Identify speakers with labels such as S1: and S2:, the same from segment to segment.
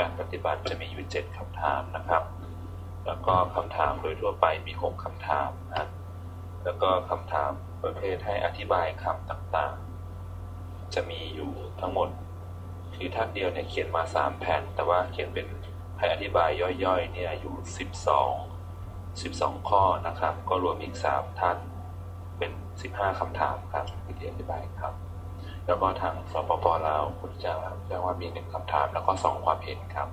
S1: การปฏิบัติจะมีอยู่เจ็ดคำถามนะครับ แล้วก็คำถามโดยทั่วไปมีหกคำถามนะแล้วก็คำถามประเภทให้อธิบายคำต่างๆ จะมีอยู่ทั้งหมด คือท่านเดียวเนี่ยเขียนมาสามแผ่น แต่ว่าเขียนเป็นให้อธิบายย่อยๆเนี่ยอยู่สิบสองสิบสองข้อนะครับ ก็รวมอีกสามท่านเป็นสิบห้าคำถามครับที่อธิบายครับ แล้วก็ทางสปปลาวคุณจะแจ้งว่ามีหนึ่งคำถามแล้วก็สองความเห็นครับ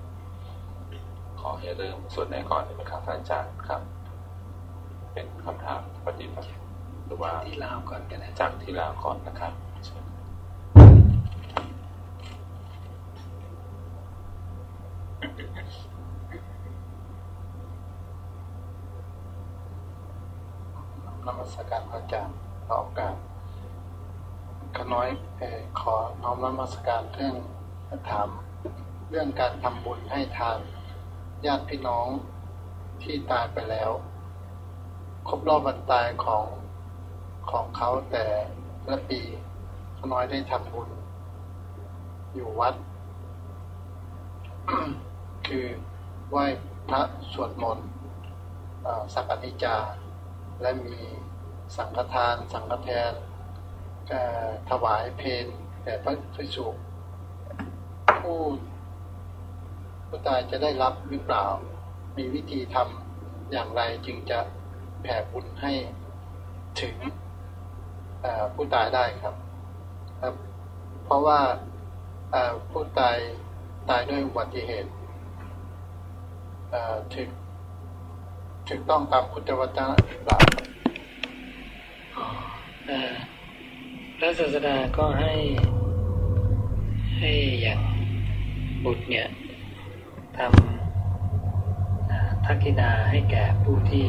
S1: ขอให้เริ่มส่วนไหนก่อนดีไหมครับท่านอาจารย์ครับ เป็นคำถามปฏิบัติหรือว่า
S2: ที่ลาวก่อนกันนะ
S1: จากที่ลาวก่อนนะครับ
S3: นมัสการพระอาจารย์ขอโอกาส ขน้อยอขอน้อมนมัสการเรื่องถาม เรื่องการทำบุญให้ทานญาติพี่น้องที่ตายไปแล้ว ครบรอบวันตายของของเขาแต่ละปีขน้อยได้ทำบุญ อยู่วัด คือไหว้พระสวดมนต์สักอนิจจา และมีสังฆทาน สังฆแทน ถวายเพลแด่พระภิกษุผู้ผู้ตายจะได้รับหรือเปล่า มีวิธีทำอย่างไรจึงจะแผ่บุญให้ถึงผู้ตายได้ครับครับ เพราะว่าผู้ตายตายด้วยอุบัติเหตุถึงถึงต้องตามพุทธวจนะหรือเปล่า
S2: อ่อ พระศาสดาก็ให้ให้อย่างบุตรเนี่ยทำทักษิณาให้แก่ผู้ที่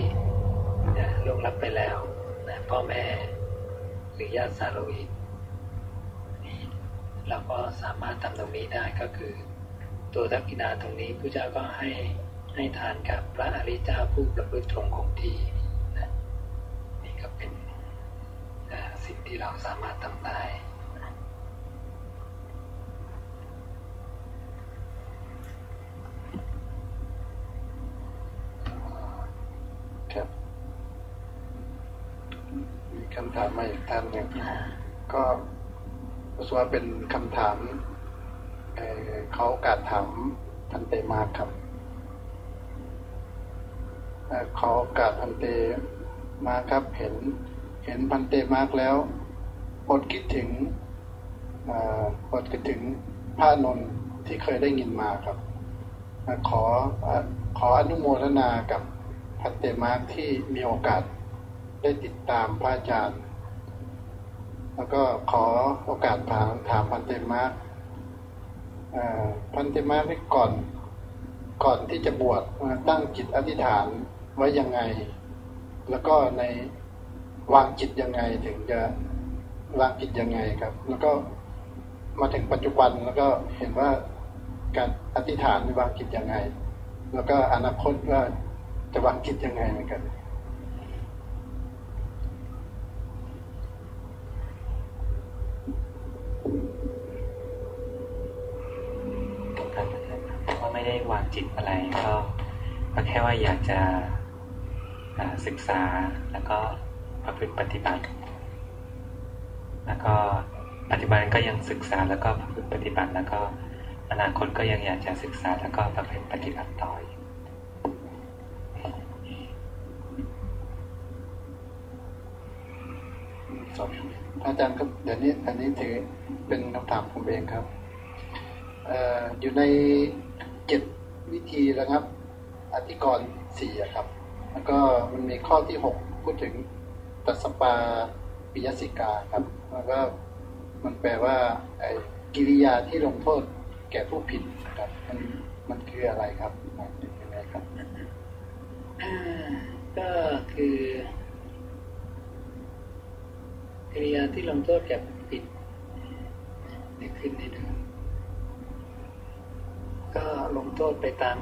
S2: ล่วงลับไปแล้วนะพ่อแม่หรือญาติสาโลหิตนี่เราก็สามารถทำตรงนี้ได้ก็คือ ตัวทักษิณาตรงนี้พระเจ้าก็ให้ให้ทานกับพระอริยเจ้าผู้ประพฤติตรงคงที่นะนี่ก็เป็น อ่าสิ่ง ที่เราสามารถทำได้
S3: ครับมีคำถามมาอีกท่านหนึ่งก็รู้สึกว่าเป็นคำถามเอ่อเขาโอกาสถามพันเตมาครับเอ่อขอโอกาสพันเตมาครับเห็น เห็นพันเตมาร์กแล้ว อดคิดถึงอดคิดถึงพระนนท์ที่เคยได้ยินมาครับขอขออนุโมทนากับภันเตมาร์คที่มีโอกาสได้ติดตามพระอาจารย์ แล้วก็ขอโอกาสถามถามภันเตมาร์คภันเตมาร์คนี่ก่อนก่อนที่จะบวชตั้งจิตอธิษฐานไว้ยังไง แล้วก็ในวางจิตยังไงถึงจะ วางจิตยังไงครับ แล้วก็มาถึงปัจจุบันแล้วก็เห็นว่าการอธิษฐานวางจิตยังไง แล้วก็อนาคตว่าจะวางจิตยังไงเหมือนกัน
S4: ก็ไม่ได้วางจิตอะไรก็ก็แค่ว่าอยากจะศึกษาแล้วก็ประพฤติปฏิบัติ แล้วก็ปัจจุบันก็ยังศึกษาแล้วก็ประพฤติปฏิบัติแล้วก็อนาคตก็ยังอยากจะศึกษาแล้วก็ประพฤติปฏิบัติต่ออยู่
S3: สอาจารย์ครับเดี๋ยวนี้อันนี้ถือเป็นคำถามผมเองครับออยู่ในเจ็ดวิธีแล้วครับอธิกรณ์สี่ครับ แล้วก็มันมีข้อที่หกพูดถึงตัสปาปิยสิกาครับ แล้วก็มันแปลว่า ไอ้กิริยาที่ลงโทษแก่ผู้ผิดนะครับมันมันคืออะไรครับหมายถึงยังไงครับ
S2: อ่าก็คือ กิริยาที่ลงโทษแก่ผู้ผิดเด็กขึ้นให้ดูก็ลงโทษไปตาม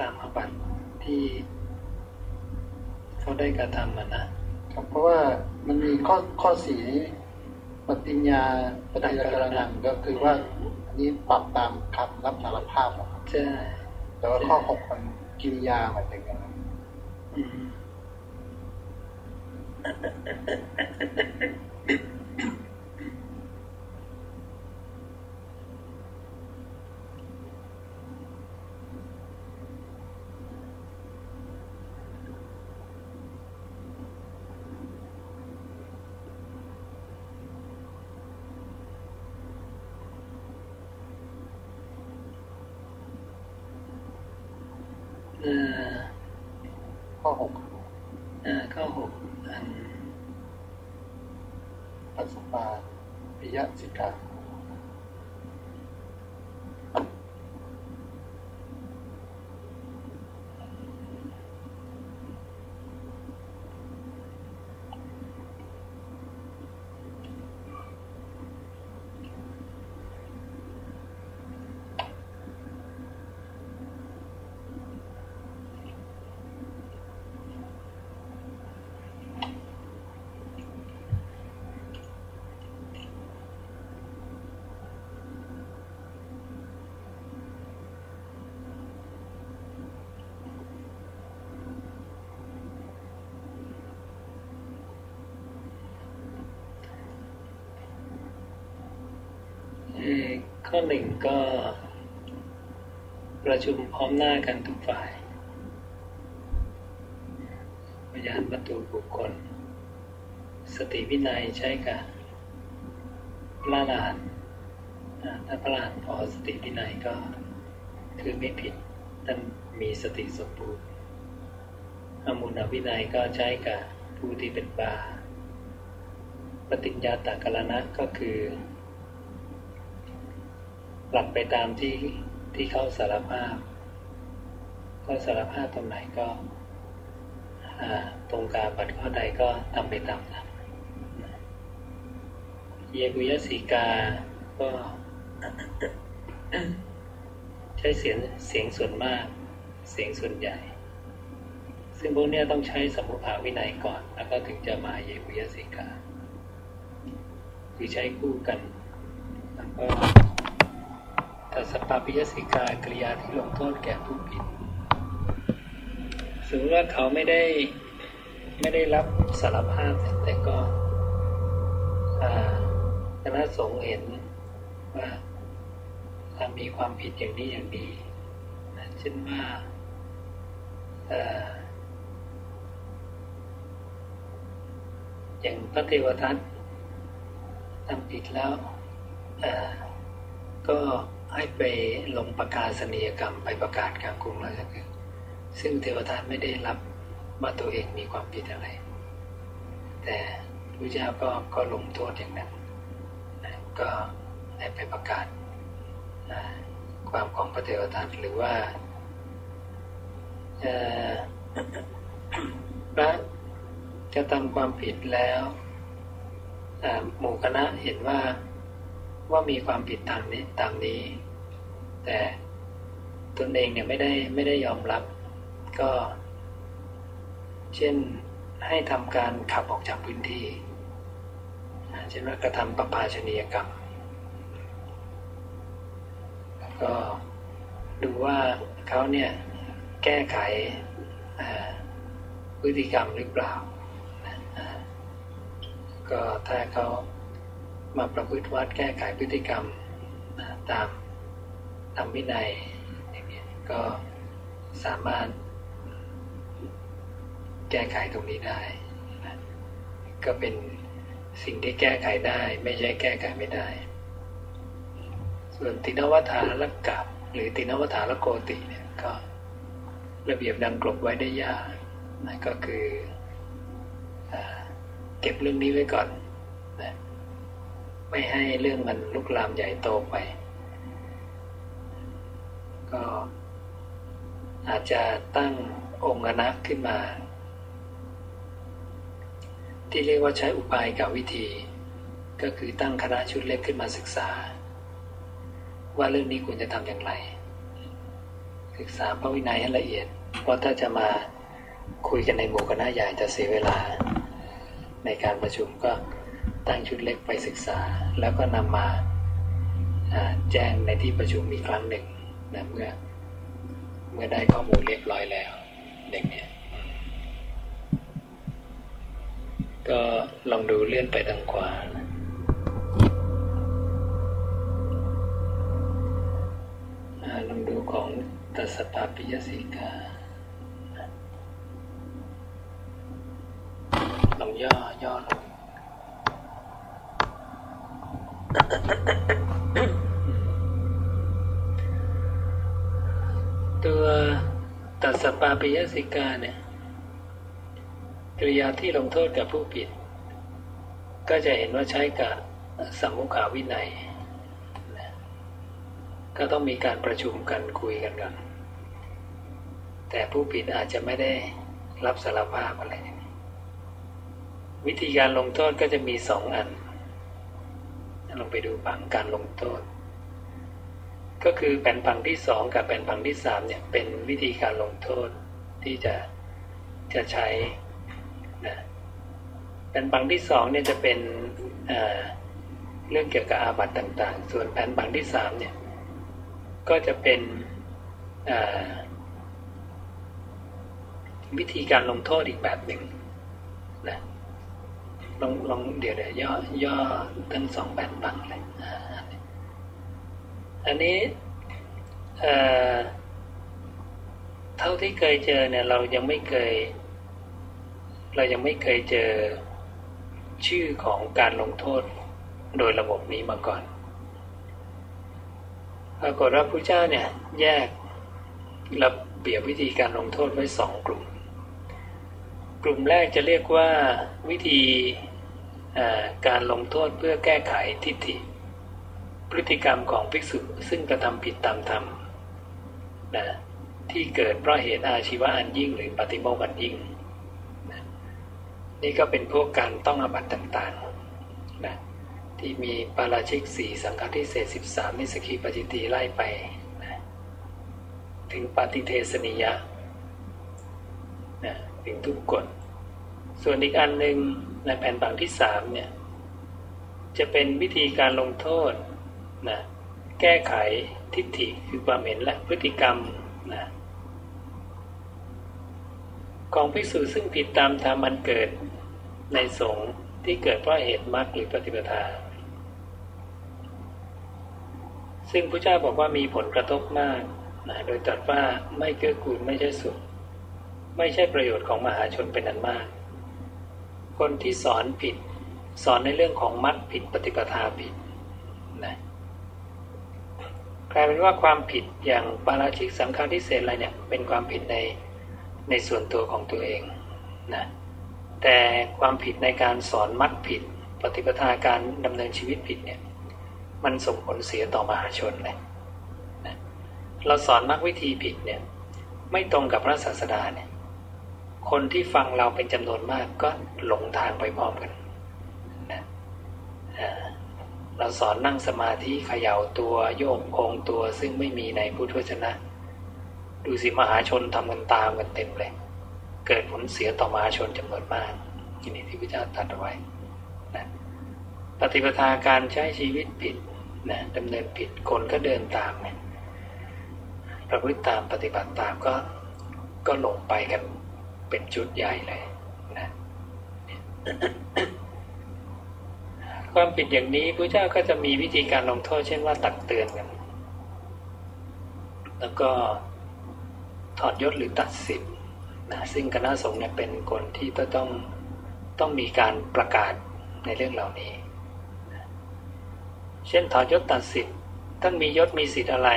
S2: ตามอาบัติที่เขาได้กระทำอะนะ
S3: ครับเพราะว่ามันมีข้อข้อสีนี้ ปฏิญญาปฏิญญาการนังก็คือว่านี่ปรับตามคำรับสารภาพเหรอครับ
S2: ใช่
S3: แต่ว่าข้อหกมันกิริยาหมายถึงอะไร ข้อหก
S2: ข้อหกอัน
S3: ปัสสปาปิยสิกา
S2: เอ่ อข้อหนึ่งก็ ประชุมพร้อมหน้ากันทุกฝ่าย พยานประตูบุคคล สติวินัยใช้กับพระลานถ้าพระลานพอสติวินัยก็คือไม่ผิดท่านมีสติสมบูรณ์อมุนวินัยก็ใช้กับผู้ที่เป็นบาปฏิญญาตากรณะก็คือ หลับไปตามที่ที่เขาสารภาพเขาสารภาพตรงไหนก็ตรงกาบัตข้อใดก็ทำไปตามนั้นเยกุยสีกา ก็ใช้เสียงเสียงส่วนมาก เสียงส่วนใหญ่ ซึ่งพวกเนี้ยต้องใช้สมุภาวินัยก่อน แล้วก็ถึงจะมาเยกุยสีกา คือใช้คู่กัน แล้วก็ ตัสปาปิยสิกากริยาที่ลงโทษแก่ผู้ผิดสมมติว่าเขาไม่ได้ไม่ได้รับสารภาพแต่ก็คณะสงฆ์เห็นว่าถ้ามีความผิดอย่างนี้อย่างนี้เช่นว่าอย่างพระเทวทัตทำผิดแล้วก็ ให้ไปลงประกาศนียกรรมไปประกาศกลางกรุงราชคฤห์ซึ่งเทวทัตไม่ได้รับว่าตัวเองมีความผิดอะไร แต่พระเจ้าก็ก็ลงโทษอย่างนั้นนะก็ให้ไปประกาศนะความของพระเทวทัตหรือว่าพระจะทำความผิดแล้วหมู่คณะเห็นว่า ว่ามีความผิดตามนี้ตามนี้ แต่ตนเองเนี่ยไม่ได้ไม่ได้ยอมรับ ก็ เช่นให้ทำการขับออกจากพื้นที่เช่นว่ากระทำประปาชนียกรรมแล้วก็ดูว่าเขาเนี่ยแก้ไขพฤติกรรมหรือเปล่า ก็ถ้าเขา มาประพฤติวัดแก้ไขพฤติกรรมนะตามตามวินัยอย่างนี้ก็สามารถแก้ไขตรงนี้ได้นะก็เป็นสิ่งที่แก้ไขได้ ไม่ใช่แก้ไขไม่ได้ ส่วนตินวัฏารกับ หรือตินวัฏารโกติเนี่ยก็ระเบียบดังกลบไว้ได้ยากนะก็คืออเก็บเรื่องนี้ไว้ก่อน ไม่ให้เรื่องมันลุกลามใหญ่โตไป ก็อาจจะตั้งองค์คณะขึ้นมา ที่เรียกว่าใช้อุบายกับวิธี ก็คือตั้งคณะชุดเล็กขึ้นมาศึกษา ว่าเรื่องนี้ควรจะทำอย่างไร ศึกษาพระวินัยให้ละเอียด เพราะถ้าจะมาคุยกันในหมู่คณะใหญ่จะเสียเวลาในการประชุมก็ ตั้งชุดเล็กไปศึกษา แล้วก็นำมาแจ้งในที่ประชุมอีกครั้งหนึ่งนะเมื่อ เมื่อได้ข้อมูลเรียบร้อยแล้ว เด็กเนี่ยก็ลองดูเลื่อนไปทางขวาลองดูของตัสปาปิยสิกาลองย่อย่อลง ตัวตัดสปาปิยสิกาเนี่ยกริยาที่ลงโทษกับผู้ผิด ก็จะเห็นว่าใช้กับสัมมุขาวินัย ก็ต้องมีการประชุมกันคุยกันกันแต่ผู้ผิดอาจจะไม่ได้รับสารภาพอะไร วิธีการลงโทษก็จะมีสองอัน ลองไปดูผังการลงโทษ ก็คือแผ่นผังที่สองกับแผ่นผังที่สามเนี่ยเป็นวิธีการลงโทษที่จะจะใช้นะแผ่นผังที่สองเนี่ยจะเป็นเรื่องเกี่ยวกับอาบัตต่าง ๆ ส่วนแผ่นผังที่สามเนี่ยก็จะเป็นวิธีการลงโทษอีกแบบหนึ่ง ลองลองเดี๋ยวเดี๋ยวย่อย่อทั้งสองแผ่นบังเลยอันนี้เท่าที่เคยเจอเนี่ย เรายังไม่เคย เรายังไม่เคยเจอชื่อของการลงโทษโดยระบบนี้มาก่อนปรากฏว่าพระเจ้าเนี่ยแยกระเบียบวิธีการลงโทษไว้สองกลุ่ม กลุ่มแรกจะเรียกว่าวิธี การลงโทษเพื่อแก้ไขทิฏฐิ พฤติกรรมของภิกษุซึ่งกระทำผิดตามธรรมนะที่เกิดเพราะเหตุอาชีวะอันยิ่งหรือปฏิโมกข์อันยิ่งนะนี่ก็เป็นพวกการต้องอบัตต่างๆนะที่มีปาราชิกสี่สังฆทิเศษสิบสามนิสกีปจิตีไล่ไปนะถึงปฏิเทสนิยะนะถึงทุกกฎ ส่วนอีกอันหนึ่งในแผ่นผังที่สามเนี่ยจะเป็นวิธีการลงโทษนะแก้ไขทิฏฐิคือความเห็นและพฤติกรรมนะของภิกษุซึ่งผิดตามธรรมมันเกิดในสงฆ์ที่เกิดเพราะเหตุมรรคหรือปฏิปทา ซึ่งพระเจ้าบอกว่ามีผลกระทบมากนะโดยตรัสว่าไม่เกื้อกูลไม่ใช่สุข ไม่ใช่ประโยชน์ของมหาชนเป็นอันมาก คนที่สอนผิด สอนในเรื่องของมัดผิดปฏิปทาผิดนะกลายเป็นว่าความผิดอย่างปาราชิกสังฆาทิเศษอะไรเนี่ยเป็นความผิดในในส่วนตัวของตัวเองนะแต่ความผิดในการสอนมัดผิด ปฏิปทาการดำเนินชีวิตผิดเนี่ยมันส่งผลเสียต่อมหาชนเลยนะเราสอนมักวิธีผิดเนี่ยไม่ตรงกับพระศาสดาเนี่ย คนที่ฟังเราเป็นจำนวนมากก็หลงทางไปพร้อมกันนะเราสอนนั่งสมาธิเขย่าตัวโยกโคงตัวซึ่งไม่มีในพุทธวจนะ ดูสิมหาชนทำกันตามกันเต็มเลย เกิดผลเสียต่อมหาชนจำนวนมากนี่ที่พระเจ้าตรัสเอาไว้นะปฏิปทาการใช้ชีวิตผิดนะดำเนินผิดคนก็เดินตามนะประพฤติตามปฏิบัติตามก็ก็หลงไปกัน เป็นชุดใหญ่เลยนะความผิดอย่างนี้พระเจ้าก็จะมีวิธีการลงโทษ เช่นว่าตักเตือนกัน แล้วก็ถอดยศหรือตัดสิทธิ์นะซึ่งคณะสงฆ์เนี่ยเป็นคนที่ต้องต้องมีการประกาศในเรื่องเหล่านี้ เช่นถอดยศตัดสิทธิ์ท่านมียศมีสิทธิ์อะไร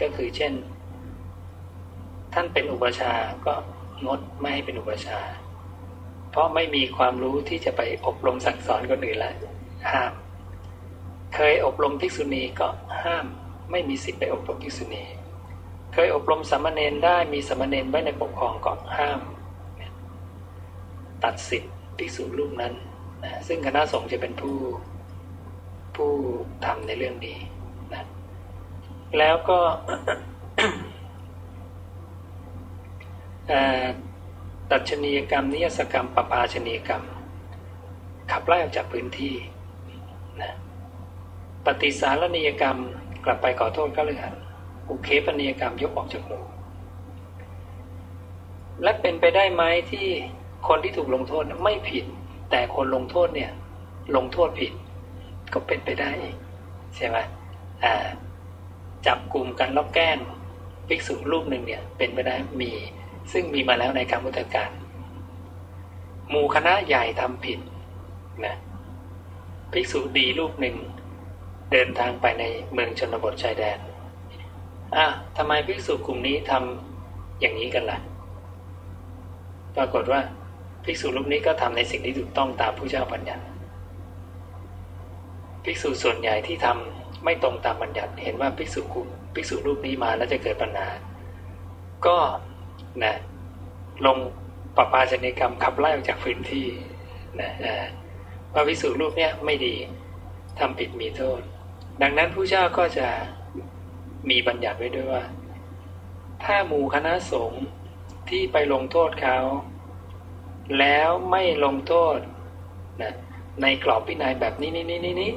S2: ก็คือเช่น ท่านเป็นอุปชาก็ งดไม่ให้เป็นอุปชา เพราะไม่มีความรู้ที่จะไปอบรมสั่งสอนคนอื่นแล้วห้าม เคยอบรมภิกษุณีก็ห้าม ไม่มีสิทธิ์ไปอบรมภิกษุณี เคยอบรมสามเณรได้มีสามเณรไว้ในปกครองก็ห้าม ตัดสิทธิ์ภิกษุรูปนั้นนะซึ่งคณะสงฆ์จะเป็นผู้ผู้ทำในเรื่องนี้นะแล้วก็ ตัดชนียกรรมนิยสกรรมปปาชนียกรรม ขับไล่ออกจากพื้นที่นะปฏิสารนิยกรรมกลับไปขอโทษก็เลยหันอุเคปนิยกรรมยกออกจากหมู่และเป็นไปได้ไหมที่คนที่ถูกลงโทษไม่ผิด แต่คนลงโทษเนี่ย ลงโทษผิด ก็เป็นไปได้อีกใช่ไหมจับกลุ่มกันแล้วแกล้งภิกษุรูปหนึ่งเนี่ย เป็นไปได้มี ซึ่งมีมาแล้วในการมุตการหมู่คณะใหญ่ทำผิดนะภิกษุดีรูปหนึ่ง เดินทางไปในเมืองชนบทชายแดนอะทำไมภิกษุกลุ่มนี้ทำอย่างนี้กันละ่ะ ปรากฏว่าภิกษุรูปนี้ก็ทำในสิ่งที่ถูกต้องตามผู้เจ้าบัญญัติภิกษุส่วนใหญ่ที่ทำไม่ตรงตามบัญญัติ เห็นว่าภิกษุกลุ่มภิกษุรูปนี้มาแล้วจะเกิดปัญหา ก็ นะลงปปาชนิกรรมขับไล่ออกจากพื้นที่นะว่าภิกษุรูปเนี้ยไม่ดีทำผิดมีโทษ ดังนั้นผู้เจ้าก็จะมีบัญญัติไว้ด้วยว่า ถ้าหมู่คณะสงฆ์ที่ไปลงโทษเขาแล้วไม่ลงโทษนะในกรอบวินัยแบบนี้นี้นี้นี้นี้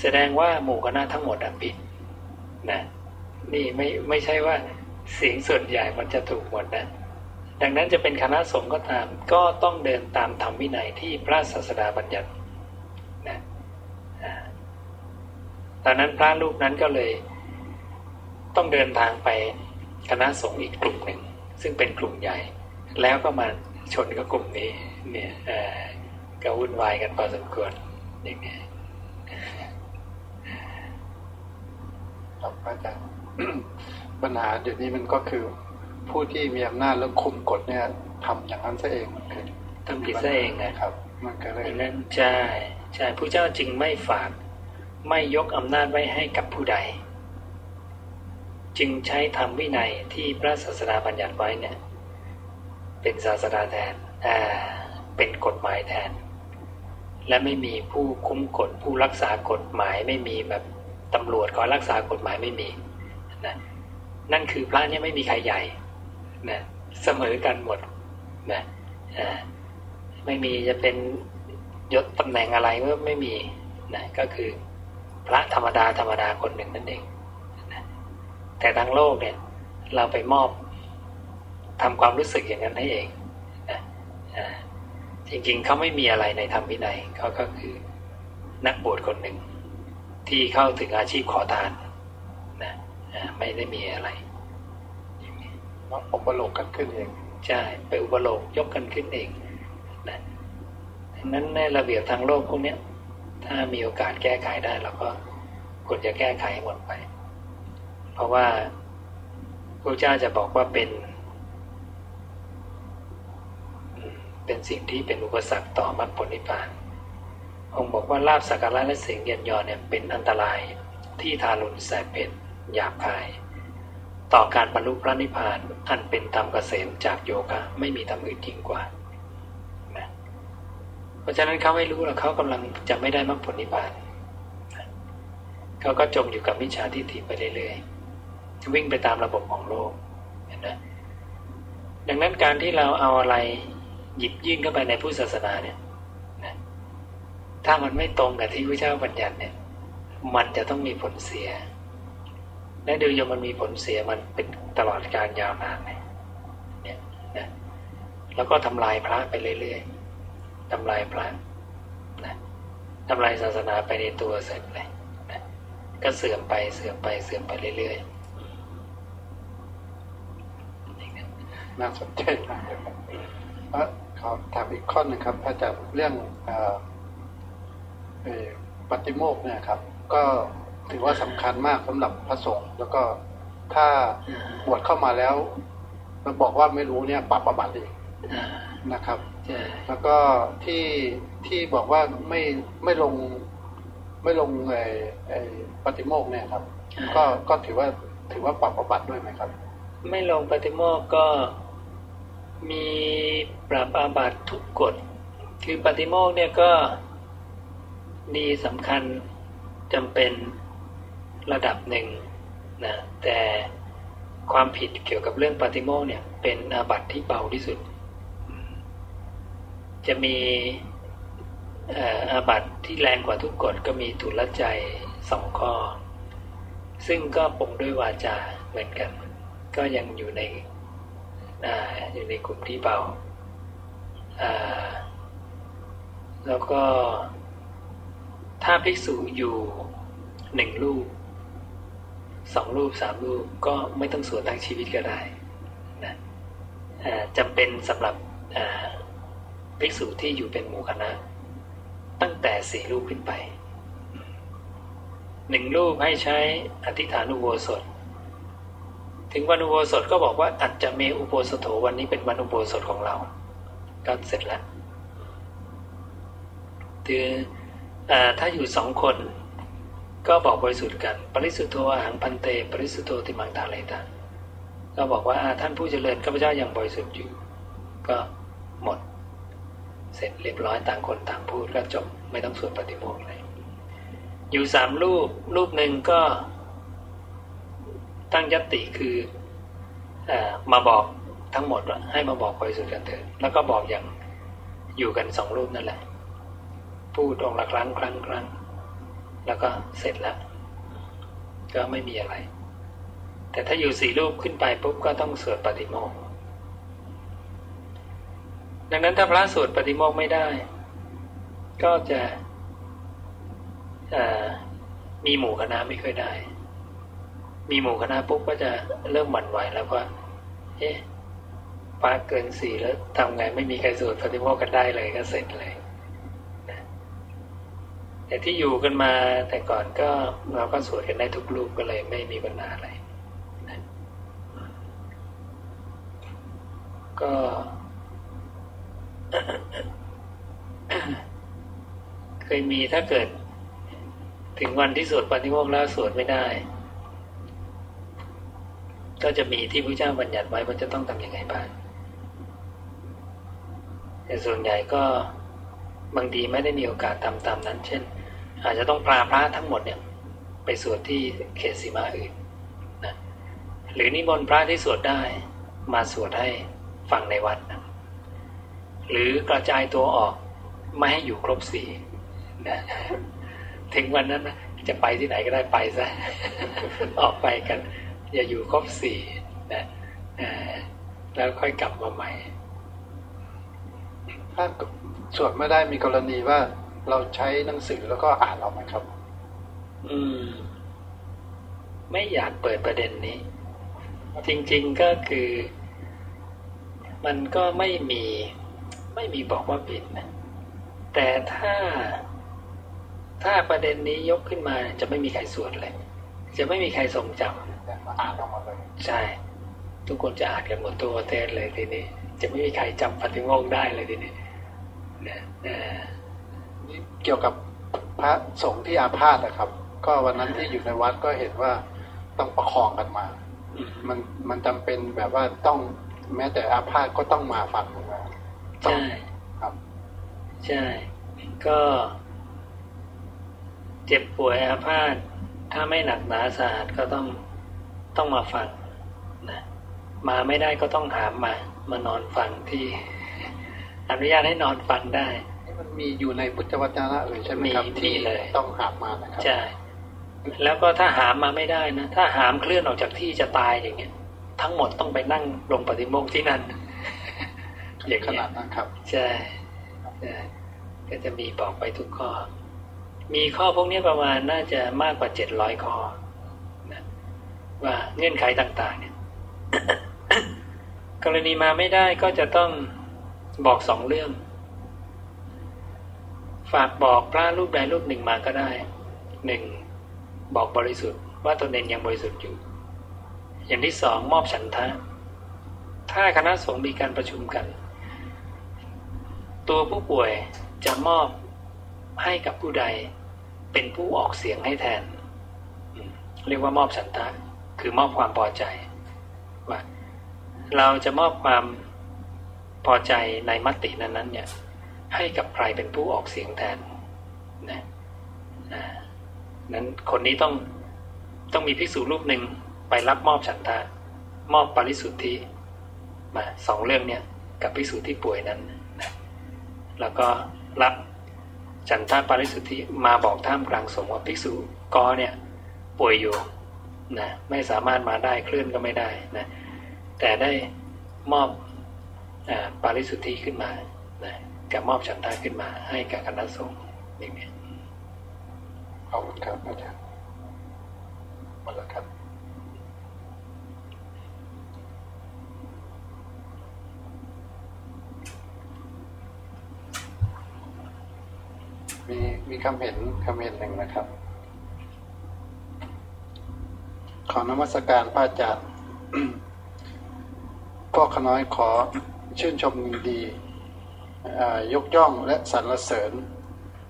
S2: แสดงว่าหมู่คณะทั้งหมดผิดนะนี่ไม่ไม่ใช่ว่า เสียงส่วนใหญ่มันจะถูกหมดนะ ดังนั้นจะเป็นคณะสงฆ์ก็ตาม ก็ต้องเดินตามธรรมวินัยที่พระศาสดาบัญญัตินะตอนนั้นพระรูปนั้นก็เลย ต้องเดินทางไปคณะสงฆ์อีกกลุ่มหนึ่ง ซึ่งเป็นกลุ่มใหญ่ แล้วก็มาชนกับกลุ่มนี้ เนี่ยก็วุ่นวายกันพอสมควรอย่างนี้
S3: ครับอาจารย์ ปัญหาเดี๋ยวนี้มันก็คือ ผู้ที่มีอำนาจแล้วคุมกฎเนี่ยทำอย่างนั้นซะเองคือ
S2: ทำผิดซะเองนะครับ
S3: มันก็เลย
S2: นั้นใช่ใช่ผู้เจ้าจึงไม่ฝากไม่ยกอำนาจไว้ให้กับผู้ใด จึงใช้ธรรมวินัยที่พระศาสดาบัญญัติไว้เนี่ย เป็นศาสดาแทนอ่าเป็นกฎหมายแทน และไม่มีผู้คุ้มกฎผู้รักษากฎหมายไม่มีแบบตำรวจคอยรักษากฎหมายไม่มีนะ นั่นคือพระเนี่ยไม่มีใครใหญ่นะเสมอกันหมดนะไม่มีจะเป็นยศตำแหน่งอะไรก็ไม่มีนะก็คือพระธรรมดาธรรมดาคนหนึ่งนั่นเองนะแต่ทางโลกเนี่ยเราไปมอบทำความรู้สึกอย่างนั้นให้เองนะจริงๆเขาไม่มีอะไรในธรรมวินัยเขาก็คือนักบวชคนหนึ่งที่เข้าถึงอาชีพขอทาน ไม่ได้มีอะไร
S3: ว่าอุปโลกกันขึ้นเอง
S2: ใช่ไปอุปโลกยกกันขึ้นเองนะดังนั้นในระเบียบทางโลกพวกนี้ถ้ามีโอกาสแก้ไขได้เราก็ควรจะแก้ไขหมดไป เพราะว่าพระเจ้าจะบอกว่าเป็นเป็นสิ่งที่เป็นอุปสรรคต่อมรรคผลนิพพานองค์บอกว่าลาบสักการะและเสียงเย็นยอเนี่ยเป็นอันตรายที่ทารุณแสบเผ็ด หยาบคาย ต่อการบรรลุพระนิพพานอันเป็นธรรมเกษมจากโยคะไม่มีธรรมอื่นยิ่งกว่านะเพราะฉะนั้นเขาไม่รู้หรอกเขากำลังจะไม่ได้มรรคผลนิพพานเขาก็จมอยู่กับมิจฉาทิฏฐิไปเรื่อยๆวิ่งไปตามระบบของโลกเห็นไหมดังนั้นการที่เราเอาอะไรหยิบยื่นเข้าไปในพุทธศาสนาเนี่ยนะถ้ามันไม่ตรงกับที่พระเจ้าบัญญัติเนี่ย มันจะต้องมีผลเสีย และดูยมันมีผลเสียมันเป็นตลอดการยาวนานเนี่ยนะแล้วก็ทำลายพระไปเรื่อยๆทำลายพระนะทำลายศาสนาไปในตัวเสร็จเลยนะก็เสื่อมไปเสื่อมไปเสื่อมไปเรื่อย
S3: ๆน่าสนใจมากเลยครับขอถามอีกข้อหนึ่งครับอาจารย์เรื่องปฏิโมกเนี่ยครับ ก็ ถือว่าสำคัญมากสำหรับพระสงฆ์แล้วก็ถ้าบวชเข้ามาแล้วเราบอกว่าไม่รู้เนี่ยปรับประบัติอีนะครับแล้วก็ที่ที่บอกว่าไม่ไม่ลงไม่ลงไอ้ไอ้ปฏิโมกเนี่ยครับ ก็ก็ถือว่าถือว่าปรับประบัติด้วยไหมครับ
S2: ไม่ลงปฏิโมกก็มีปรับอาบัติทุกกฎ คือปฏิโมกเนี่ยก็ดีสำคัญจำเป็น ระดับหนึ่งนะแต่ความผิดเกี่ยวกับเรื่องปฏิโมกเนี่ย เป็นอาบัติที่เบาที่สุด จะมีอาบัติที่แรงกว่าทุกกฎก็มีทุลใจสองข้อ ซึ่งก็ปงด้วยวาจาเหมือนกัน ก็ยังอยู่ในออยู่ในกลุ่มที่เบา แล้วก็ถ้าภิกษุอยู่หนึ่งรูป สองรูปสามรูปก็ไม่ต้องสวดทั้งชีวิตก็ได้นะจำเป็นสำหรับภิกษุที่อยู่เป็นหมู่คณะ ตั้งแต่สี่รูปขึ้นไปหนึ่งรูปให้ใช้อธิษฐานุโบสถ ถึงวันอุโบสถก็บอกว่าอัจจะเมอุโบสถวันนี้เป็นวันอุโบสถของเรา ก็เสร็จแล้วคือถ้าอยู่สองคน ก็บอกบริสุทธิ์กัน ปริสุทธโธอาหังพันเต ปริสุทธโธติมังตาเลตาก็บอกว่าท่านผู้เจริญข้าพเจ้ายังบริสุทธิ์อยู่ ก็หมด เสร็จเรียบร้อยต่างคนต่างพูดก็จบไม่ต้องสวดปฏิโมกข์เลย อยู่สามรูปรูปหนึ่งก็ ตั้งยติคืออมาบอกทั้งหมดว่าให้มาบอกบริสุทธิ์กันเถิดแล้วก็บอกอย่างอยู่กันสองรูปนั่นแหละ พูดองละครั้งครั้งครั้ง แล้วก็เสร็จแล้ว ก็ไม่มีอะไร แต่ถ้าอยู่สี่รูปขึ้นไปปุ๊บก็ต้องสวดปฏิโมกข์ดังนั้นถ้าพระสวดปฏิโมกข์ไม่ได้ ก็จะมีหมู่คณะไม่ค่อยได้ มีหมู่คณะปุ๊บก็จะเริ่มหวั่นไหวแล้วว่าเอ๊ะปาเกินสี่แล้วทำไงไม่มีใครสวดปฏิโมกกันได้เลยก็เสร็จเลย แต่ที่อยู่กันมาแต่ก่อนก็เราก็สวดกันได้ทุกรูปก็เลยไม่มีปัญหาอะไรก็ เคยมีถ้าเกิด ถึงวันที่สวดปฏิโมกข์แล้วสวดไม่ได้ ก็จะมีที่พระเจ้าบัญญัติไว้ว่าจะต้องทำยังไงบ้างแต่ส่วนใหญ่ก็บางทีไม่ได้มีโอกาสทำตามนั้น เช่น อาจจะต้องปลาพระทั้งหมดเนี่ยไปสวดที่เขตสีมาอื่นนะหรือนิมนต์พระที่สวดได้มาสวดให้ฟังในวัดนะหรือกระจายตัวออกไม่ให้อยู่ครบสี่นะถึงวันนั้นนะจะไปที่ไหนก็ได้ไปซะออกไปกัน อย่าอยู่ครบสี่นะแล้วค่อยกลับมาใหม่
S3: ถ้าสวดไม่ได้มีกรณีว่า เราใช้หนังสือแล้วก็อ่านออกไหมครับ
S2: อืม ไม่อยากเปิดประเด็นนี้ จริง ๆก็คือ มันก็ไม่มี ไม่มีบอกว่าผิดนะแต่ถ้า ถ้าประเด็นนี้ยกขึ้นมา จะไม่มีใครสวดเลย จะไม่มีใครทรงจำ
S3: อ่านออกมาเลย
S2: ใช่ ทุกคนจะอ่านกันหมดตัวประเทศเลยทีนี้ จะไม่มีใครจำปฏิโมกได้เลยทีนี้นะ
S3: นี่ เกี่ยวกับพระสงฆ์ที่อาพาธนะครับ ก็วันนั้นที่อยู่ในวัดก็เห็นว่าต้องประคองกันมา มันมันจำเป็นแบบว่าต้องแม้แต่อาพาธก็ต้องมาฟัง
S2: นะใช่ครับ ใช่ ก็เจ็บป่วยอาพาธถ้าไม่หนักหนาสาหัสก็ต้องต้องมาฟังนะมาไม่ได้ก็ต้องหามมา มานอนฟังที่ อนุญาตให้นอนฟังได้
S3: มันมีอยู่ในพุทธวจนะเลยใช่ไหมครับที่เลยต้องหามมานะครับ
S2: ใช่แล้วก็ถ้าหามมาไม่ได้นะถ้าหามเคลื่อนออกจากที่จะตายอย่างเงี้ย ทั้งหมดต้องไปนั่งลงปฏิโมกข์ที่นั่น
S3: อย่างขนาดนั้นครับ
S2: ใช่ก็จะมีบอกไปทุกข้อ มีข้อพวกนี้ประมาณน่าจะมากกว่าเจ็ดร้อยข้อนะว่าเงื่อนไขต่าง ๆ เนี่ย กรณีมาไม่ได้ก็จะต้องบอกสองเรื่อง ฝากบอกพระรูปใดรูปหนึ่งมาก็ได้หนึ่งบอกบริสุทธิ์ ว่าตนเองยังบริสุทธิ์อยู่ อย่างที่สองมอบฉันทะ ถ้าคณะสงฆ์มีการประชุมกัน ตัวผู้ป่วยจะมอบให้กับผู้ใดเป็นผู้ออกเสียงให้แทน เรียกว่ามอบฉันทะ คือมอบความพอใจว่าเราจะมอบความพอใจในมตินั้นๆเนี่ย ให้กับใครเป็นผู้ออกเสียงแทนนะนั้นคนนี้ต้องต้องมีภิกษุรูปหนึ่งไปรับมอบฉันทะมอบปริสุทธิมาสองเรื่องเนี่ยกับภิกษุที่ป่วยนั้นนะแล้วก็รับฉันทาปาริสุทธิมาบอกท่ามกลางสงฆ์ว่าภิกษุกอเนี่ยป่วยอยู่นะไม่สามารถมาได้คลื่นก็ไม่ได้นะแต่ได้มอบอปาริสุทธิขึ้นมา นะกับมอบฉันทาขึ้นมาให้กับคณะสงฆ์นี่ไง
S3: ขอบคุณครับอาจารย์หมดแล้วครับมีมีคำเห็นคำเห็นหนึ่งนะครับ ขอนมัสการพระอาจารย์พวกขน้อยขอชื่นชมดี ยกย่องและสรรเสริญ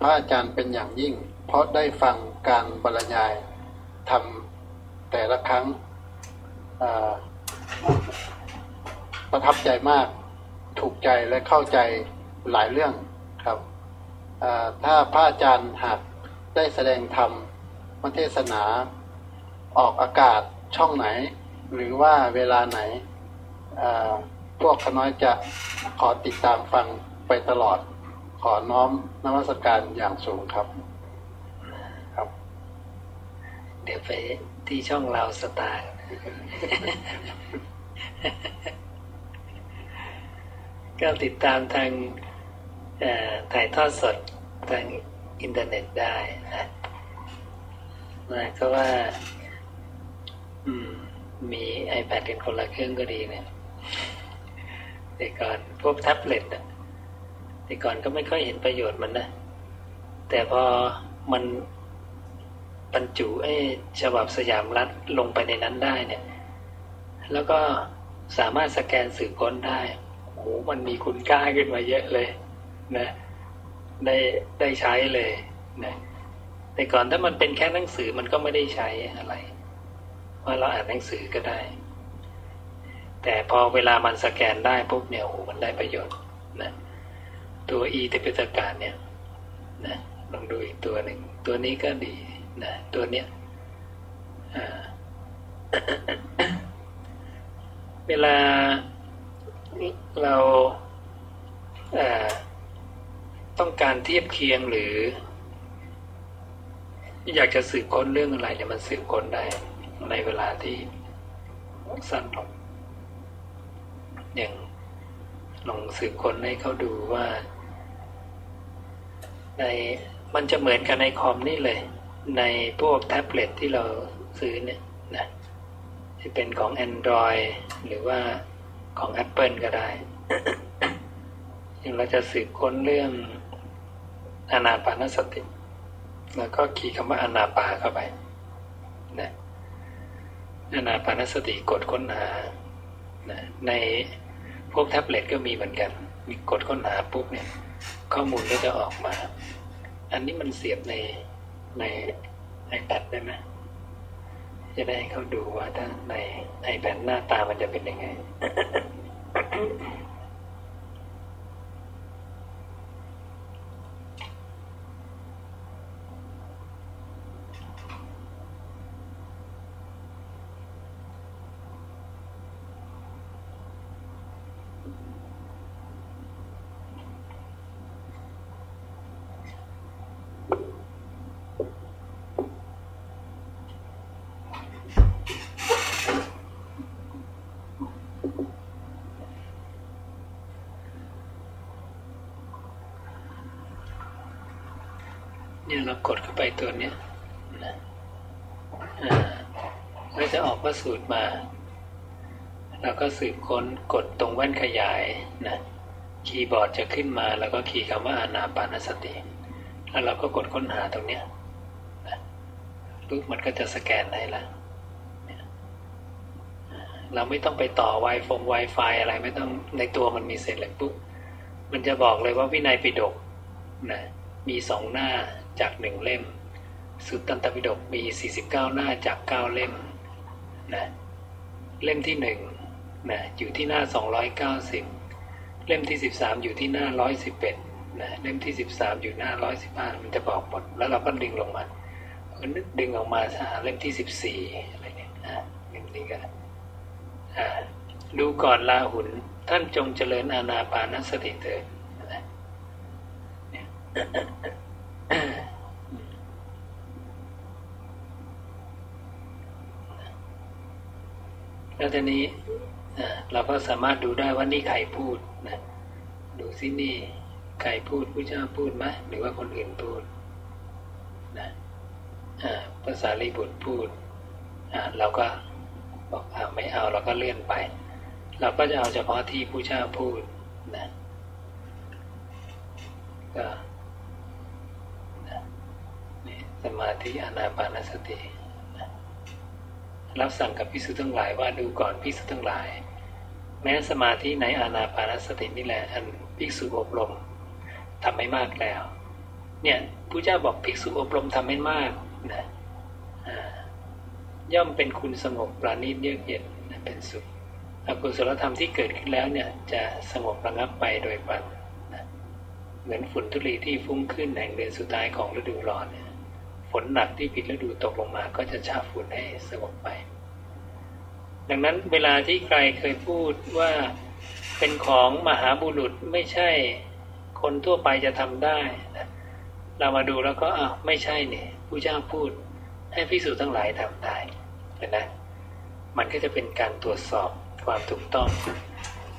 S3: พระอาจารย์เป็นอย่างยิ่ง เพราะได้ฟังการบรรยายทำแต่ละครั้งประทับใจมากถูกใจและเข้าใจหลายเรื่องครับถ้าพระอาจารย์หากได้แสดงธรรมมเทศนา ออกอากาศช่องไหน หรือว่าเวลาไหนพวกข้าน้อยจะขอติดตามฟัง ไปตลอดขอน้อมนมัสการอย่างสูงครับ ครับ
S2: เดี๋ยวไปที่ช่องเราสตาร์ก็ติดตามทางถ่ายทอดสดทางอินเทอร์เน็ตได้นะนะก็ว่า อืม มี iPad เป็นคนละเครื่องก็ดีเนี่ยแต่ก่อนพวกแท็บเล็ตอะ แต่ก่อนก็ไม่ค่อยเห็นประโยชน์มันนะ แต่พอมันบรรจุไอ้ฉบับสยามรัฐลงไปในนั้นได้เนี่ย แล้วก็สามารถสแกนสื่อค้นได้โอ้มันมีคุณค่าขึ้นมาเยอะเลยนะได้ได้ใช้เลยนะแต่ก่อนถ้ามันเป็นแค่หนังสือมันก็ไม่ได้ใช้อะไรว่าเราอ่านหนังสือก็ได้ แต่พอเวลามันสแกนได้ปุ๊บเนี่ยโอ้มันได้ประโยชน์ ตัว e ติปิตการเนี่ยนะลองดูอีกตัวหนึ่ง ตัวนี้ก็ดีนะตัวเนี้ยเวลาเราต้องการเทียบเคียงหรือ อยากจะสืบค้นเรื่องอะไรเนี่ยมันสืบค้นได้ในเวลาที่สั้นลงอย่างลองสืบค้นให้เขาดูว่า ในมันจะเหมือนกันในคอมนี่เลย ในพวกแท็บเล็ตที่เราซื้อเนี่ยนะที่เป็นของ Android หรือว่าของ Apple ก็ได้อย่างเราจะสืบค้นเรื่องอนาปานสติ แล้วก็ขีดคำว่าอนาปาเข้าไปนะอนาปานสติกดค้นหานะในพวกแท็บเล็ตก็มีเหมือนกัน มีกดค้นหาปุ๊บเนี่ย ข้อมูลก็จะออกมา อันนี้มันเสียบในในไอแพดได้ไหมจะได้เขาดูว่าถ้าในไอแพดหน้าตามันจะเป็นยังไง ตัวเนี้ยนะก็จะออกว่าสูตรมา เราก็สืบค้นกดตรงแว่นขยายนะคีย์บอร์ดจะขึ้นมาแล้วก็คีย์คำว่าอานาปานสติ แล้วเราก็กดค้นหาตรงเนี้ยปุ๊บมันก็จะสแกนได้ละเราไม่ต้องไปต่อ Wi-Fi Wi-Fi อะไรไม่ต้องในตัวมันมีเสร็จเลยปุ๊บมันจะบอกเลยว่าวินัยปิฎกนะมีสองหน้าจากหนึ่งเล่ม สุตตันตปิฎกมีสี่สิบเก้าหน้าจากเก้าเล่มนะเล่มที่หนึ่งนะอยู่ที่หน้าสองร้อยเก้าสิบเล่มที่สิบสามอยู่ที่หน้าร้อยสิบเอ็ดนะเล่มที่สิบสามอยู่หน้าร้อยสิบห้ามันจะบอกหมด แล้วเราก็ดึงลงมาก็นึกดึงออกมาหาเล่มที่สิบสี่อะไรเนี่ยเล่มนี้ก็ดูก่อนลาหุนท่านจงเจริญอาณาปานสติเถิด แล้วทีนี้เราก็สามารถดูได้ว่านี่ใครพูดนะดูซินี่ใครพูดผู้เจ้าพูดไหมหรือว่าคนอื่นพูดนะภาษาลีบุตรพูดเราก็บอกอไม่เอาเราก็เลื่อนไป เราก็จะเอาเฉพาะที่ผู้เจ้าพูดนะก็สมาธิอนาปานสติ รับสั่งกับพิสุทั้งหลายว่าดูก่อนพิสุทั้งหลาย แม้สมาธิในอานาปานสตินี่แหละอันภิกษุอบรมทำไม่มากแล้ว เนี่ยผู้เจ้าบอกภิกษุอบรมทำไม่มากนะย่อมเป็นคุณสงบปราณีตเยือกเย็นเป็นสุขอกุศลธรรมที่เกิดขึ้นแล้วเนี่ยจะสงบระงับไปโดยปันนะเหมือนฝุ่นทุลีที่ฟุ้งขึ้นแห่งเดือนสุดท้ายของฤดูร้อนเนี่ย ฝนหนักที่ผิดฤดูตกลงมา ก็จะชาฝุ่นให้สงบไป ดังนั้นเวลาที่ใครเคยพูดว่าเป็นของมหาบุรุษไม่ใช่คนทั่วไปจะทำได้นะเรามาดูแล้วก็อ้าวไม่ใช่เนี่ยผู้เจ้าพูดให้พิสูจน์ทั้งหลายทำได้เห็นไหมมันก็จะเป็นการตรวจสอบความถูกต้อง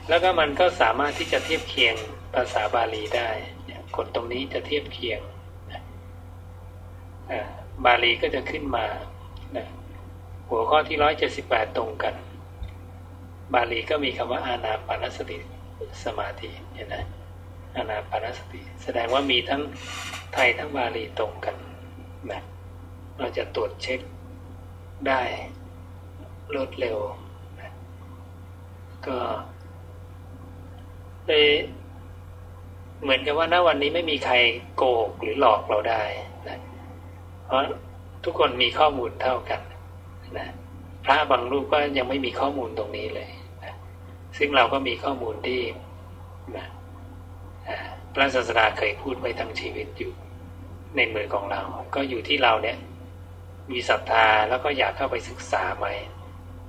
S2: แล้วก็มันก็สามารถที่จะเทียบเคียงภาษาบาลีได้กฎตรงนี้จะเทียบเคียง บาลีก็จะขึ้นมาหัวข้อที่ร้อยเจ็ดสิบแปดตรงกัน บาลีก็มีคำว่าอานาปานสติสมาธิเห็นไหมอานาปานสติ แสดงว่ามีทั้งไทยทั้งบาลีตรงกันนะเราจะตรวจเช็คได้รวดเร็วนะก็เลยเหมือนกับว่าณวันนี้ไม่มีใครโกหกหรือหลอกเราได้ เพราะทุกคนมีข้อมูลเท่ากันนะพระบางรูปก็ยังไม่มีข้อมูลตรงนี้เลยนะซึ่งเราก็มีข้อมูลที่นะพระศาสดาเคยพูดไว้ทั้งชีวิตอยู่ ในมือของเรา ก็อยู่ที่เราเนี่ย มีศรัทธาแล้วก็อยากเข้าไปศึกษาไหม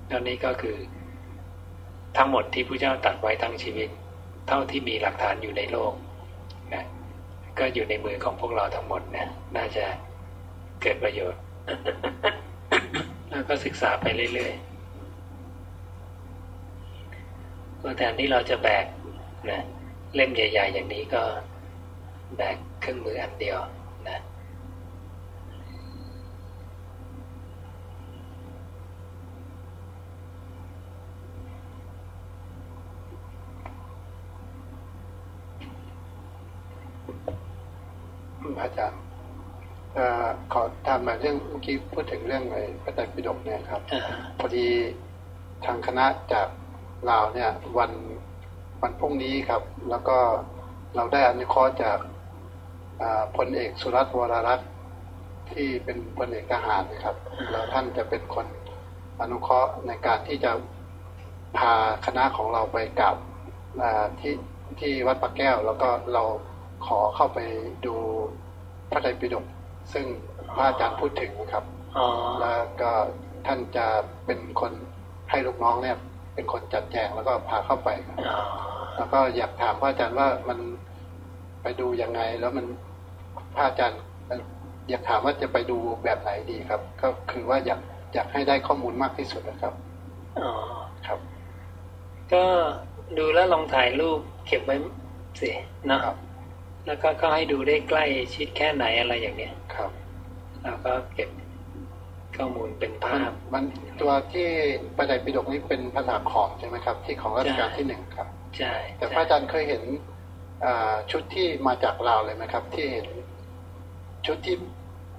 S2: แล้วนี้ก็คือทั้งหมดที่พระเจ้าตัดไว้ทั้งชีวิต เท่าที่มีหลักฐานอยู่ในโลกนะก็อยู่ในมือของพวกเราทั้งหมดนะน่าจะ เกิดประโยชน์ แล้วก็ศึกษาไปเรื่อยๆก็แทนที่เราจะแบกนะเล่มใหญ่ ๆ อย่างนี้ก็แบกเครื่องมืออันเดียวนะ
S3: อาจารย์ขอถามมา เรื่องเมื่อกี้พูดถึงเรื่องไอ้พระไตรปิฎกเนี่ยครับพอดีทางคณะจากลาวเนี่ย วันวันพรุ่งนี้ครับ แล้วก็เราได้อนุเคราะห์จากพลเอกสุรัตน์วรรัตน์ที่เป็นพลเอกทหารนะครับ แล้วท่านจะเป็นคนอนุเคราะห์ในการที่จะพาคณะของเราไปกับที่ที่วัดปะแก้ว แล้วก็เราขอเข้าไปดูพระไตรปิฎกซึ่ง พระอาจารย์พูดถึงครับแล้วก็ท่านจะเป็นคนให้ลูกน้องเนี่ย เป็นคนจัดแจงแล้วก็พาเข้าไปแล้วก็อยากถามพระอาจารย์ว่ามันไปดูยังไง แล้วมันพระอาจารย์อยากถามว่าจะไปดูแบบไหนดีครับ ก็คือว่าอยากอยากให้ได้ข้อมูลมากที่สุดนะครับ
S2: อ๋อ
S3: ครับ
S2: ก็ดูแล้วลองถ่ายรูปเก็บไว้สินะครับ แล้วก็ก็ให้ดูได้ใกล้ชิดแค่ไหนอะไรอย่างเนี้ย
S3: ครับ
S2: แล้วก็เก็บข้อมูลเป็นภาพ
S3: มันตัวที่ประไตรปิฎกนี้เป็นภาษาขอมใช่ไหมครับ ที่ของรัชกาลที่หนึ่งครับ
S2: ใช่
S3: แต่พระอาจารย์เคยเห็นชุดที่มาจากลาวเลยไหมครับ ที่เห็นชุดที่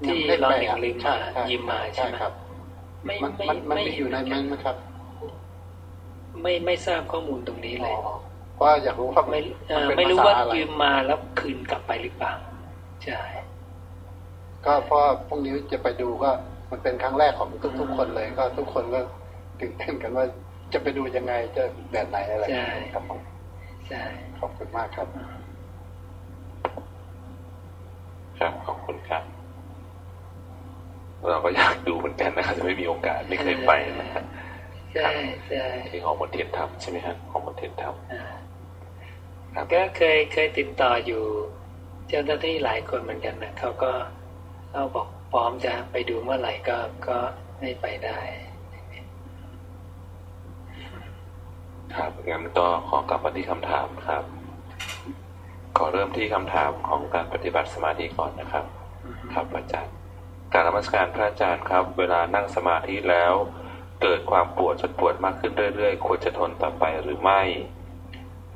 S2: ที่เราเห็นลืมมายิมมาใช่ไหม
S3: ครับไม่มันมันมีอยู่ในนั้นไหมครับ
S2: ไม่ไม่ทราบข้อมูลตรงนี้เลย
S3: ว่าอยากรู้ว่า
S2: ไม่ไม่รู้ว่ายืมมาแล้วคืนกลับไปหรือเปล่าใช่
S3: ก็เพราะพรุ่งนี้จะไปดูก็มันเป็นครั้งแรกของทุกๆคนเลย ก็ทุกคนก็ตื่นเต้นกันว่าจะไปดูยังไงจะแบบไหนอะไรครับผม
S2: ใช่
S3: ขอบคุณมากครับ
S1: ครับขอบคุณครับ เราก็อยากดูเหมือนกันนะครับจะไม่มีโอกาสไม่เคยไปนะครับ
S2: ใช่ใช่
S1: ที่ของมนเทียนธรรมใช่ไหมครับของมนเทียนธรรม
S2: ก็เคยเคยติดต่ออยู่ เจ้าหน้าที่หลายคนเหมือนกันนะเขาก็ เขาบอกพร้อมจะไปดูเมื่อไหร่ก็ก็ให้ไปได้
S1: ครับงั้นก็ขอกลับมาที่คำถามครับ ขอเริ่มที่คำถามของการปฏิบัติสมาธิก่อนนะครับ ครับอาจารย์การนมัสการพระอาจารย์ครับ เวลานั่งสมาธิแล้ว เกิดความปวดจนปวดมากขึ้นเรื่อยๆ ควรจะทนต่อไปหรือไม่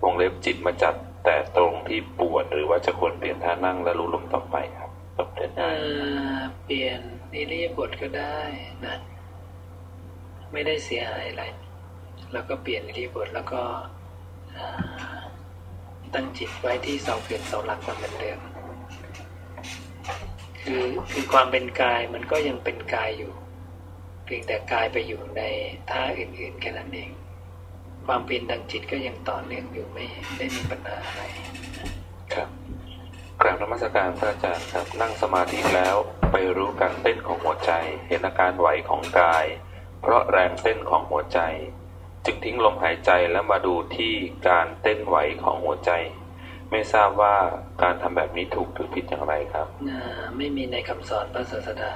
S1: วงเล็บจิตมาจับแต่ตรงที่ปวดหรือว่าจะควรเปลี่ยนท่านั่งและรู้ลมต่อไปครับตอบได้
S2: เอ่อ เปลี่ยนอิริยาบถก็ได้นะไม่ได้เสียหายอะไรแล้วก็เปลี่ยนอิริยาบถแล้วก็ตั้งจิตไว้ที่เสาเกิดเสาหลักเหมือนเดิมคือคือความเป็นกายมันก็ยังเป็นกายอยู่เพียงแต่กายไปอยู่ในท่าอื่นๆแค่นั้นเอง ความเปลี่ยนทางจิตก็ยังต่อเนื่องอยู่ไม่ได้มีปัญหาอะไร
S1: ครับ กราบนมัสการพระอาจารย์ครับนั่งสมาธิแล้วไปรู้การเต้นของหัวใจ เห็นอาการไหวของกาย เพราะแรงเต้นของหัวใจ จึงทิ้งลมหายใจแล้วมาดูที่การเต้นไหวของหัวใจ ไม่ทราบว่าการทำแบบนี้ถูกหรือผิดอย่างไรครับ
S2: ไม่มีในคำสอนพระศาสดา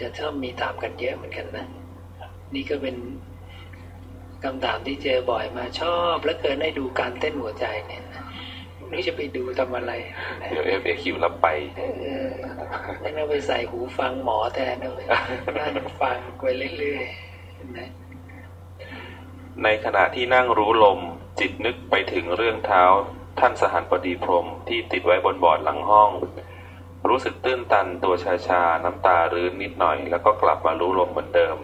S2: จะชอบมีถามกันเยอะเหมือนกันนะ นี่ก็เป็นคำถามที่เจอบ่อยมาชอบ แล้วเกินให้ดูการเต้นหัวใจเนี่ยนะ นี่จะไปดูทำอะไรนะ
S1: เดี๋ยว FAQ รับไป
S2: เออแล้วเราไปใส่หูฟังหมอแทนเอาเลยนั่งฟังไปเรื่อยๆนะ
S1: ในขณะที่นั่งรู้ลม จิตนึกไปถึงเรื่องท้าว ท่านสหัมบดีพรหมที่ติดไว้บนบอร์ดหลังห้อง รู้สึกตื้นตันตัวชาชาๆน้ำตารื้นนิดหน่อย แล้วก็กลับมารู้ลมเหมือนเดิม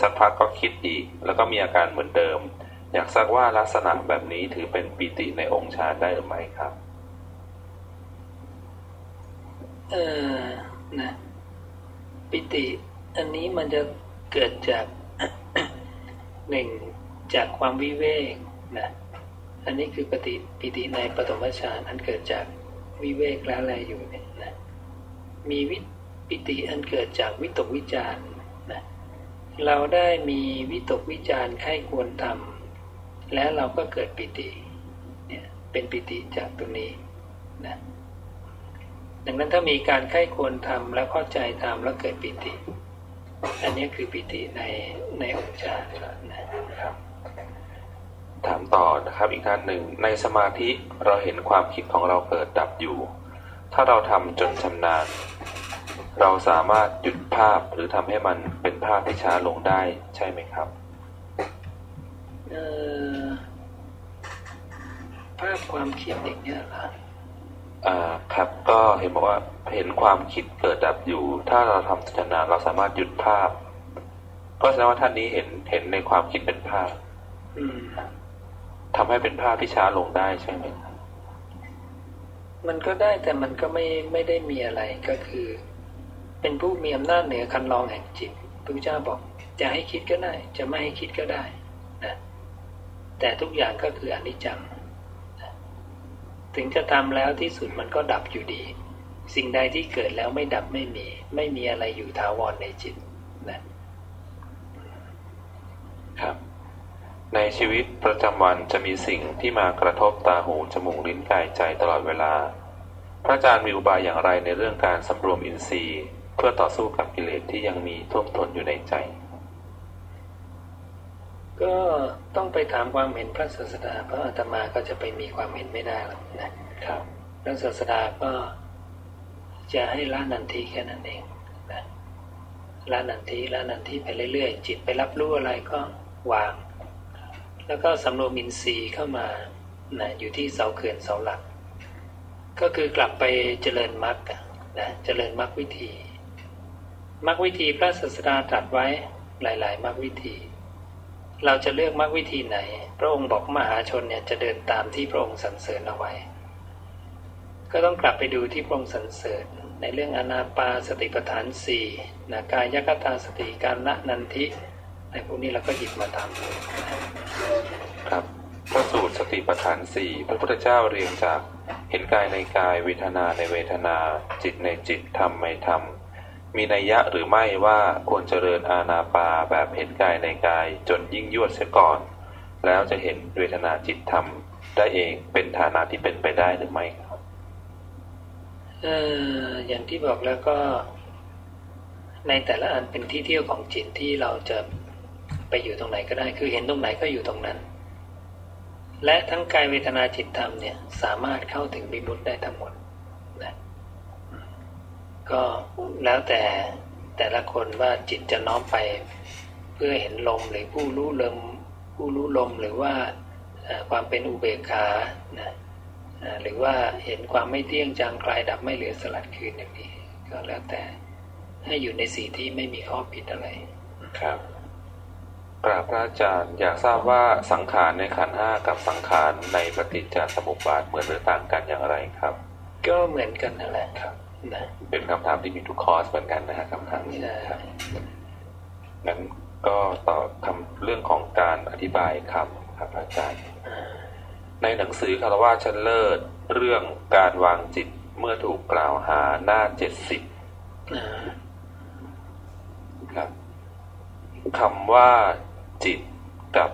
S1: สักพักก็คิดอีก แล้วก็มีอาการเหมือนเดิม อยากทราบว่าลักษณะแบบนี้ถือเป็นปิติในองค์ฌานได้หรือไม่ครับ
S2: เออนะปิติ อันนี้มันจะเกิดจากหนึ่งจากความวิเวกนะอันนี้คือปฏิปิติในปฐมฌานอันเกิดจากวิเวกและอะไรอยู่เนี่ยนะมีวิปิติอันเกิดจากวิตกวิจาร์นะเราได้มีวิตกวิจารณ์ไข้ควรทำ และเราก็เกิดปิติเนี่ยเป็นปิติจากตรงนี้นะดังนั้นถ้ามีการไข้ควรทำแล้วเข้าใจทำแล้วเกิดปิติ อันนี้คือปิติในในองค์ฌานนะครับ
S1: ถามต่อนะครับอีกท่านหนึ่งในสมาธิเราเห็นความคิดของเราเกิดดับอยู่ ถ้าเราทำจนชำนาญ เราสามารถหยุดภาพหรือทำให้มันเป็นภาพที่ช้าลงได้ใช่ไหมครับ
S2: ภาพความคิดอย่างเนี้ยเหรอ
S1: อ่าครับก็เห็นบอกว่าเห็นความคิดเกิดดับอยู่ ถ้าเราทำจนชำนาเราสามารถหยุดภาพ ก็แสดงว่าท่านนี้เห็นเห็นในความคิดเป็นภาพ
S2: อืม
S1: ทำให้เป็นภาพที่ช้าลงได้ใช่ไหม
S2: มันก็ได้แต่มันก็ไม่ไม่ได้มีอะไรก็คือ เป็นผู้มีอำนาจเหนือคันลองแห่งจิตพระพุทธเจ้าบอก จะให้คิดก็ได้ จะไม่ให้คิดก็ได้ แต่ทุกอย่างก็คืออนิจจัง ถึงจะทำแล้วที่สุดมันก็ดับอยู่ดี สิ่งใดที่เกิดแล้วไม่ดับไม่มี ไม่มีอะไรอยู่ถาวรในจิตนะ
S1: ครับ ในชีวิตประจำวันจะมีสิ่งที่มากระทบตาหูจมูกลิ้นกายใจตลอดเวลา พระอาจารย์มีอุบายอย่างไรในเรื่องการสำรวมอินทรีย์ เพื่อต่อสู้กับกิเลสที่ยังมีท่วมท้นอยู่ในใจ
S2: ก็ต้องไปถามความเห็นพระศาสดาเพราะอาตมาก็จะไปมีความเห็นไม่ได้หรอกนะครับพระศาสดาก็จะให้ละนันทีแค่นั้นเองนะละนันทีละนันทีไปเรื่อยๆ จิตไปรับรู้อะไรก็วาง แล้วก็สำรวมอินทรีย์เข้ามานะอยู่ที่เสาเขื่อนเสาหลัก ก็คือกลับไปเจริญมรรคนะเจริญมรรควิธีมรรควิธีพระศาสดาตรัสไว้หลาย ๆมรรควิธี เราจะเลือกมรรควิธีไหน พระองค์บอกมหาชนเนี่ยจะเดินตามที่พระองค์สรรเสริญเอาไว้ ก็ต้องกลับไปดูที่พระองค์สรรเสริญในเรื่องอนาปาสติปัฏฐานสี่นะกายกตาสติการละนันทิในพวกนี้เราก็หยิบมาทำ
S1: ครับพระสูตรสติปัฏฐานสี่พระพุทธเจ้าเรียงจาก เห็นกายในกายเวทนาในเวทนา จิตในจิตธรรมในธรรม มีนัยยะหรือไม่ว่าควรเจริญอาณาปาแบบเห็นกายในกายจนยิ่งยวดเสียก่อน แล้วจะเห็นเวทนาจิตธรรมได้เองเป็นฐานะที่เป็นไปได้หรือไม่ครับ
S2: เอออย่างที่บอกแล้วก็ ในแต่ละอันเป็นที่เที่ยวของจิตที่เราจะไปอยู่ตรงไหนก็ได้ คือเห็นตรงไหนก็อยู่ตรงนั้น และทั้งกายเวทนาจิตธรรมเนี่ยสามารถเข้าถึงวิมุตได้ทั้งหมด ก็แล้วแต่แต่ละคนว่าจิตจะน้อมไป เพื่อเห็นลมหรือผู้รู้ลมผู้รู้ลมหรือว่าความเป็นอุเบกขานะหรือว่าเห็นความไม่เที่ยงจางคลายดับไม่เหลือสลัดคืนอย่างนี้ ก็แล้วแต่ให้อยู่ในสีที่ไม่มีข้อผิดอะไร
S1: ครับกราบพระอาจารย์อยากทราบว่าสังขารในขันห้ากับสังขารในปฏิจจสมุปบาทเหมือนหรือต่างกันอย่างไรครับ
S2: ก็เหมือนกันนั่นแหละ
S1: ครับ
S2: นะ
S1: เป็นคำถามที่มีทุกคอร์สเหมือนกันนะฮะคำถามนี้
S2: ใช่
S1: ครับงั้นก็ตอบคำเรื่องของการอธิบายคำครับอาจารย์ ในหนังสือคารวะชั้นเลิศ เรื่องการวางจิตเมื่อถูกกล่าวหาหน้าเจ็ดสิบ
S2: อ่า
S1: ครับคำว่าจิตกับ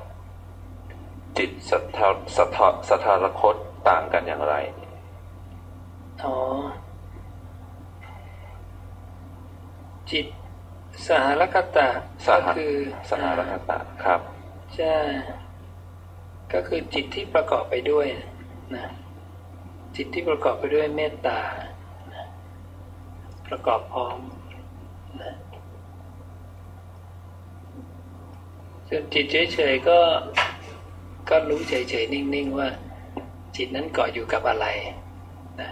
S1: จิตสัทธาสัทธาสัทธารคตต่างกันอย่างไร
S2: อ๋อ จิตสหรคตะ
S1: ส
S2: ก็
S1: ห
S2: คือ
S1: สหรคตะครับ
S2: ใช่ก็คือจิตที่ประกอบไปด้วยนะจิตที่ประกอบไปด้วยเมตตานะประกอบพร้อมนะส่วนจิตเฉยๆก็ก็รู้เฉยๆนิ่งๆว่า จิตนั้นเกาะอยู่กับอะไรนะ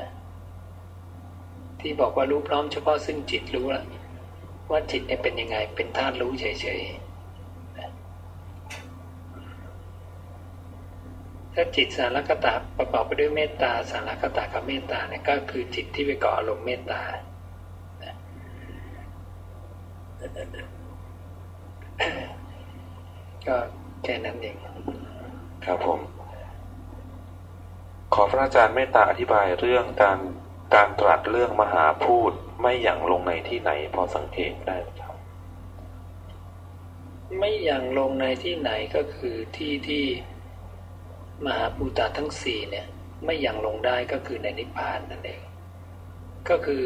S2: ที่บอกว่ารู้พร้อมเฉพาะซึ่งจิตรู้แล้ว ว่าจิตเนี่ยเป็นยังไง เป็นธาตุรู้เฉยๆถ้าจิตสารคตะประกอบไปด้วยเมตตาสารคตะกับเมตตาเนี่ยก็คือจิตที่ไปกาะอารมณ์เมตตาก็แค่นั้นเอง
S1: ครับผม ขอพระอาจารย์เมตตาอธิบายเรื่องการ การตรัสเรื่องมหาพูดไม่อย่างลงในที่ไหนพอสังเกตได้ไมครับ
S2: ไม่อย่างลงในที่ไหนก็คือที่ที่มหาภูตาทั้งสี่เนี่ย ไม่อย่างลงได้ก็คือในนิพพานนั่นเองก็คือ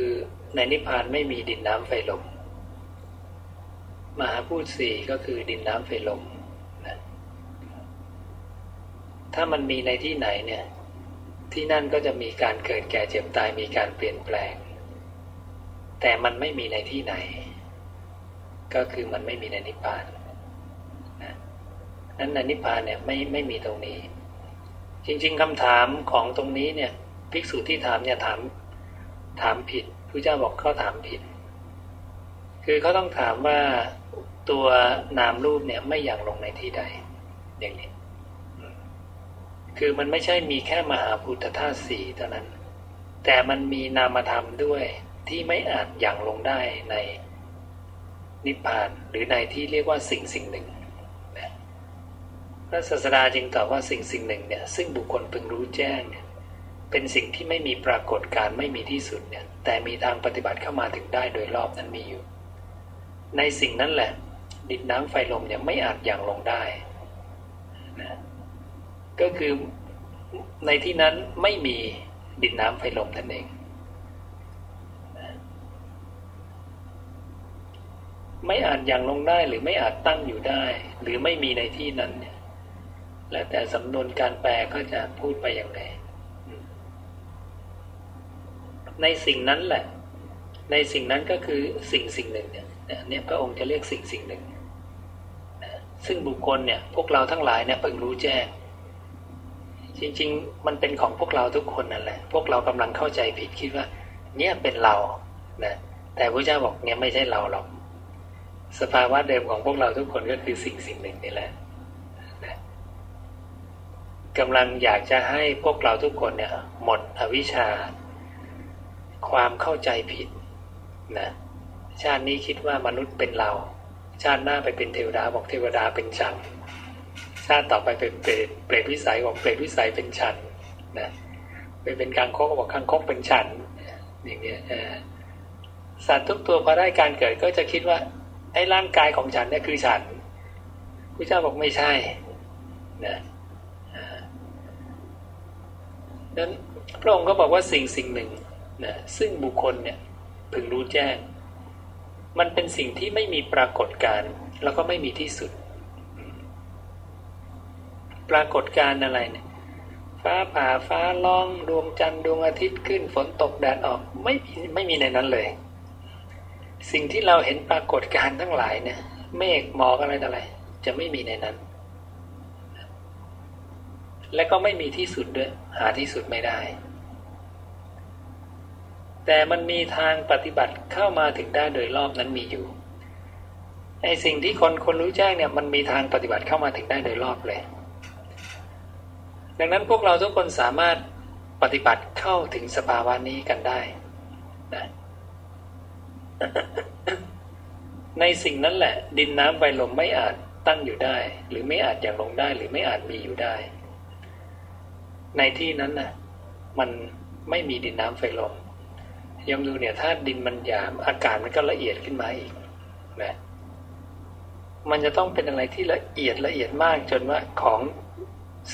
S2: ในนิพพานไม่มีดินน้ำไฟลมมหาพูดสี่ก็คือดินน้ำไฟลมนะถ้ามันมีในที่ไหนเนี่ย ที่นั่นก็จะมีการเกิดแก่เจ็บตายมีการเปลี่ยนแปลง แต่มันไม่มีในที่ไหน ก็คือมันไม่มีในนิพพานนะนั้นในนิพพานเนี่ยไม่ไม่มีตรงนี้ จริง ๆคำถามของตรงนี้เนี่ยภิกษุที่ถามเนี่ยถามถามผิดพระเจ้าบอกเขาถามผิด คือเขาต้องถามว่าตัวนามรูปเนี่ยไม่อย่างลงในที่ใดอย่างนี้ คือมันไม่ใช่มีแค่มหาพุทธธาตุสี่เท่านั้น แต่มันมีนามธรรมด้วยที่ไม่อาจอย่างลงได้ในนิพพานหรือในที่เรียกว่าสิ่งสิ่งหนึ่งพระศาสดาจึงตอบว่าสิ่งสิ่งหนึ่งเนี่ยซึ่งบุคคลพึงรู้แจ้งเนี่ยเป็นสิ่งที่ไม่มีปรากฏการไม่มีที่สุดเนี่ยแต่มีทางปฏิบัติเข้ามาถึงได้โดยรอบนั้นมีอยู่ ในสิ่งนั้นแหละ ดินน้ำไฟลมเนี่ยไม่อาจอย่างลงได้นะ ก็คือในที่นั้นไม่มีดินน้ำไฟลมนั่นเองไม่อาจย่างลงได้หรือไม่อาจตั้งอยู่ได้ หรือไม่มีในที่นั้นเนี่ยแล้วแต่สำนวนการแปลก็จะพูดไปอย่างไรในสิ่งนั้นแหละ ในสิ่งนั้นก็คือสิ่งสิ่งหนึ่งเนี่ยเนี่ยพระองค์จะเรียกสิ่งสิ่งหนึ่งซึ่งบุคคลเนี่ยพวกเราทั้งหลายเนี่ยเพิ่งรู้แจ้ง จริง ๆ มันเป็นของพวกเราทุกคนนั่นแหละ พวกเรากำลังเข้าใจผิดคิดว่า เนี่ยเป็นเรานะแต่พระเจ้าบอกเนี่ยไม่ใช่เราหรอก สภาวะเดิมของพวกเราทุกคนก็คือสิ่งสิ่งหนึ่งนี่แหละนะกำลังอยากจะให้พวกเราทุกคนเนี่ย หมดอวิชชา ความเข้าใจผิดนะชาตินี้คิดว่ามนุษย์เป็นเรา ชาติหน้าไปเป็นเทวดาบอกเทวดาเป็นฉัน ชาติต่อไปเป็นเปรตเปรตวิสัยบอกเปรตวิสัยเป็นฉันนะไปเป็นกางคกบอกกางคกเป็นฉัน อย่างเงี้ยสัตว์ทุกตัวพอได้การเกิดก็จะคิดว่าไอ้ร่างกายของฉันเนี่ยคือฉันพระเจ้าบอกไม่ใช่นะนั้นพระองค์ก็บอกว่าสิ่งสิ่งหนึ่งนะซึ่งบุคคลเนี่ยพึงรู้แจ้ง มันเป็นสิ่งที่ไม่มีปรากฏการณ์แล้วก็ไม่มีที่สุด ปรากฏการณ์อะไรเนี่ย ฟ้าผ่าฟ้าร้องดวงจันทร์ดวงอาทิตย์ขึ้นฝนตกแดดออกไม่ไม่มีในนั้นเลย สิ่งที่เราเห็นปรากฏการทั้งหลายเนี่ย เมฆหมอกอะไรต่ออะไร จะไม่มีในนั้น และก็ไม่มีที่สุดด้วย หาที่สุดไม่ได้ แต่มันมีทางปฏิบัติเข้ามาถึงได้โดยรอบนั้นมีอยู่ไอสิ่งที่คนคนรู้แจ้งเนี่ยมันมีทางปฏิบัติเข้ามาถึงได้โดยรอบเลย ดังนั้นพวกเราทุกคนสามารถปฏิบัติเข้าถึงสภาวะนี้กันได้นะในสิ่งนั้นแหละ ดินน้ำไฟลมไม่อาจตั้งอยู่ได้ หรือไม่อาจอย่างลงได้ หรือไม่อาจมีอยู่ได้ ในที่นั้นนะมันไม่มีดินน้ำไฟลมยมดูเนี่ยถ้าดินมันหยาบอากาศมันก็ละเอียดขึ้นมาอีกนะมันจะต้องเป็นอะไรที่ละเอียดละเอียดมากจนว่าของ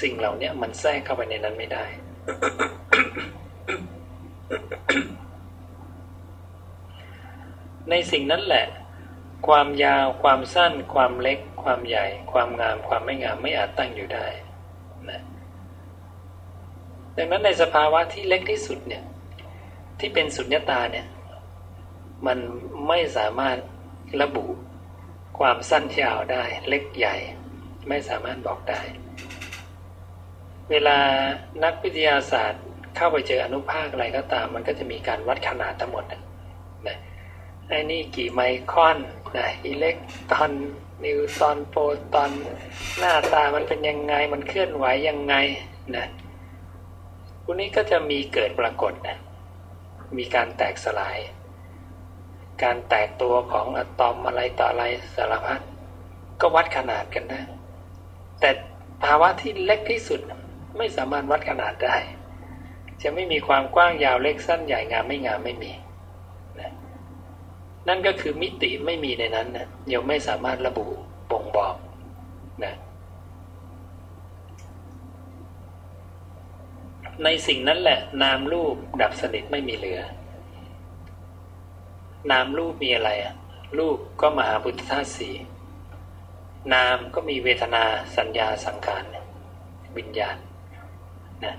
S2: สิ่งเหล่านี้มันแทรกเข้าไปในนั้นไม่ได้ ในสิ่งนั้นแหละ ความยาว ความสั้น ความเล็ก ความใหญ่ ความงาม ความไม่งามไม่อาจตั้งอยู่ได้นะดังนั้นในสภาวะที่เล็กที่สุดเนี่ย ที่เป็นสุญญตาเนี่ย มันไม่สามารถระบุความสั้นยาวได้ เล็กใหญ่ ไม่สามารถบอกได้ เวลานักวิทยาศาสตร์เข้าไปเจออนุภาคอะไรก็ตาม มันก็จะมีการวัดขนาดทั้งหมดนะไอ้นี่กี่ไมครอนนะอิเล็กตรอนนิวตรอนโปรตอนหน้าตามันเป็นยังไงมันเคลื่อนไหวยังไงนะพวกนี้ก็จะมีเกิดปรากฏนะมีการแตกสลาย การแตกตัวของอะตอมอะไรต่ออะไรสารพัดก็วัดขนาดกันได้แต่ภาวะที่เล็กที่สุด ไม่สามารถวัดขนาดได้ จะไม่มีความกว้างยาวเล็กสั้นใหญ่งามไม่งามไม่มีนะนั่นก็คือมิติไม่มีในนั้นนะยังไม่สามารถระบุบ่งบอกนะในสิ่งนั้นแหละ นามรูปดับสนิทไม่มีเหลือ นามรูปมีอะไรอะรูปก็มหาบุตรธาตุสีนามก็มีเวทนาสัญญาสังขารวิญญาณ นะ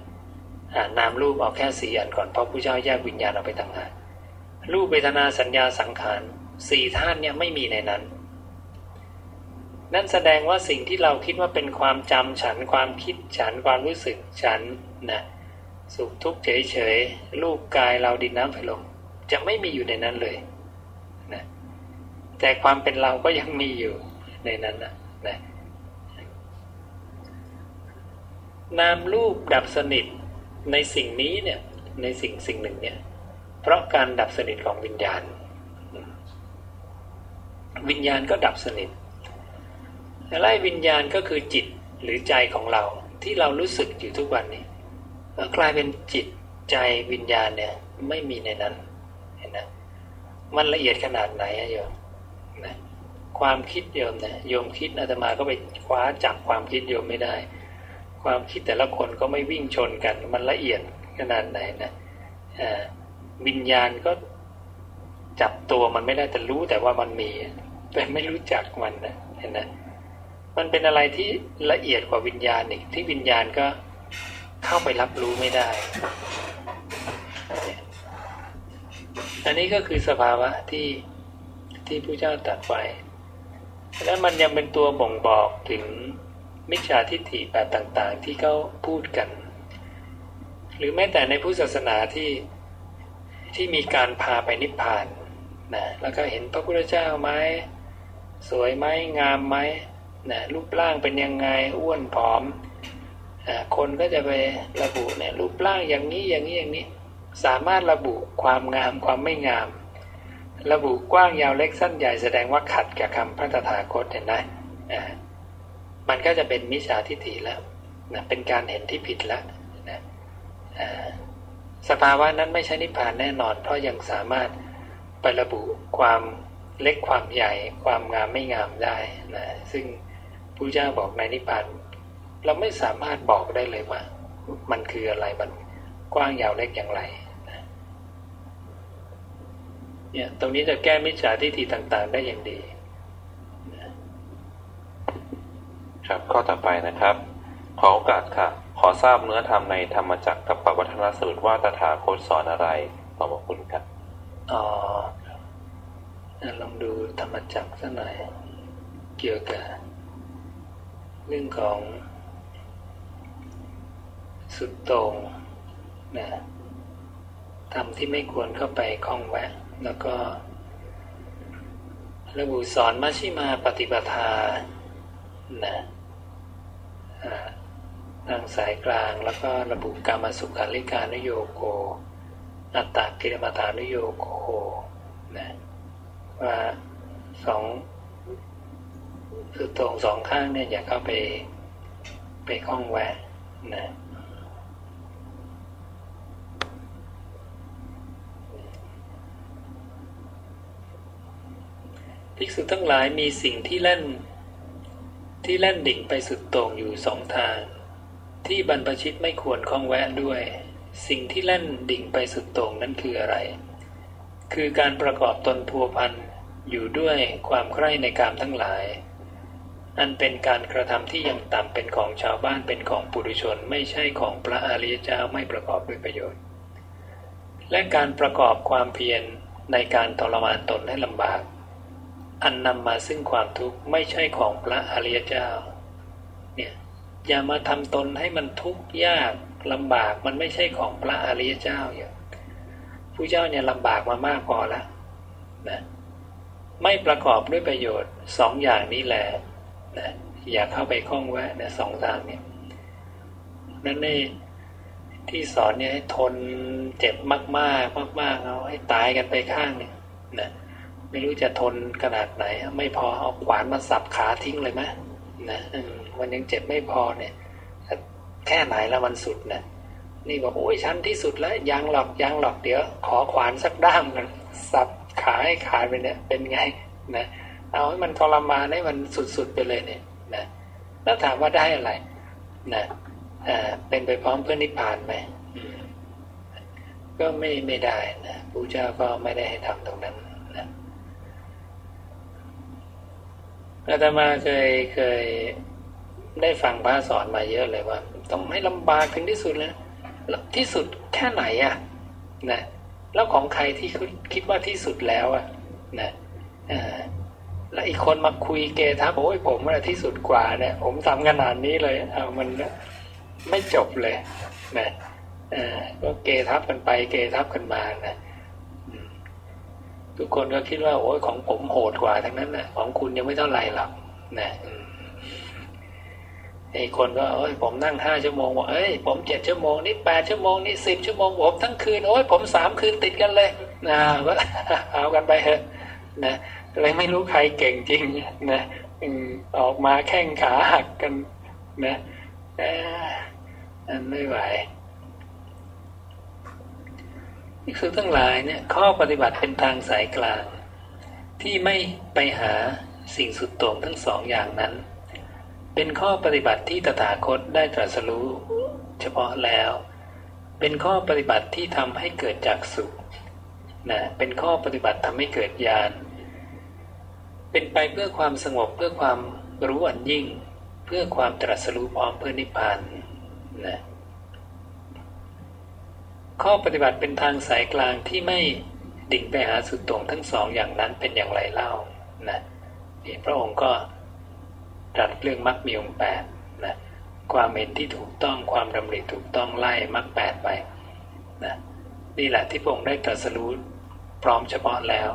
S2: นามรูปเอาแค่สี่อันก่อนเพราะผู้เจ้าแยกวิญญาณออกไปต่างหากรูปเวทนาสัญญาสังขารสี่ธาตุเนี่ยไม่มีในนั้น นั่นแสดงว่าสิ่งที่เราคิดว่าเป็นความจำฉันความคิดฉันความรู้สึกฉันนะสุขทุกข์เฉยๆรูปกายเราดินน้ำไฟลมจะไม่มีอยู่ในนั้นเลยนะแต่ความเป็นเราก็ยังมีอยู่ในนั้นนะนะ นามรูปดับสนิทในสิ่งนี้เนี่ยในสิ่งสิ่งหนึ่งเนี่ยเพราะการดับสนิทของวิญญาณ วิญญาณก็ดับสนิทไล่วิญญาณก็คือจิตหรือใจของเราที่เรารู้สึกอยู่ทุกวันนี้ก็กลายเป็นจิตใจวิญญาณเนี่ยไม่มีในนั้นเห็นนะมันละเอียดขนาดไหนอะโยมนะความคิดโยมเนะโยมคิดอาตมาก็ไปคว้าจับความคิดโยมไม่ได้ ความคิดแต่ละคนก็ไม่วิ่งชนกัน มันละเอียดขนาดไหนนะวิญญาณก็จับตัวมันไม่ได้แต่รู้แต่ว่ามันมีแต่ไม่รู้จักมันนะเห็นนะมันเป็นอะไรที่ละเอียดกว่าวิญญาณอีกที่วิญญาณก็เข้าไปรับรู้ไม่ได้ อันนี้ก็คือสภาวะที่ที่พระเจ้าตรัสไว้และมันยังเป็นตัวบ่งบอกถึง มิจฉาทิฏฐิแบบต่างๆ ที่เขาพูดกัน หรือแม้แต่ในพุทธศาสนาที่ที่มีการพาไปนิพพานนะแล้วก็เห็นพระพุทธเจ้าไหมสวยไหมงามไหมนะรูปร่างเป็นยังไงอ้วนผอมคนก็จะไประบุเนี่ยรูปร่างอย่างนี้อย่างนี้อย่างนี้ สามารถระบุความงามความไม่งาม ระบุกว้างยาวเล็กสั้นใหญ่แสดงว่าขัดกับคำพระตถาคตเห็นไหม มันก็จะเป็นมิจฉาทิฏฐิแล้วนะเป็นการเห็นที่ผิดแล้วนะสภาวะนั้นไม่ใช่นิพพานแน่นอน เพราะยังสามารถไประบุความเล็กความใหญ่ ความงามไม่งามได้นะซึ่งพระเจ้าบอกในนิพพานเราไม่สามารถบอกได้เลยว่า มันคืออะไรมันกว้างยาวเล็กอย่างไรเนี่ยตรงนี้จะแก้มิจฉาทิฏฐิต่าง ๆ ได้อย่างดี
S1: ครับข้อต่อไปนะครับ ขอโอกาสค่ะ ขอทราบเนื้อธรรมในธรรมจักรกับปวัฒนสูตรว่าตถาคตสอนอะไรขอบคุณครับ
S2: อ๋อลองดูธรรมจักรสักหน่อยเกี่ยวกับเรื่องของสุดโต่งนะทำที่ไม่ควรเข้าไปคล้องแวะ แล้วก็ระบุสอนมัชชิมาปฏิปทานะ ทางสายกลางแล้วก็ระบุกรรมสุขาริการนโยโก อัตตากิรมาฐานโยโกนะว่าสองคือตรงสองข้างเนี่ยอย่าเข้าไปไปคล้องแวะนะภิกษุทั้งหลายมีสิ่งที่เล่น ที่เล่นดิ่งไปสุดตรงอยู่สองทาง ที่บรรพชิตไม่ควรคล้องแวะด้วย สิ่งที่เล่นดิ่งไปสุดตรงนั้นคืออะไร คือการประกอบตนพัวพันอยู่ด้วยความใคร่ในกามทั้งหลาย อันเป็นการกระทำที่ยังต่ำเป็นของชาวบ้านเป็นของปุถุชนไม่ใช่ของพระอริยเจ้าไม่ประกอบด้วยประโยชน์ และการประกอบความเพียรในการทรมานตนให้ลำบาก อันนำมาซึ่งความทุกข์ไม่ใช่ของพระอริยเจ้า เนี่ยอย่ามาทำตนให้มันทุกข์ยากลำบากมันไม่ใช่ของพระอริยเจ้าอย่างผู้เจ้าเนี่ยลำบากมามากพอแล้วนะไม่ประกอบด้วยประโยชน์สองอย่างนี้แหละนะอย่าเข้าไปคล้องแวะนะสองทางเนี่ยนั่นในที่สอนเนี่ยให้ทนเจ็บมากๆ มากๆเอาให้ตายกันไปข้างเนี่ยนะ ไม่รู้จะทนขนาดไหน ไม่พอเอาขวานมาสับขาทิ้งเลยไหมนะมันยังเจ็บไม่พอเนี่ยแค่ไหนแล้วมันสุดนะนี่บอกโอ้ยชั้นที่สุดแล้วยังหลอกยังหลอกเดี๋ยว ขอขวานสักด้ามกันสับขาให้ขาดไปเนี่ยเป็นไงนะเอาให้มันทรมานให้มันสุดๆไปเลยเนี่ยนะแล้วถามว่าได้อะไรนะอ่าเป็นไปพร้อมเพื่อนิพพานไหมก็ไม่ไม่ได้นะพระเจ้าก็ไม่ได้ให้ทำตรงนั้น อาตมาเคยเคยได้ฟังพระสอนมาเยอะเลยว่า ต้องให้ลำบากถึงที่สุดเลยที่สุดแค่ไหนอะนะแล้วของใครที่คิดว่าที่สุดแล้วอะนะแล้วอีกคนมาคุยเกทับโอ้ยผมว่าที่สุดกว่าเนี่ย ผมทำขนาดนี้เลยเอามันไม่จบเลยนะก็เกทับกันไปเกทับกันมานะ ทุกคนก็คิดว่า โอ้ยของผมโหดกว่าทั้งนั้นนะของคุณยังไม่เท่าไหร่หรอกนะไอ้คนก็โอ้ยผมนั่งห้าชั่วโมงบอกเอ้ยผมเจ็ดชั่วโมงนี่แปดชั่วโมงนี่สิบชั่วโมงผมทั้งคืนโอ้ยผมสามคืนติดกันเลยนะก็เอากันไปเถอะนะเลยไม่รู้ใครเก่งจริงนะออกมาแข้งขาหักกันนะอันไม่ไหว ภิกษุทั้งหลายเนี่ยข้อปฏิบัติเป็นทางสายกลาง ที่ไม่ไปหาสิ่งสุดโต่งทั้งสองอย่างนั้น เป็นข้อปฏิบัติที่ตถาคตได้ตรัสรู้ เฉพาะแล้ว เป็นข้อปฏิบัติที่ทำให้เกิดจากสุขนะเป็นข้อปฏิบัติทำให้เกิดญาณเป็นไปเพื่อความสงบเพื่อความรู้อันยิ่ง เพื่อความตรัสรู้พร้อมเพื่อนิพพานนะ ข้อปฏิบัติเป็นทางสายกลางที่ไม่ดิ่งไปหาสุดตรงทั้งสองอย่างนั้นเป็นอย่างไรเล่านะนี่พระองค์ก็ตรัสเรื่องมรรคมีองค์แปดนะความเห็นที่ถูกต้องความดำริถูกต้องไล่มรรคแปดไปนะนี่แหละที่พระองค์ได้ตรัสรู้พร้อมเฉพาะแล้ว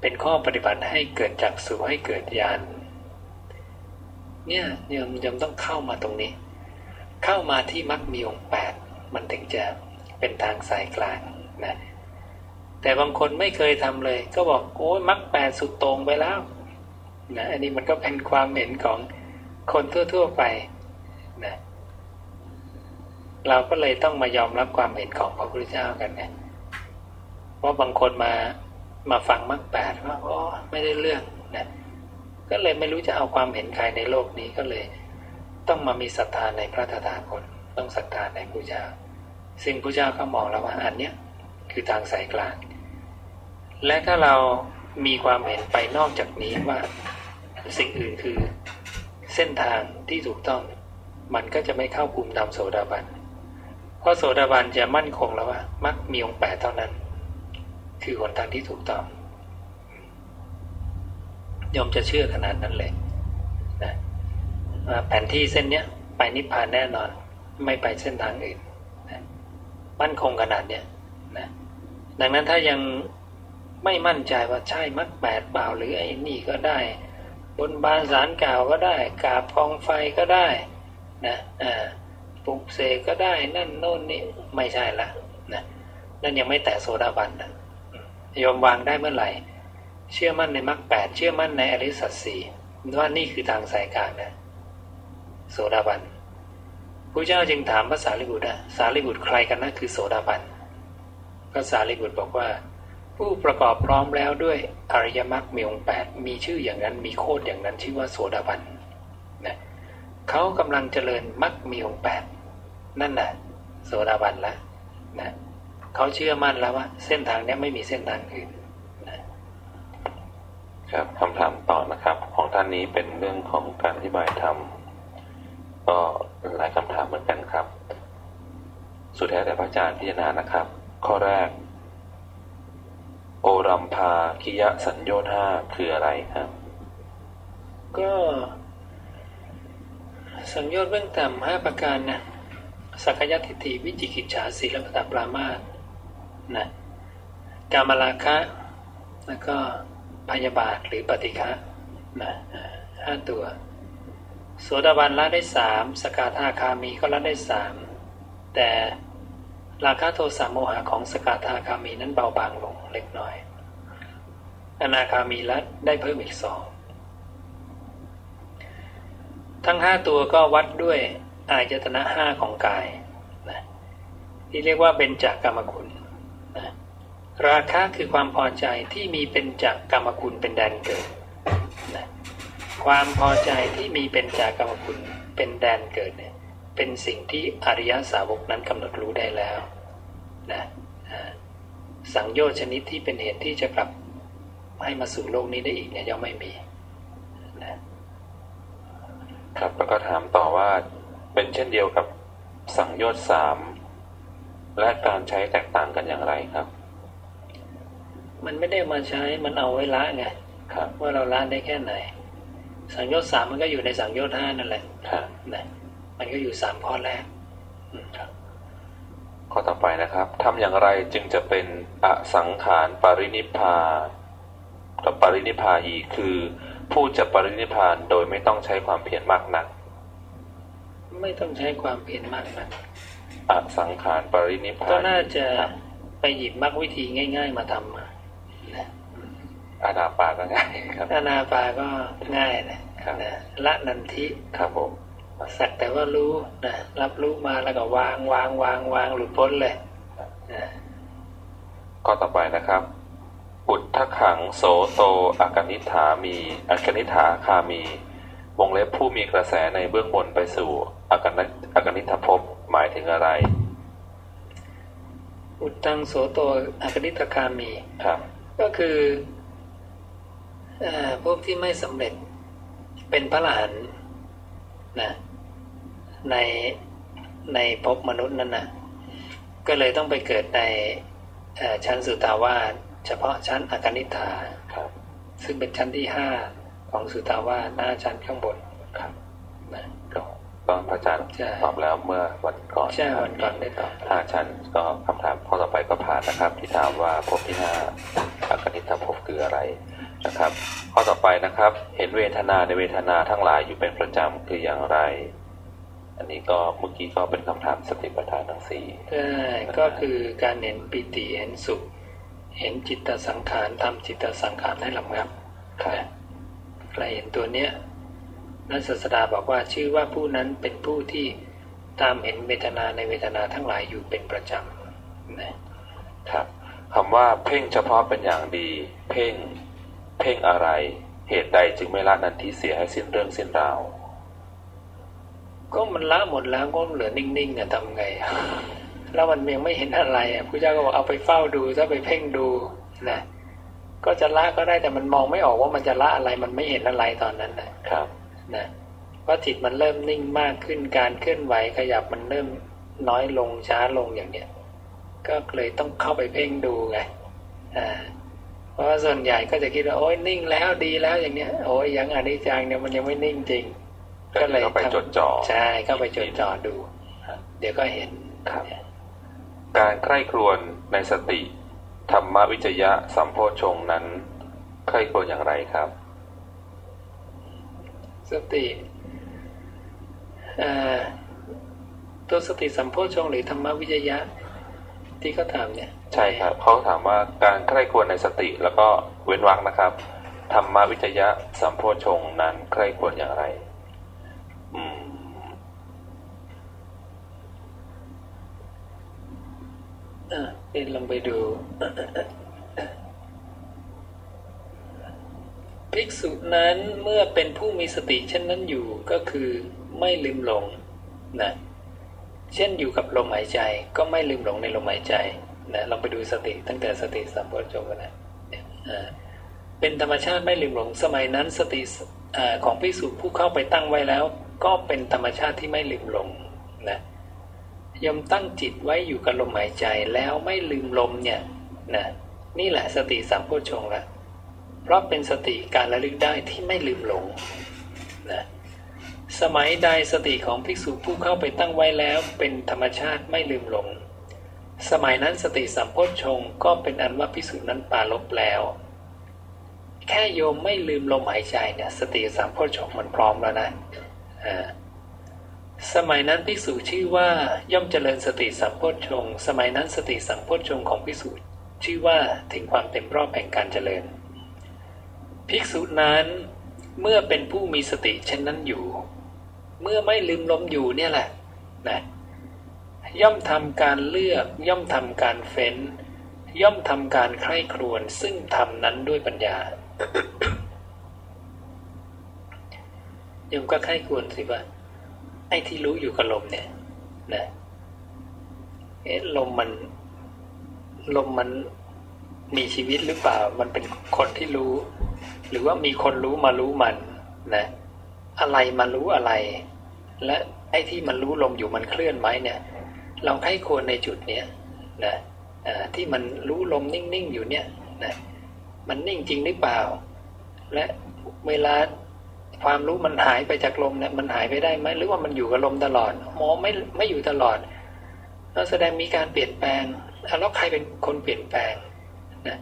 S2: เป็นข้อปฏิบัติให้เกิดจากสู่ให้เกิดญาณเนี่ยยมยมต้องเข้ามาตรงนี้ เข้ามาที่มรรคมีองค์แปดมันถึงจะ เป็นทางสายกลางนะแต่บางคนไม่เคยทำเลย ก็บอกโอ้ยมักแปดสุดตรงไปแล้วนะอันนี้มันก็เป็นความเห็นของคนทั่ว ๆไปนะเราก็เลยต้องมายอมรับความเห็นของพระพุทธเจ้ากันนะว่าบางคนมามาฟังมักแปดว่าโอ้ไม่ได้เรื่องนะก็เลยไม่รู้จะเอาความเห็นใครในโลกนี้ก็เลย ต้องมามีศรัทธาในพระธถาคตต้องศรัทธาในพระเจ้า ซึ่งพระเจ้าก็มองแล้วว่าอันเนี้ยคือทางสายกลาง และถ้าเรามีความเห็นไปนอกจากนี้ว่าสิ่งอื่นคือเส้นทางที่ถูกต้อง มันก็จะไม่เข้าภูมิธรรมโสดาบัน เพราะโสดาบันจะมั่นคงแล้วว่ามักมีองค์แปดเท่านั้น คือหนทางที่ถูกต้องยอมจะเชื่อขนาดนั้นเลยนะแผนที่เส้นเนี้ยไปนิพพานแน่นอน ไม่ไปเส้นทางอื่น มั่นคงขนาดเนี้ยนะดังนั้นถ้ายังไม่มั่นใจว่าใช่มักแปดเปล่าหรือไอ้นี่ก็ได้ บนบานสารกล่าวก็ได้กาบกองไฟก็ได้นะอ่าปลุกเสกก็ได้นั่นโน่นนี่ไม่ใช่ละนะนั่นยังไม่แตะโซดาบันนะยอมวางได้เมื่อไหร่ เชื่อมั่นในมรรคแปดเชื่อมั่นในอริสัตสีว่านี่คือทางสายกลางนะโสดาบัน พระเจ้าจึงถามภาษาลิบุตรสารีบุตรใครกันนะคือโสดาบันภาษาลิบุตรบอกว่า ผู้ประกอบพร้อมแล้วด้วยอริยมรรคมีองค์แปดมีชื่ออย่างนั้นมีโคดอย่างนั้นชื่อว่าโสดาบันนะเขากำลังเจริญมรรคมีองค์แปดนั่นน่ะ โสดาบันละนะเขาเชื่อมั่นแล้วว่า เส้นทางนี้ไม่มีเส้นทางอื่น
S1: ครับคำถามต่อนะครับ ของท่านนี้เป็นเรื่องของการอธิบายธรรม ก็หลายคำถามเหมือนกันครับ สุดแท้แต่พระอาจารย์พิจารณานะครับ ข้อแรก โอรัมพาคิยะสัญญาห้าคืออะไรครับ
S2: ก็สัญญาเบื้องต่ำห้าประการนะสักยทิฏฐิวิจิกิจฉาศีลปตปรามาสนะกามราคะ แล้วก็พยาบาทหรือปฏิฆะนะห้าตัว โสดาบันละได้สามสกาธาคามีก็ละได้สามแต่ราคะโทสะโมหะของสกาธาคามีนั้นเบาบางลงเล็กน้อย อนาคามีละได้เพิ่มอีกสองทั้งห้าตัวก็วัดด้วยอายตนะห้าของกายนะที่เรียกว่าเป็นจักกรรมคุณนะราคะคือความพอใจที่มีเป็นจักกรรมคุณเป็นแดนเกิด ความพอใจที่มีเป็นจากกรรมคุณเป็นแดนเกิดเนี่ยเป็นสิ่งที่อริยสาวกนั้นกำหนดรู้ได้แล้วนะสังโยชน์ชนิดที่เป็นเหตุที่จะกลับให้มาสู่โลกนี้ได้อีกเนี่ยยังไม่มี
S1: นะครับแล้วก็ถามต่อว่าเป็นเช่นเดียวกับสังโยชน์สามและการใช้แตกต่างกันอย่างไรครับ
S2: มันไม่ได้มาใช้มันเอาไว้ละไงว่าเราละได้แค่ไหน สังโยชน์สามมันก็อยู่ในสังโยชน์ห้านั่นแหละนะมันก็อยู่สามข้อแรก
S1: ข้อต่อไปนะครับทำอย่างไรจึงจะเป็นอสังขารปรินิพากับปรินิพาอีคือผู้จะปรินิพานโดยไม่ต้องใช้ความเพียรมากนัก
S2: ไม่ต้องใช้ความเพียรมากนัก
S1: อสังขารปรินิพาน
S2: ก็น่าจะไปหยิบมรรควิธีง่าย ๆ มาทำมา
S1: อานาปาก็ง่ายครับ
S2: อานาปาก็ง่ายนะนะละนันทิ
S1: ครับผม
S2: สักแต่ว่ารู้นะรับรู้มาแล้วก็วางวางวางวางหลุดพ้นเลย
S1: ก็ต่อไปนะครับอุทธขังโสโตอากนิฐามีอากนิฐาคามี วงเล็บผู้มีกระแสในเบื้องบนไปสู่อากนิอากนิทภพหมายถึงอะไร
S2: อุตตังโสโตอากนิทคามี
S1: ครับ
S2: ก็คือ พวกที่ไม่สำเร็จเป็นพระหลานนะในในภพมนุษย์นั่นนะก็เลยต้องไปเกิดในชั้นสุตาวาสเฉพาะชั้นอากนิฐาซึ่งเป็นชั้นที่ห้าของสุตาวาสหน้าชั้นข้างบน
S1: ครับนะก็ตอนพระอาจารย์ตอบแล้วเมื่อวันก่อน
S2: ใช่วันก่อนได้ตอบ
S1: ห้าชั้นก็คำถามข้อต่อไปก็ผ่านนะครับ ที่ถามว่าภพที่ห้าอากนิฐาภพคืออะไร นะครับ ข้อต่อไปนะครับ เห็นเวทนาในเวทนาทั้งหลายอยู่เป็นประจำคืออย่างไร อันนี้ก็เมื่อกี้ก็เป็นคำถามสติปัฏฐานทั้งสี่
S2: ใช่ก็คือการเห็นปิติเห็นสุข เห็นจิตสังขารทำจิตสังขารให้ลำงับครับใครเห็นตัวเนี้ยนักศาสดาบอกว่าชื่อว่าผู้นั้นเป็นผู้ที่ตามเห็นเวทนาในเวทนาทั้งหลายอยู่เป็นประจำ
S1: นะครับคำว่าเพ่งเฉพาะเป็นอย่างดี เพ่ง เพ่งอะไร เหตุใดจึงไม่ละนันทิเสียให้สิ้นเรื่องสิ้นราว
S2: ก็มันละหมดแล้วก็เหลือนิ่งๆอะทำไง แล้วมันยังไม่เห็นอะไรอะพระเจ้าก็บอกเอาไปเฝ้าดูถ้าไปเพ่งดูนะก็จะละก็ได้แต่มันมองไม่ออกว่ามันจะละอะไรมันไม่เห็นอะไรตอนนั้นนะครับนะเพราะจิตมันเริ่มนิ่งมากขึ้นการเคลื่อนไหวขยับมันเริ่มน้อยลงช้าลงอย่างเนี้ยก็เลยต้องเข้าไปเพ่งดูไงอ่า เพราะว่าส่วนใหญ่ก็จะคิดว่าโอ้ยนิ่งแล้วดีแล้วอย่างเนี้ยโอ้ยยังอนิจจังเนี่ยมันยังไม่นิ่งจริง
S1: ก็เลยเข้าไปจดจ่อ
S2: ใช่เข้าไปจดจ่อดู เดี๋ยวก็เห็น
S1: ครับการใคร่ครวญในสติธรรมวิจยะสัมโพชงค์นั้นใคร่ครวญอย่างไรครับ
S2: สติเอ่อตัวสติสัมโพชฌงค์หรือธรรมวิจยะที่เขาถามเนี่ย
S1: ใช่ครับเขาถามว่าการใคร่ควญในสติแล้วก็เว้นวรรคนะครับธรรมวิจยะสัมโพชงนั้นใคร่ควญอย่างไรอืม
S2: อะเป็นลองไปดู ภิกษุนั้นเมื่อเป็นผู้มีสติเช่นนั้นอยู่ก็คือไม่ลืมหลงนะเช่นอยู่กับลมหายใจก็ไม่ลืมหลงในลมหายใจ นะลองไปดูสติตั้งแต่สติสัมปชัญญะนะเนี่ยอ่าเป็นธรรมชาติไม่ลืมหลงสมัยนั้นสติอของภิกษุผู้เข้าไปตั้งไว้แล้ว ก็เป็นธรรมชาติที่ไม่ลืมหลงนะยมตั้งจิตไว้อยู่กับลมหายใจแล้วไม่ลืมลมเนี่ยนะนี่แหละสติสัมโพชฌงค์ละเพราะเป็นสติการระลึกได้ที่ไม่ลืมหลงนะสมัยใดสติของภิกษุผู้เข้าไปตั้งไว้แล้ว เป็นธรรมชาติไม่ลืมหลง สมัยนั้นสติสัมโพชฌงก็เป็นอันว่าภิกษุนั้นปาลบแล้ว แค่โยมไม่ลืมลมหายใจเนี่ยสติสัมโพชฌงมันพร้อมแล้วนะอ่าสมัยนั้นภิกษุชื่อว่าย่อมเจริญสติสัมโพชฌงสมัยนั้นสติสัมโพชฌงของภิกษุชื่อว่าถึงความเต็มรอบแห่งการเจริญ ภิกษุนั้นเมื่อเป็นผู้มีสติเช่นนั้นอยู่ เมื่อไม่ลืมลมอยู่เนี่ยแหละนะ ย่อมทำการเลือก ย่อมทำการเฟ้น ย่อมทำการใคร่ครวญซึ่งทำนั้นด้วยปัญญาโยมก็ใคร่ครวญสิว่าไอ้ที่รู้อยู่กับลมเนี่ยนะเอ๊ะลมมัน ลมมันมีชีวิตหรือเปล่า มันเป็นคนที่รู้ หรือว่ามีคนรู้มารู้มันนะอะไรมารู้อะไร และไอ้ที่มันรู้ลมอยู่มันเคลื่อนไหมเนี่ย เราให้ควรในจุดเนี้ยนะที่มันรู้ลมนิ่งๆอยู่เนี่ยนะมันนิ่งจริงหรือเปล่า และเวลาความรู้มันหายไปจากลมเนี่ยมันหายไปได้ไหมหรือว่ามันอยู่กับลมตลอดหมอไม่ไม่อยู่ตลอดแล้วแสดงมีการเปลี่ยนแปลงอะแล้วใครเป็นคนเปลี่ยนแปลงนะ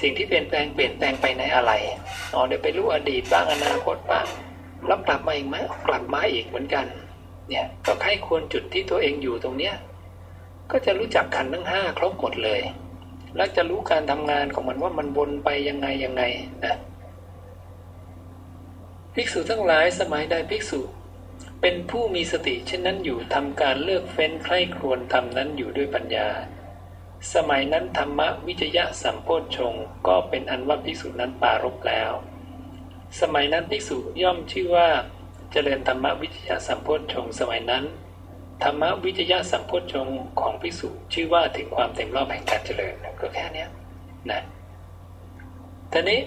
S2: สิ่งที่เปลี่ยนแปลงเปลี่ยนแปลงไปในอะไรอ๋อเดี๋ยวไปรู้อดีตบ้างอนาคตบ้างแล้วกลับมาอีกไหมกลับมาอีกเหมือนกัน เนี่ยก็ใครควรจุดที่ตัวเองอยู่ตรงเนี้ย ก็จะรู้จักขันทั้งห้าครบหมดเลย แล้วจะรู้การทำงานของมันว่ามันวนไปยังไงยังไงนะภิกษุทั้งหลายสมัยใดภิกษุ เป็นผู้มีสติเช่นนั้นอยู่ทำการเลือกเฟ้นใคร่ครวญทำนั้นอยู่ด้วยปัญญา สมัยนั้นธรรมวิจยะสัมโพชฌงก็เป็นอันว่าภิกษุนั้นปารบแล้ว สมัยนั้นภิกษุย่อมชื่อว่าเจริญธรรมวิจยะสัมโพชฌงสมัยนั้น ธรรมวิจยะสัมโพชฌงของภิกษุชื่อว่าถึงความเต็มรอบแห่งการเจริญก็แค่นี้นะทีนี้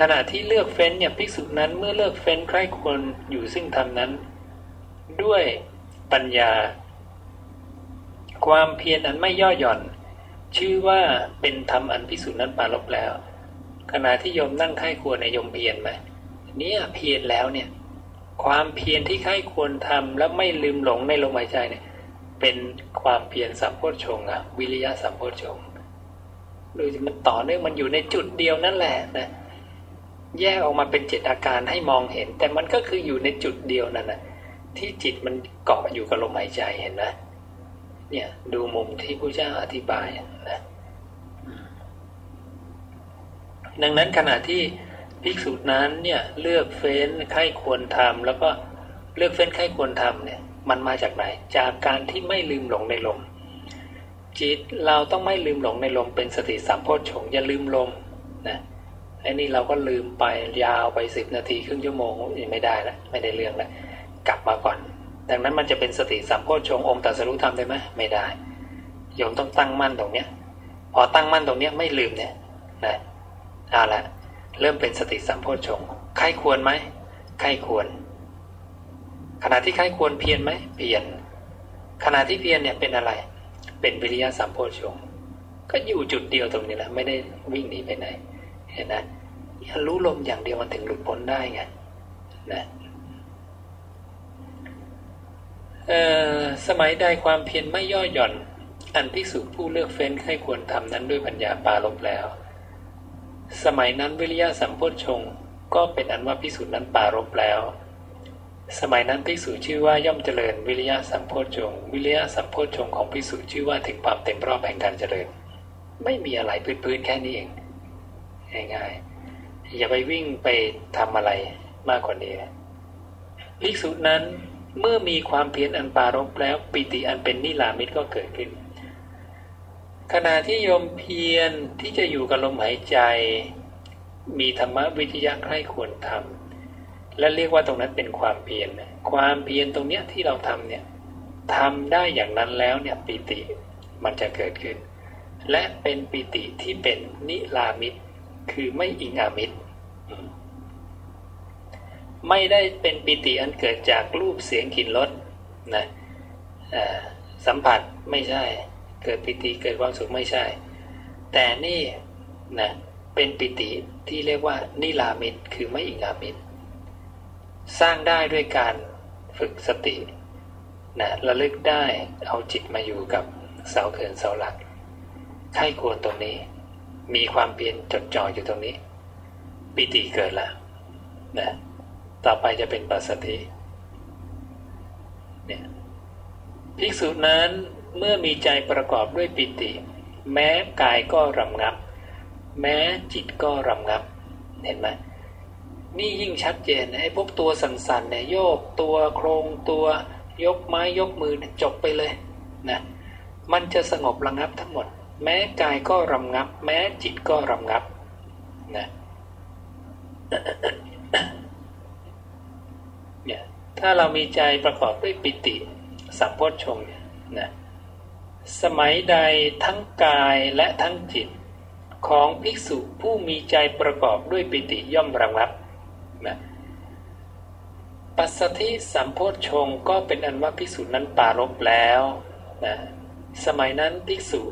S2: ขณะที่เลือกเฟ้นเนี่ยภิกษุนั้นเมื่อเลือกเฟ้นใครควรอยู่ซึ่งธรรมนั้น ด้วยปัญญา ความเพียรอันไม่ย่อหย่อน ชื่อว่าเป็นธรรมอันภิกษุนั้นปารบแล้ว ขณะที่โยมนั่งไข้ควรในยมเพียรไหมเนี่ยเพียรแล้วเนี่ย ความเพียรที่ไข้ควรทำแล้วไม่ลืมหลงในลมหายใจเนี่ย เป็นความเพียรสัมโพชฌงค์อะวิริยะสัมโพชฌงค์ดูมันต่อเนื่องมันอยู่ในจุดเดียวนั่นแหละนะแยกออกมาเป็นเจ็ดอาการให้มองเห็น แต่มันก็คืออยู่ในจุดเดียวนั่นนะที่จิตมันเกาะอยู่กับลมหายใจเห็นไหมเนี่ยดูมุมที่พระเจ้าอธิบายนะดังนั้นขณะที่ ภิกษุนั้นเนี่ยเลือกเฟ้นไข้ควรทำแล้วก็เลือกเฟ้นไข้ควรทำเนี่ยมันมาจากไหน จากการที่ไม่ลืมหลงในลม จิตเราต้องไม่ลืมหลงในลมเป็นสติสัมโพชฌงอย่าลืมลมนะไอ้นี่เราก็ลืมไปยาวไปสิบนาทีครึ่งชั่วโมงไม่ได้แล้วไม่ได้เรื่องแล้วกลับมาก่อน ดังนั้นมันจะเป็นสติสัมโพชฌงองค์ตรัสรู้ธรรมได้ไหมไม่ได้โยมต้องตั้งมั่นตรงเนี้ยพอตั้งมั่นตรงเนี้ยไม่ลืมเนี่ยนะเอาละ เริ่มเป็นสติสัมโพชฌงค์ใครควรไหมใครควร ขณะที่ใครควรเพียรไหมเพียรขณะที่เพียรเนี่ยเป็นอะไร เป็นวิริยะสัมโพชงก็อยู่จุดเดียวตรงนี้แหละไม่ได้วิ่งหนีไปไหน เห็นไหมรู้ลมอย่างเดียวมันถึงหลุดพ้นได้ไงนะสมัยใดความเพียรไม่ย่อหย่อน อันภิกษุผู้เลือกเฟ้นให้ควรทำนั้นด้วยปัญญาปาลบแล้ว สมัยนั้นวิริยะสัมโพชงก็เป็นอันว่าภิกษุนั้นปารบแล้ว สมัยนั้นภิกษุชื่อว่าย่อมเจริญวิริยะสัมโพชงวิริยะสัมโพชงของภิกษุชื่อว่าถึงความเต็มรอบแห่งการเจริญ ไม่มีอะไรพื้นๆแค่นี้เองง่ายๆอย่าไปวิ่งไปทำอะไรมากกว่านี้ภิกษุนั้นเมื่อมีความเพียรอันปารบแล้วปิติอันเป็นนิลามิตก็เกิดขึ้น ขณะที่โยมเพียรที่จะอยู่กับลมหายใจ มีธรรมวิทยาใครควรทำและเรียกว่าตรงนั้นเป็นความเพียรความเพียรตรงเนี้ยที่เราทำเนี่ยทำได้อย่างนั้นแล้วเนี่ยปิติมันจะเกิดขึ้น และเป็นปิติที่เป็นนิลามิตคือไม่อิงอามิตรไม่ได้เป็นปิติอันเกิดจากรูปเสียงกลิ่นรสนะสัมผัสไม่ใช่ เกิดปิติเกิดความสุขไม่ใช่ แต่นี่นะเป็นปิติที่เรียกว่านิลามิตคือไม่อิงามิตสร้างได้ด้วยการฝึกสตินะระลึกได้เอาจิตมาอยู่กับเสาเขื่อนเสาหลักไข้ควรตรงนี้ มีความเปลี่ยนจดจ่ออยู่ตรงนี้ ปิติเกิดแล้วนะต่อไปจะเป็นปัสสติเนี่ยภิกษุนั้น เมื่อมีใจประกอบด้วยปิติ แม้กายก็รำงับ แม้จิตก็รำงับ เห็นไหมนี่ยิ่งชัดเจนไอ้พวกตัวสันๆเนี่ยโยกตัวโครงตัวยกไม้ยกมือจบไปเลยนะมันจะสงบระงับทั้งหมด แม้กายก็รำงับ แม้จิตก็รำงับนะเนี่ยถ้าเรามีใจประกอบด้วยปิติสัมโพชฌงเนี่ยนะ สมัยใดทั้งกายและทั้งจิต ของภิกษุผู้มีใจประกอบด้วยปิติย่อมระงับนะปัสสธิสัมโพชฌงก็เป็นอันว่าภิกษุนั้นปารบแล้วนะสมัยนั้นภิกษุ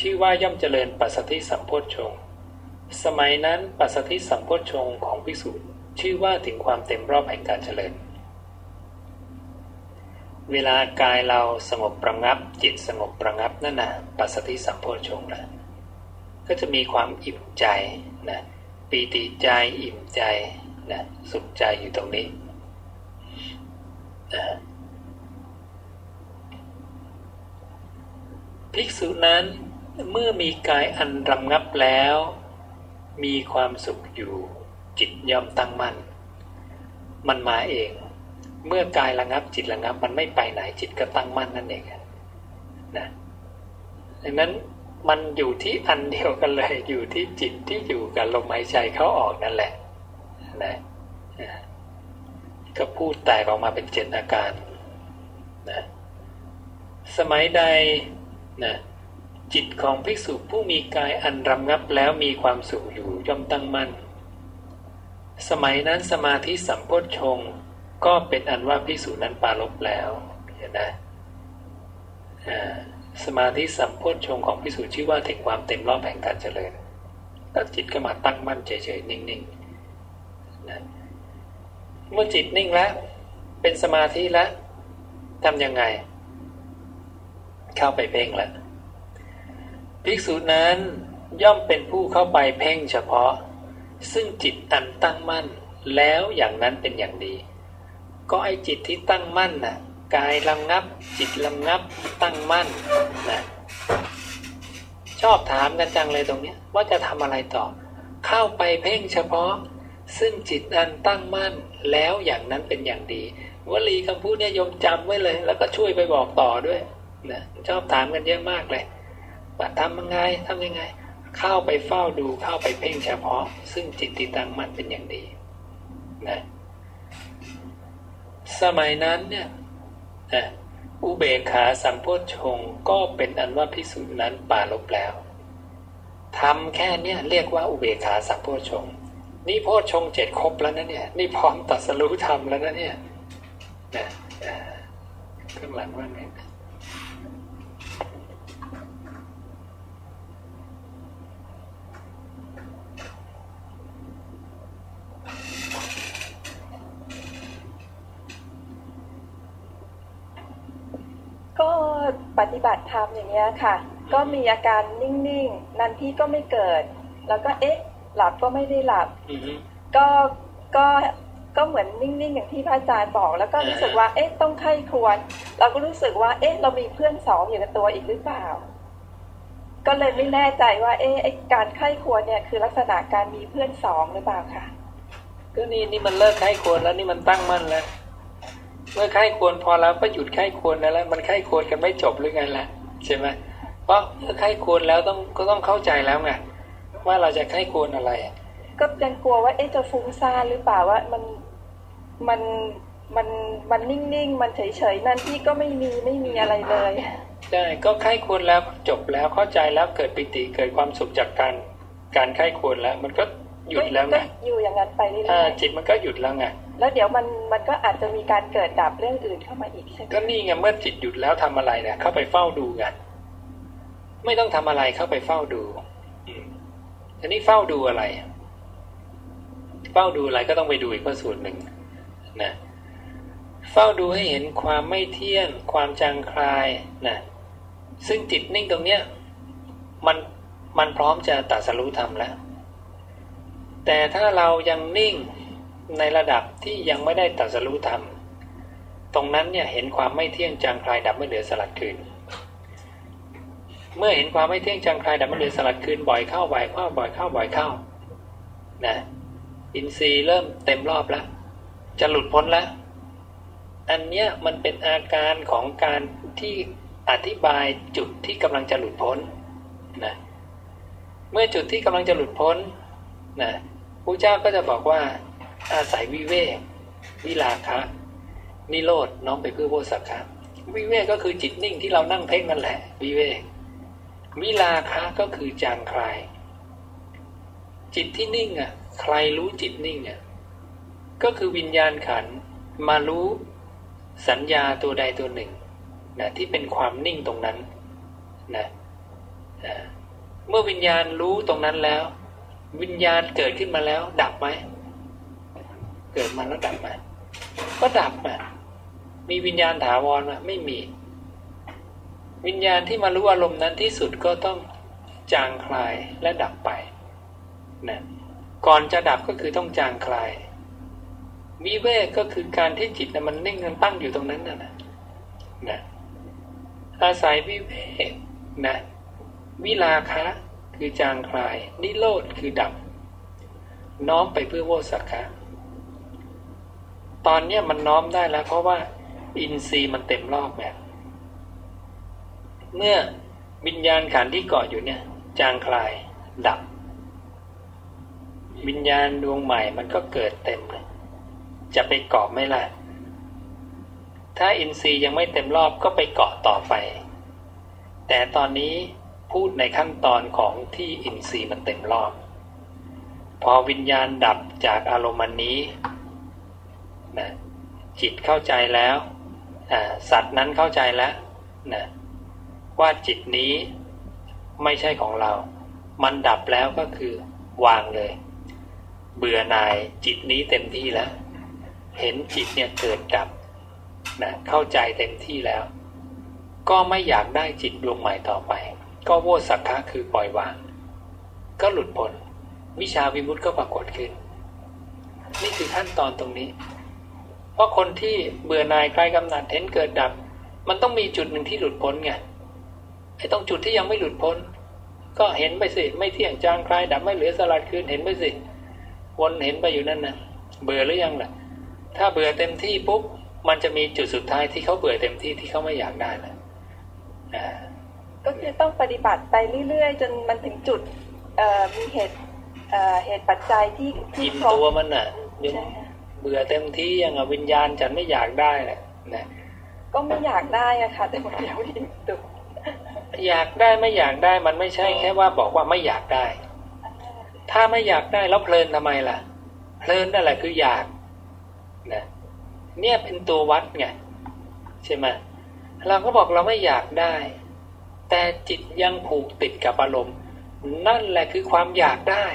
S2: ชื่อว่าย่อมเจริญปัสสธิสัมโพชฌงสมัยนั้นปัสสธิสัมโพชฌงของภิกษุชื่อว่าถึงความเต็มรอบแห่งการเจริญ เวลากายเราสงบประงับจิตสงบประงับนั่นนะปัสสติสัมโพชงแล้วก็จะมีความอิ่มใจนะปีติใจอิ่มใจนะสุขใจอยู่ตรงนี้นะภิกษุนั้นเมื่อมีกายอันรำงับแล้ว มีความสุขอยู่จิตยอมตั้งมั่น มันมาเอง เมื่อกายระงับจิตระงับ มันไม่ไปไหนจิตก็ตั้งมั่นนั่นเองนะดังนั้นมันอยู่ที่อันเดียวกันเลยอยู่ที่จิตที่อยู่กับลมหายใจเขาออกนั่นแหละนะก็พูดแตกออกมาเป็นเจตอาการนะสมัยใดนะจิตของภิกษุผู้มีกายอันรำงับแล้วมีความสุขอยู่ย่อมตั้งมั่น สมัยนั้นสมาธิสัมโพชฌง ก็เป็นอันว่าพิสูจนั้นปาลบแล้วเห็นไหมสมาธิสัมโพชฌงของพิสูจชื่อว่าถึงความเต็มรอบแห่งการเจริญแล้วจิตก็มาตั้งมั่นเฉยๆนิ่งๆนะเมื่อจิตนิ่งแล้ว เป็นสมาธิแล้วทำยังไง เข้าไปเพ่งแล้วภิกษุนั้นย่อมเป็นผู้เข้าไปเพ่งเฉพาะ ซึ่งจิตอันตั้งมั่นแล้วอย่างนั้นเป็นอย่างดี ก็ไอจิตที่ตั้งมั่นนะกายลำงับ จิตลำงับตั้งมั่นนะชอบถามกันจังเลยตรงนี้ว่าจะทำอะไรต่อ เข้าไปเพ่งเฉพาะ ซึ่งจิตอันตั้งมั่นแล้วอย่างนั้นเป็นอย่างดีวลีคำพูดเนี่ยยมจำไว้เลย แล้วก็ช่วยไปบอกต่อด้วยนะชอบถามกันเยอะมากเลยว่าทำยังไงทำยังไง เข้าไปเฝ้าดูเข้าไปเพ่งเฉพาะ ซึ่งจิตที่ตั้งมั่นเป็นอย่างดีนะ สมัยนั้นเนี่ยอุเบกขาสัมโพชฌงก็เป็นอันว่าพิสูจน์นั้นป่าลบแล้วทำแค่เนี้ยเรียกว่าอุเบกขาสัมโพชฌงนี่โพชฌงเจ็ดครบแล้วนะเนี่ยนี่พร้อมตัดสรู้ธรรมแล้วนะเนี่ยนะข้างหลังว่าไง
S5: ก็ปฏิบัติธรรมอย่างเงี้ยค่ะ ก็มีอาการนิ่งๆนันที่ก็ไม่เกิด แล้วก็เอ๊ะ หลับก็ไม่ได้หลับก็ก็ก็เหมือนนิ่งๆอย่างที่พระอาจารย์บอก แล้วก็รู้สึกว่า เอ๊ะต้องไข้ควร เราก็รู้สึกว่า เอ๊ะ เรามีเพื่อนสองอยู่ในตัวอีกหรือเปล่า ก็เลยไม่แน่ใจว่า เอ๊ะไอการไข้ควรเนี่ยคือลักษณะการมีเพื่อนสองหรือเปล่าค่ะ
S2: ก็นี่นี่มันเลิกไข้ควรแล้วนี่มันตั้งมั่นแล้ว เมื่อไข้ควรพอแล้วก็หยุดไข้ควรแล้วมันไข้ควรกันไม่จบหรือไงล่ะใช่ไหมเพราะเมื่อไข้ควรแล้วต้องก็ต้องเข้าใจแล้วไงว่าเราจะไข้ควรอะไร
S5: ก็ยังกลัวว่าเอ๊ะจะฟุ้งซ่านหรือเปล่าว่ามันมันมันมันนิ่งๆ มันเฉยๆ นั่นที่ก็ไม่มีไม่มีอะไรเลย
S2: ใช่ก็ไข้ควรแล้วจบแล้วเข้าใจแล้วเกิดปิติเกิดความสุขจากการการไข้ควรแล้ว มันก็หยุดแล้วไง
S5: ก็อยู่อย่างนั้นไปเรื่
S2: อ่า
S5: อย
S2: จิตมันก็หยุดแล้วไง
S5: ๆ แล้วเดี๋ยวมันมันก็อาจจะมีการเกิดดับเรื่องอื่นเข้ามาอีกใช่ไหม
S2: ก็นี่ไงเมื่อจิตหยุดแล้วทำอะไรเนี่ยเข้าไปเฝ้าดูกันไม่ต้องทำอะไรเข้าไปเฝ้าดูอืมทีนี้เฝ้าดูอะไร เฝ้าดูอะไรก็ต้องไปดูอีกพระสูตรหนึ่งนะเฝ้าดูให้เห็นความไม่เที่ยง ความจางคลายนะซึ่งจิตนิ่งตรงเนี้ยมันมันพร้อมจะตัดสรู้ธรรมแล้ว แต่ถ้าเรายังนิ่ง ในระดับที่ยังไม่ได้ตัดสรู้ธรรม ตรงนั้นเนี่ยเห็นความไม่เที่ยงจางคลายดับไม่เหลือสลัดคืน เมื่อเห็นความไม่เที่ยงจางคลายดับไม่เหลือสลัดคืนบ่อยเข้าบ่อยเข้าบ่อยเข้าบ่อยเข้านะอินทรีย์เริ่มเต็มรอบแล้วจะหลุดพ้นแล้ว อันเนี้ยมันเป็นอาการของการที่อธิบายจุดที่กำลังจะหลุดพ้นนะเมื่อจุดที่กำลังจะหลุดพ้นนะพระเจ้าก็จะบอกว่า อาศัยวิเวกวิลาคะ นิโรดน้อมไปเพื่อโพสักคะวิเวกก็คือจิตนิ่งที่เรานั่งเพ่งนั่นแหละ วิเวกวิลาคะก็คือจางคลาย จิตที่นิ่งอะ ใครรู้จิตนิ่งอะก็คือวิญญาณขันมารู้สัญญาตัวใดตัวหนึ่งนะที่เป็นความนิ่งตรงนั้นนะอ่าเมื่อวิญญาณรู้ตรงนั้นแล้ว วิญญาณเกิดขึ้นมาแล้ว ดับไหม เกิดมาแล้วดับไหมก็ดับอะมีวิญญาณถาวรไหมไม่มี วิญญาณที่มารู้อารมณ์นั้นที่สุดก็ต้องจางคลายและดับไปนะก่อนจะดับก็คือต้องจางคลายวิเวกก็คือการที่จิตนะมันนิ่งมันตั้งอยู่ตรงนั้นนะนะนะอาศัยวิเวกนะวิลาคะคือจางคลาย นิโรธคือดับ น้อมไปเพื่อโวสักคะ ตอนเนี้ยมันน้อมได้แล้ว เพราะว่าอินทรีย์มันเต็มรอบแบบเมื่อวิญญาณขันที่เกาะอยู่เนี่ย จางคลายดับ วิญญาณดวงใหม่มันก็เกิดเต็มเลยจะไปเกาะไม่ล่ะถ้าอินทรีย์ยังไม่เต็มรอบก็ไปเกาะต่อไป แต่ตอนนี้พูดในขั้นตอนของที่อินทรีย์มันเต็มรอบ พอวิญญาณดับจากอารมณ์อัน นะจิตเข้าใจแล้วสัตว์นั้นเข้าใจแล้วนะว่าจิตนี้ไม่ใช่ของเรา มันดับแล้วก็คือวางเลย เบื่อหน่ายจิตนี้เต็มที่แล้ว เห็นจิตเนี่ยเกิดดับนะเข้าใจเต็มที่แล้ว ก็ไม่อยากได้จิตดวงใหม่ต่อไป ก็โวสักคะคือปล่อยวาง ก็หลุดพ้นวิชาวิมุตติก็ปรากฏขึ้น นี่คือขั้นตอนตรงนี้ เพราะคนที่เบื่อหน่ายคลายกำหนัดเห็นเกิดดับ มันต้องมีจุดหนึ่งที่หลุดพ้นไงไอ้ตรงจุดที่ยังไม่หลุดพ้น ก็เห็นไปสิไม่เที่ยงจางคลายดับไม่เหลือสลัดคืนเห็นไปสิวนเห็นไปอยู่นั่นนะเบื่อหรือยังล่ะ ถ้าเบื่อเต็มที่ปุ๊บมันจะมีจุดสุดท้ายที่เขาเบื่อเต็มที่ที่เขาไม่อยากได้แล้วอ่า
S5: ก็คือต้องปฏิบัติไปเรื่อยๆ จนมันถึงจุดเอ่อมีเหตุเอ่อเหตุปัจจัยที่ที่
S2: กิน
S5: ครบ
S2: ตัวมันน่ะยัง
S5: ใช่ค่ะ
S2: เบื่อเต็มที่ยังอะวิญญาณฉันไม่อยากได้แหละนะ
S5: ก็ไม่อยากได้อะค่ะแต่มันยังไม่ถึงจุด
S2: อยากได้ไม่อยากได้มันไม่ใช่แค่ว่าบอกว่าไม่อยากได้ ถ้าไม่อยากได้แล้วเพลินทำไมล่ะ เพลินนั่นแหละคืออยากนะเนี่ยเป็นตัววัดไงใช่ไหมเราก็บอกเราไม่อยากได้ แต่จิตยังผูกติดกับอารมณ์ นั่นแหละคือความอยากได้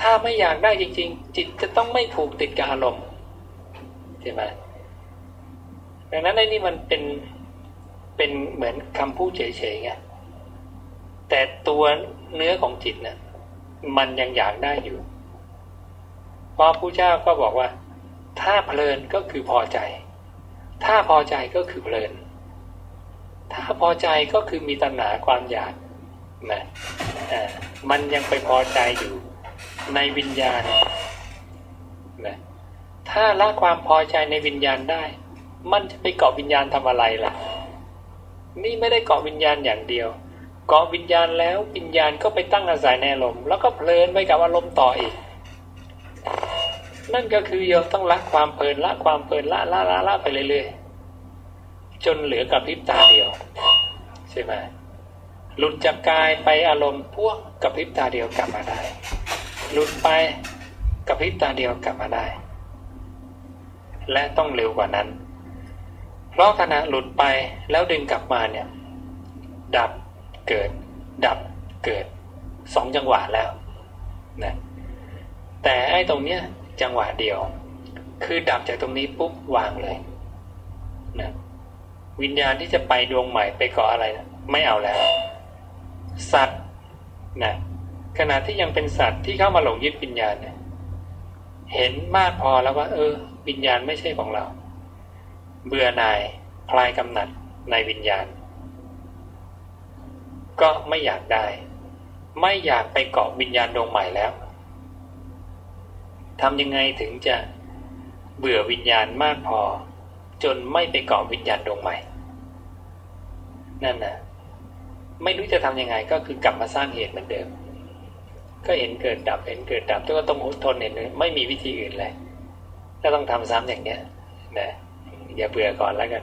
S2: ถ้าไม่อยากได้จริง ๆ จิตจะต้องไม่ผูกติดกับอารมณ์ใช่ไหมดังนั้นไอ้นี่มันเป็นเป็นเหมือนคำพูดเฉยๆไงแต่ตัวเนื้อของจิตเนะ่ยมันยังอยากได้อยู่ เพราะผู้เจ้าก็บอกว่า ถ้าเพลินก็คือพอใจ ถ้าพอใจก็คือเพลิน ถ้าพอใจก็คือมีตัณหาความอยากนะอ่ามันยังไปพอใจอยู่ ในวิญญาณนะถ้าละความพอใจในวิญญาณได้ มันจะไปเกาะวิญญาณทำอะไรล่ะ นี่ไม่ได้เกาะวิญญาณอย่างเดียว เกาะวิญญาณแล้ววิญญาณก็ไปตั้งอาศัยในอารมณ์แล้วก็เพลินไปกับอารมณ์ต่ออีก นั่นก็คือโยมต้องละความเพลินละความเพลินละละละละไปเรื่อยๆจนเหลือกับพริบตาเดียวใช่ไหมหลุดจากกายไปอารมณ์พวกกับพริบตาเดียวกลับมาได้ หลุดไปกับพริบตาเดียวกลับมาได้ และต้องเร็วกว่านั้น เพราะขณะหลุดไปแล้วดึงกลับมาเนี่ย ดับเกิด ดับเกิดสองจังหวะแล้วนะแต่ไอ้ตรงเนี้ยจังหวะเดียว คือดับจากตรงนี้ปุ๊บวางเลยนะวิญญาณที่จะไปดวงใหม่ไปเกาะอะไรนะไม่เอาแล้ว สัตว์นะ ขณะที่ยังเป็นสัตว์ที่เข้ามาหลงยึดวิญญาณเนี่ยเห็นมากพอแล้วว่า เออ วิญญาณไม่ใช่ของเรา เบื่อหน่ายคลายกำหนัดในวิญญาณ ก็ไม่อยากได้ ไม่อยากไปเกาะวิญญาณดวงใหม่แล้วทำยังไงถึงจะเบื่อวิญญาณมากพอ จนไม่ไปเกาะวิญญาณดวงใหม่ นั่นนะไม่รู้จะทำยังไงก็คือกลับมาสร้างเหตุเหมือนเดิม ก็เห็นเกิดดับเห็นเกิดดับก็ต้องอดทนเห็นไม่มีวิธีอื่นเลยก็ต้องทำซ้ำอย่างเนี้ยนะอย่าเบื่อก่อนแล้วกัน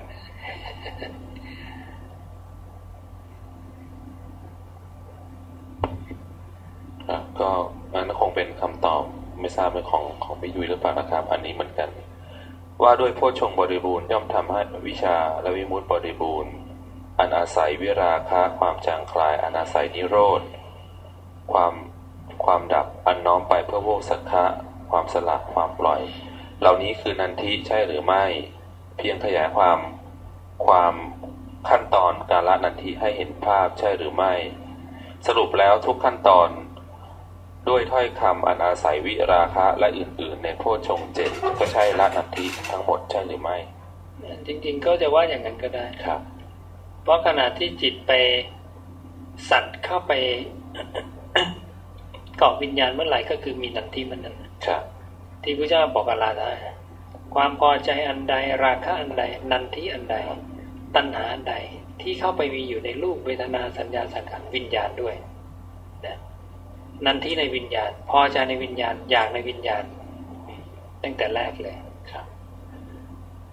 S2: ครับ
S1: ก็นั่นคงเป็นคำตอบไม่ทราบเป็นของของพี่ยุ้ยหรือเปล่านะครับ อันนี้เหมือนกัน ว่าด้วยโพชงบริบูรณ์ย่อมทำให้วิชาและวิมุตติบริบูรณ์ อันอาศัยวิราคะความจางคลายอันอาศัยนิโรธความ ความดับอันน้อมไปเพื่อโวสักคะความสละความปล่อย เหล่านี้คือนันทิใช่หรือไม่ เพียงขยายความความขั้นตอนการละนันทิให้เห็นภาพใช่หรือไม่ สรุปแล้วทุกขั้นตอน ด้วยถ้อยคำอันอาศัยวิราคะและอื่น ๆ ในโพชงเจ็ดก็ใช่ละนันทิทั้งหมดใช่หรือไม่
S2: จริง ๆ ก็จะว่าอย่างนั้นก็ได้
S1: ครับ
S2: เพราะขณะที่จิตไปสัตว์เข้าไป เกาะวิญญาณเมื่อไหร่ก็คือมีนันทิมันนั้น
S1: ครับ
S2: ที่พระเจ้าบอกกับลานะความพอใจอันใดราคะอันใด นันทิอันใด ตัณหาอันใดที่เข้าไปมีอยู่ในรูปเวทนาสัญญาสังขารวิญญาณด้วยนันทิในวิญญาณ พอใจในวิญญาณอยากในวิญญาณ ตั้งแต่แรกเลย
S1: ครับ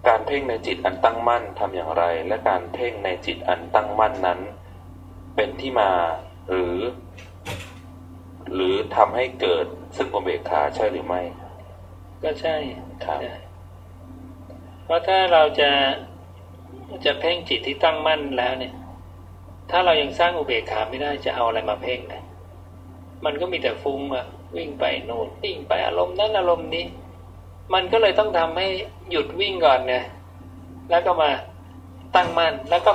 S1: การเพ่งในจิตอันตั้งมั่นทำอย่างไร และการเพ่งในจิตอันตั้งมั่นนั้น เป็นที่มาหรือ หรือทำให้เกิดซึ่งอุเบกขาใช่หรือไม่
S2: ก็ใช่
S1: ครับ
S2: เพราะถ้าเราจะจะเพ่งจิตที่ตั้งมั่นแล้วเนี่ย ถ้าเรายังสร้างอุเบกขาไม่ได้จะเอาอะไรมาเพ่งนะมันก็มีแต่ฟุ้งอะวิ่งไปโน่นวิ่งไปอารมณ์นั้นอารมณ์นี้ มันก็เลยต้องทำให้หยุดวิ่งก่อนเนี่ยแล้วก็มาตั้งมั่นแล้วก็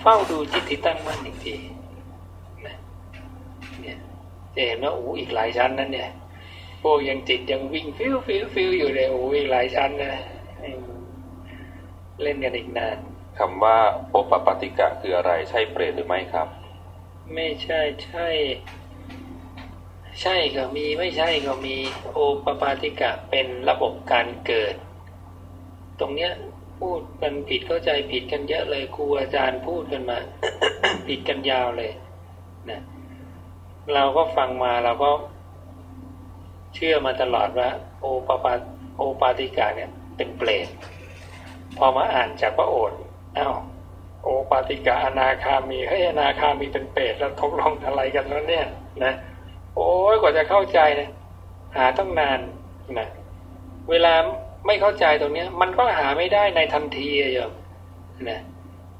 S2: เฝ้าดูจิตที่ตั้งมั่นอีกทีเนี่ยจะ เห็นว่าโอ้อีกหลายชั้นนั้นเนี่ยพวกยังจิตยังวิ่งฟิวฟิวฟิวอยู่เลยโอ้อีกหลายชั้นนะเล่นกันอีกนาน
S1: คำว่าโอปปาติกะคืออะไรใช่เปรตหรือไม่ครับ
S2: ไม่ใช่ใช่ ใช่ก็มีไม่ใช่ก็มี โอปปาติกะเป็นระบบการเกิด ตรงเนี้ยพูดกันผิดเข้าใจผิดกันเยอะเลยครูอาจารย์พูดกันมา ผิดกันยาวเลยนะ เราก็ฟังมาเราก็เชื่อมาตลอดว่า โอปปาโอปาติกะเนี่ย เป็นเปรตพอมาอ่านจากพระโอษฐ์อ้าวโอปาติกะอนาคามีเฮ้ยอนาคามีเป็นเปรตแล้วทกลงอะไรกันแล้วเนี่ย นะโอ้ยกว่าจะเข้าใจนะหาต้องนานนะเวลาไม่เข้าใจตรงเนี้ย มันก็หาไม่ได้ในทันทีอะโยมนะ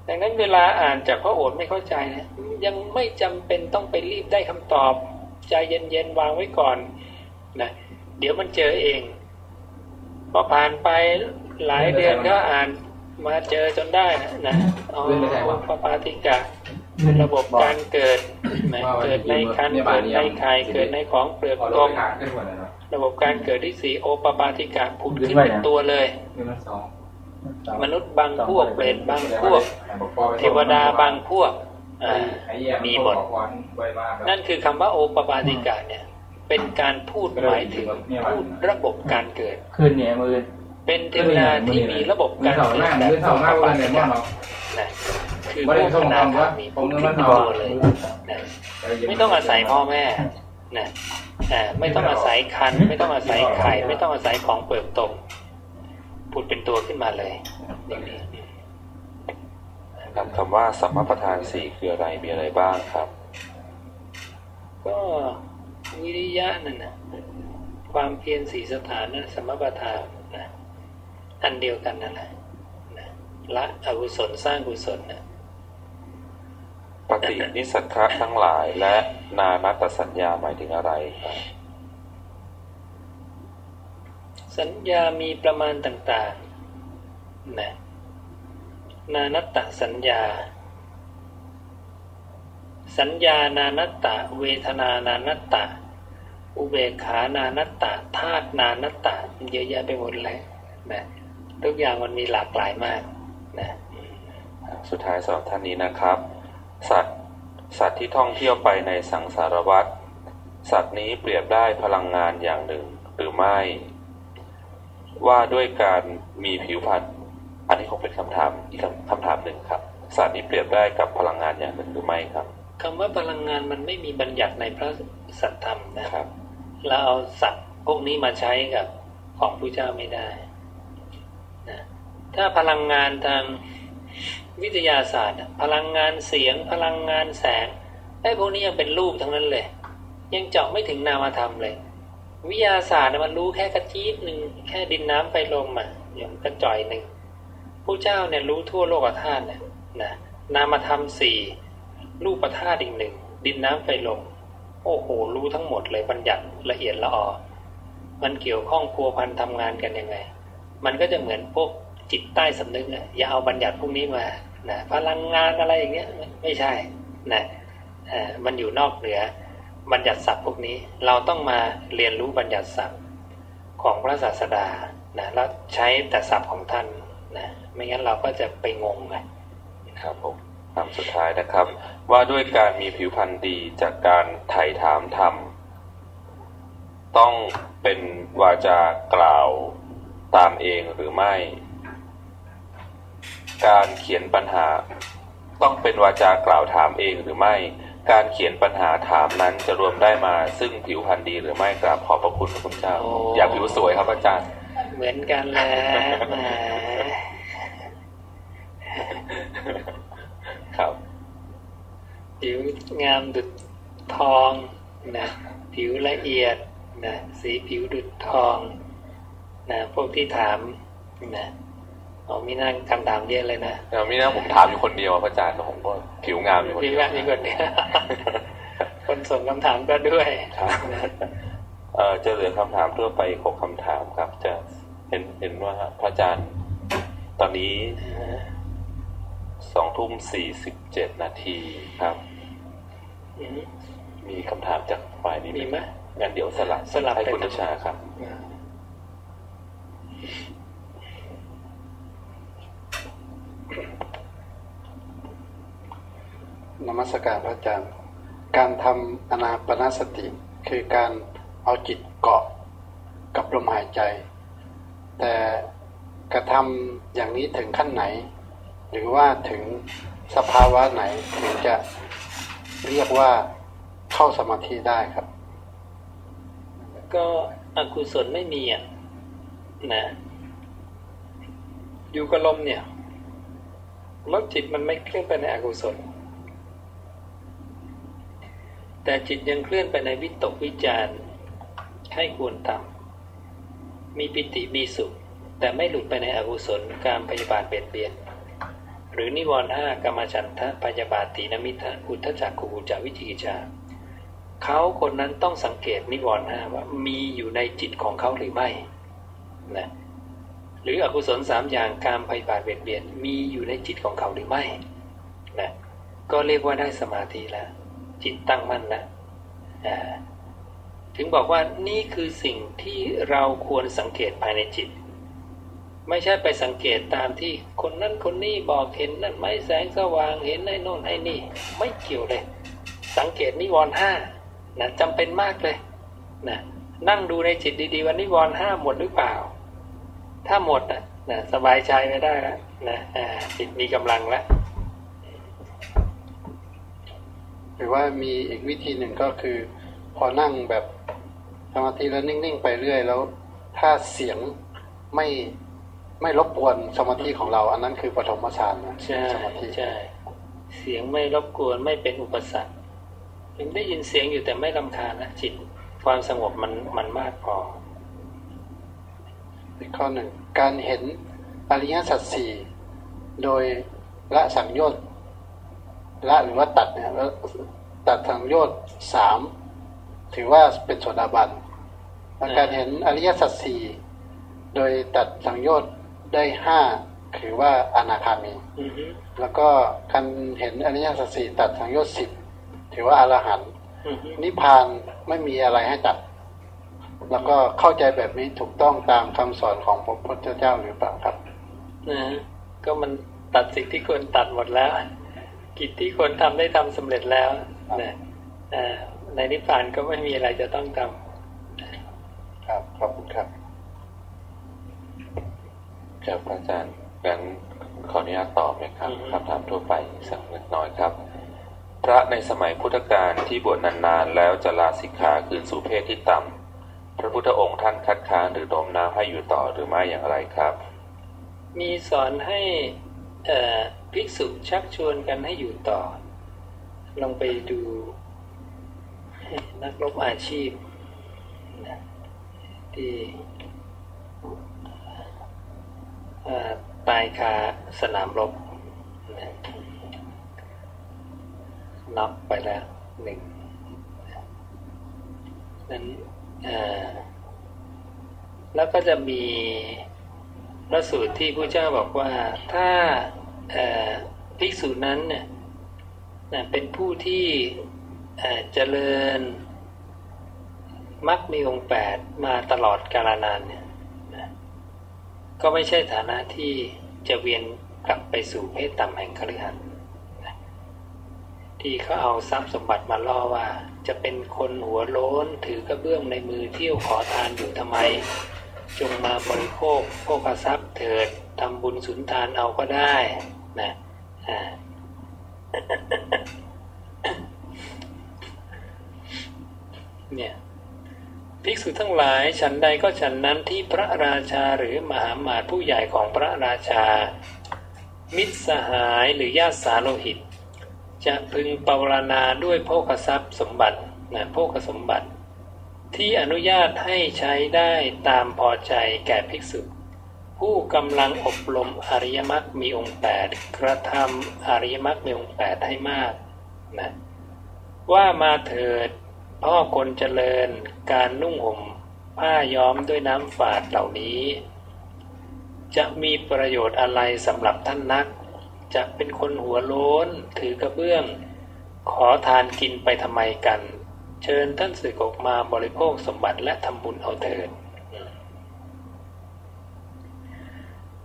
S2: ดังนั้นเวลาอ่านจากพระโอษฐ์ไม่เข้าใจนะ ยังไม่จำเป็นต้องไปรีบได้คำตอบ ใจเย็นๆวางไว้ก่อนนะเดี๋ยวมันเจอเอง พอผ่านไปหลายเดือนก็อ่านมาเจอจนได้นะอ๋อปปาติกะระบบการเกิดนะเกิดในคันเกิดในไข่เกิดในของเปลือกกลมระบบการเกิดที่สี่โอปปาติกะผุดขึ้นเป็นตัวเลย มนุษย์บางพวกเปรตบางพวก เทวดาบางพวก มีหมดนั่นคือคำว่าโอปปาติกะเนี่ย เป็นการพูดหมายถึงพูดระบบการเกิด
S6: คืนเนี่ยมือ
S2: เป็นเทวดาที่มีระบบการเกิดแบบโอปปาติกะนะคือพวกคณะธรรมมีพูดขึ้นตัวเลยนะไม่ต้องอาศัยพ่อแม่นะไม่ต้องอาศัยคัน ไม่ต้องอาศัยไข่ ไม่ต้องอาศัยของเปลือกตมพูดเป็นตัวขึ้นมาเลยอย่างนี้
S1: ครับคำว่าสัมมาประธานสี่คืออะไรมีอะไรบ้างครับ
S2: ก็วิริยะนั่นนะความเพียรสีสถานนั่นสมประทานนะอันเดียวกันนั่นแหละนะละอกุศลสร้างกุศลนะ
S1: ปฏินิสักะทั้งหลายและนานัตสัญญาหมายถึงอะไรครับ
S2: สัญญามีประมาณต่างๆนะ นานัตตสัญญา สัญญานานัตตะ เวทนานานัตตะ อุเบกขานานัตตะธาตุนานัตตะเยอะแยะไปหมดเลยนะทุกอย่างมันมีหลากหลายมากนะ
S1: สุดท้ายสำหรับท่านนี้นะครับ สัตว์สัตว์ที่ท่องเที่ยวไปในสังสารวัฏสัตว์นี้เปรียบได้พลังงานอย่างหนึ่งหรือไม่ ว่าด้วยการมีผิวพรรณ อันนี้คงเป็นคำถามอีกคำถามหนึ่งครับสัตว์นี้เปรียบได้กับพลังงานอย่างหนึ่งหรือไม่ครับ
S2: คำว่าพลังงานมันไม่มีบัญญัติในพระสัทธรรมนะครับเราเอาสัตว์พวกนี้มาใช้กับของผู้เจ้าไม่ได้นะถ้าพลังงานทางวิทยาศาสตร์ พลังงานเสียง พลังงานแสงไอ้พวกนี้ยังเป็นรูปทั้งนั้นเลย ยังเจาะไม่ถึงนามธรรมเลย วิทยาศาสตร์มันรู้แค่กระจี๊ดหนึ่งแค่ดินน้ำไฟลมอะอย่างกระจ่อยหนึ่ง ผู้เจ้าเนี่ยรู้ทั่วโลกธาตุเนี่ยนะนามธรรมสี่รูปธาตุอีกหนึ่งดินน้ำไฟลมโอ้โหรู้ทั้งหมดเลยบัญญัติละเอียดละออมันเกี่ยวข้องพัวพันทำงานกันยังไง มันก็จะเหมือนพวกจิตใต้สำนึกอะอย่าเอาบัญญัติพวกนี้มานะพลังงานอะไรอย่างเงี้ยไม่ใช่นะอ่ามันอยู่นอกเหนือบัญญัติศัพท์พวกนี้เราต้องมาเรียนรู้บัญญัติศัพท์ของพระศาสดานะแล้วใช้แต่ศัพท์ของท่าน ไม่งั้นเราก็จะไปงงไง
S1: ครับผมคำสุดท้ายนะครับ ว่าด้วยการมีผิวพรรณดีจากการไถ่ถามธรรม ต้องเป็นวาจากล่าวตามเองหรือไม่ การเขียนปัญหา ต้องเป็นวาจากล่าวถามเองหรือไม่ การเขียนปัญหาถามนั้นจะรวมได้มา ซึ่งผิวพรรณดีหรือไม่กราบขอบพระคุณพระคุณเจ้า อยากผิวสวยครับอาจารย์
S2: เหมือนกันแหละแหม
S1: ครับ
S2: ผิวงามดุจทองนะผิวละเอียดนะสีผิวดุจทองนะพวกที่ถามนะอ๋อมีนั่งคำถามเยอะเลยนะ
S1: แต่มีนะผมถามอยู่คนเดียวอะพระอาจารย์แต่ผมก็ผิวงามอยู่คน
S2: ผิว
S1: เดียว
S2: งามนี่คนเดียวคนส่งคำถามก็ด้วย
S1: ครับ
S2: นะ
S1: เอ่อจะเหลือคำถามทั่วไปอีกหกคำถามครับ จะเห็นเห็นว่าพระอาจารย์ตอนนี้ สองทุ่มสี่สิบเจ็ดนาทีครับ
S2: อืม
S1: มีคำถามจากฝ่ายนี้
S2: มีไหม
S1: งั้นเดี๋ยวสลับ
S2: สลับ
S1: ให้
S2: ไป
S1: คุณนุชาครับ
S3: นมัสการพระอาจารย์ การทำอนาปนาสติ คือการเอาจิตเกาะกับลมหายใจ แต่กระทำอย่างนี้ถึงขั้นไหน หรือว่าถึงสภาวะไหนถึงจะเรียกว่าเข้าสมาธิได้ครับ
S2: ก็อกุศลไม่มีอะนะอยู่กับลมเนี่ยแล้วจิตมันไม่เคลื่อนไปในอกุศล แต่จิตยังเคลื่อนไปในวิตกวิจารให้ควรทำมีปิติมีสุข แต่ไม่หลุดไปในอกุศลการพยาบาทเบียดเบียน หรือนิวรณ์ห้ากรรมฉันทะพยาบาตินมิทะอุทธจักขุจาวิจิกิจาเขาคนนั้นต้องสังเกตนิวรณ์ห้าว่ามีอยู่ในจิตของเขาหรือไม่นะหรืออกุศลสามอย่างการพยาบาทเบียดเบียนมีอยู่ในจิตของเขาหรือไม่นะก็เรียกว่าได้สมาธิแล้วจิตตั้งมั่นแล้วถึงบอกว่านี่คือสิ่งที่เราควรสังเกตภายในจิต ไม่ใช่ไปสังเกตตามที่คนนั้นคนนี้บอกเห็นนั่นไม่แสงสว่างเห็นไอ้โน่นไอ้นี่ ไม่เกี่ยวเลย สังเกตนิวรณ์ห้านะจำเป็นมากเลยนะนั่งดูในจิตดีๆวันนิวรณ์ห้าหมดหรือเปล่า ถ้าหมดนะนะสบายใจไม่ได้แล้วนะจิตมีกำลังแล้ว
S3: หรือว่ามีอีกวิธีหนึ่งก็คือ พอนั่งแบบสมาธิแล้วนิ่งๆไปเรื่อยแล้ว ถ้าเสียงไม่ ไม่รบกวนสมาธิของเรา อันนั้นคือปฐมฌานนะ
S2: ใช่สมาธิใช่เสียงไม่รบกวนไม่เป็นอุปสรรคยังได้ยินเสียงอยู่แต่ไม่ลำคาญนะจิตความสงบมันมันมากพอ
S3: อีกข้อหนึ่งการเห็นอริยสัจสี่โดยละสังโยชน์ละหรือว่าตัดเนี่ยแล้วตัดสังโยชน์สามถือว่าเป็นโสดาบันการเห็นอริยสัจสี่โดยตัดสังโยชน์ ได้ห้าถือว่าอนาคามี แล้วก็การเห็นอริยสัจสี่ตัดสังโยชน์สิบถือว่าอรหันต์นิพพานไม่มีอะไรให้ตัด แล้วก็เข้าใจแบบนี้ถูกต้องตามคำสอนของพระพุทธเจ้าหรือเปล่าครับ
S2: นะก็มันตัดสิ่งที่ควรตัดหมดแล้ว กิจที่ควรทำได้ทำสำเร็จแล้วนะในนิพพานก็ไม่มีอะไรจะต้องทำ
S3: ครับขอบคุณ ครับ
S1: ครับอาจารย์งั้นขออนุญาตตอบนะครับคำถามทั่วไปสักเล็กน้อยครับ พระในสมัยพุทธกาลที่บวชนานๆ แล้วจะลาสิกขาคืนสู่เพศที่ต่ำพระพุทธองค์ท่านคัดค้านหรือโน้มน้าวให้อยู่ต่อหรือไม่อย่างไรครับ
S2: มีสอนให้ภิกษุชักชวนกันให้อยู่ต่อ ลองไปดูนักรบอาชีพที่ ตายคาสนามรบน็อกไปแล้วหนึ่งนั้นแล้วก็จะมีพระสูตรที่พระเจ้าบอกว่าถ้าภิกษุนั้นเนี่ยเป็นผู้ที่เจริญมักมีองค์แปดมาตลอดกาลนานเนี่ย ก็ไม่ใช่ฐานะที่จะเวียนกลับไปสู่เพศต่ำแห่งคฤหัสถ์ที่เขาเอาทรัพย์สมบัติมาล่อว่า จะเป็นคนหัวโล้นถือกระเบื้องในมือเที่ยวขอทานอยู่ทำไม จงมาบริโภคโภคทรัพย์เถิดทำบุญสุนทานเอาก็ได้นะเนี่ย ภิกษุทั้งหลายฉันใดก็ฉันนั้นที่พระราชาหรือมหาหมาตผู้ใหญ่ของพระราชา มิตรสหายหรือญาติสาโลหิต จะพึงปรณาด้วยโภคทรัพย์สมบัตินะโภคสมบัติ ที่อนุญาตให้ใช้ได้ตามพอใจแก่ภิกษุ ผู้กำลังอบรมอริยมรรคมีองค์แปดกระทำอริยมรรคมีองค์แปดให้มากนะว่ามาเถิด พ่อคนเจริญการนุ่งห่มผ้าย้อมด้วยน้ำฝาดเหล่านี้ จะมีประโยชน์อะไรสำหรับท่านนัก จะเป็นคนหัวโล้นถือกระเบื้อง ขอทานกินไปทำไมกัน เชิญท่านสึกออกมาบริโภคสมบัติและทำบุญเอาเถิด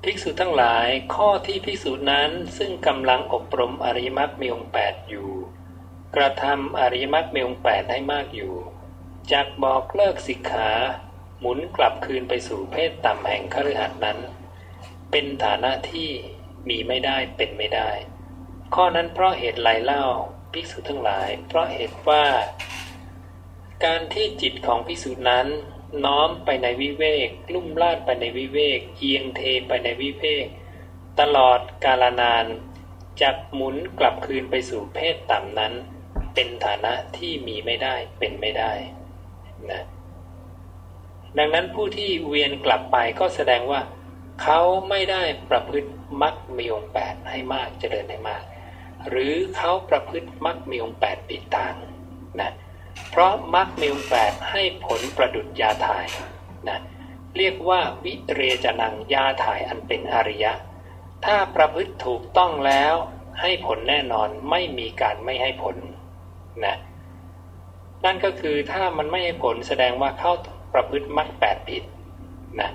S2: ภิกษุทั้งหลายข้อที่ภิกษุนั้นซึ่งกำลังอบรมอริมักมีองค์แปดอยู่ กระทำอริมักมีองแปดให้มากอยู่จากบอกเลิกสิกขา หมุนกลับคืนไปสู่เพศต่ำแห่งคฤหัสนั้น เป็นฐานะที่มีไม่ได้เป็นไม่ได้ ข้อนั้นเพราะเหตุไรเล่าภิกษุทั้งหลาย เพราะเหตุว่า การที่จิตของภิกษุนั้นน้อมไปในวิเวก ลุ่มลาดไปในวิเวก เอียงเทไปในวิเวก ตลอดกาลนานจักหมุนกลับคืนไปสู่เพศต่ำนั้น เป็นฐานะที่มีไม่ได้เป็นไม่ได้นะดังนั้นผู้ที่เวียนกลับไปก็แสดงว่า เขาไม่ได้ประพฤติมักมีองแปดให้มากเจริญให้มาก หรือเขาประพฤติมักมีองแปดปิดทางนะเพราะมักมีองแปดให้ผลประดุจยาถ่ายนะเรียกว่าวิเรจนังยาถ่ายอันเป็นอริยะ ถ้าประพฤติถูกต้องแล้วให้ผลแน่นอนไม่มีการไม่ให้ผล นะนั่นก็คือถ้ามันไม่ให้ผลแสดงว่าเข้าประพฤติมักแปดผิดนะ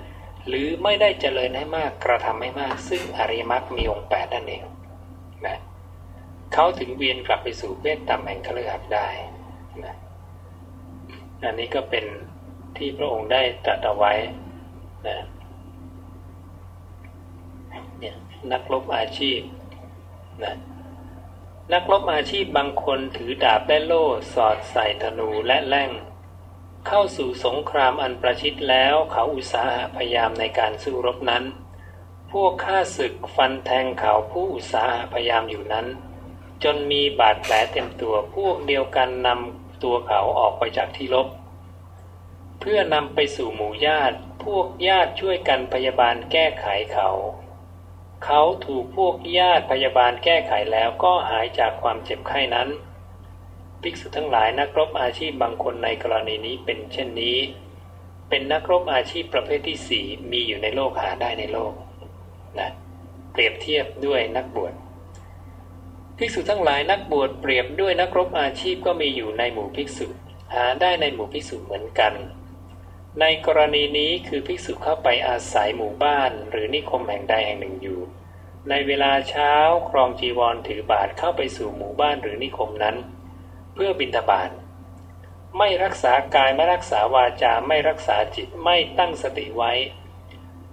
S2: หรือไม่ได้เจริญให้มากกระทำให้มาก ซึ่งอริยมรรคมีองค์แปดนั่นเองนะเขาถึงเวียนกลับไปสู่เพศต่ำแห่งคฤหัสถ์ได้นะอันนี้ก็เป็นที่พระองค์ได้ตรัสเอาไว้นะเนี่ยนักรบอาชีพนะ นักรบอาชีพบางคนถือดาบและโล่สอดใส่ธนูและแล่ง เข้าสู่สงครามอันประชิดแล้วเขาอุตสาหะพยายามในการสู้รบนั้น พวกข้าศึกฟันแทงเขาผู้อุตสาหะพยายามอยู่นั้น จนมีบาดแผลเต็มตัวพวกเดียวกันนำตัวเขาออกไปจากที่รบเพื่อนำไปสู่หมู่ญาติ พวกญาติช่วยกันพยาบาลแก้ไขเขา เขาถูกพวกญาติพยาบาลแก้ไขแล้วก็หายจากความเจ็บไข้นั้น ภิกษุทั้งหลายนักรบอาชีพบางคนในกรณีนี้เป็นเช่นนี้ เป็นนักรบอาชีพประเภทที่สี่มีอยู่ในโลกหาได้ในโลกนะเปรียบเทียบด้วยนักบวชภิกษุทั้งหลายนักบวชเปรียบด้วยนักรบอาชีพก็มีอยู่ในหมู่ภิกษุ หาได้ในหมู่ภิกษุเหมือนกัน ในกรณีนี้คือภิกษุเข้าไปอาศัยหมู่บ้าน หรือนิคมแห่งใดแห่งหนึ่งอยู่ ในเวลาเช้าครองจีวรถือบาทเข้าไปสู่หมู่บ้านหรือนิคมนั้น เพื่อบิณฑบาตไม่รักษากายไม่รักษาวาจาไม่รักษาจิตไม่ตั้งสติไว้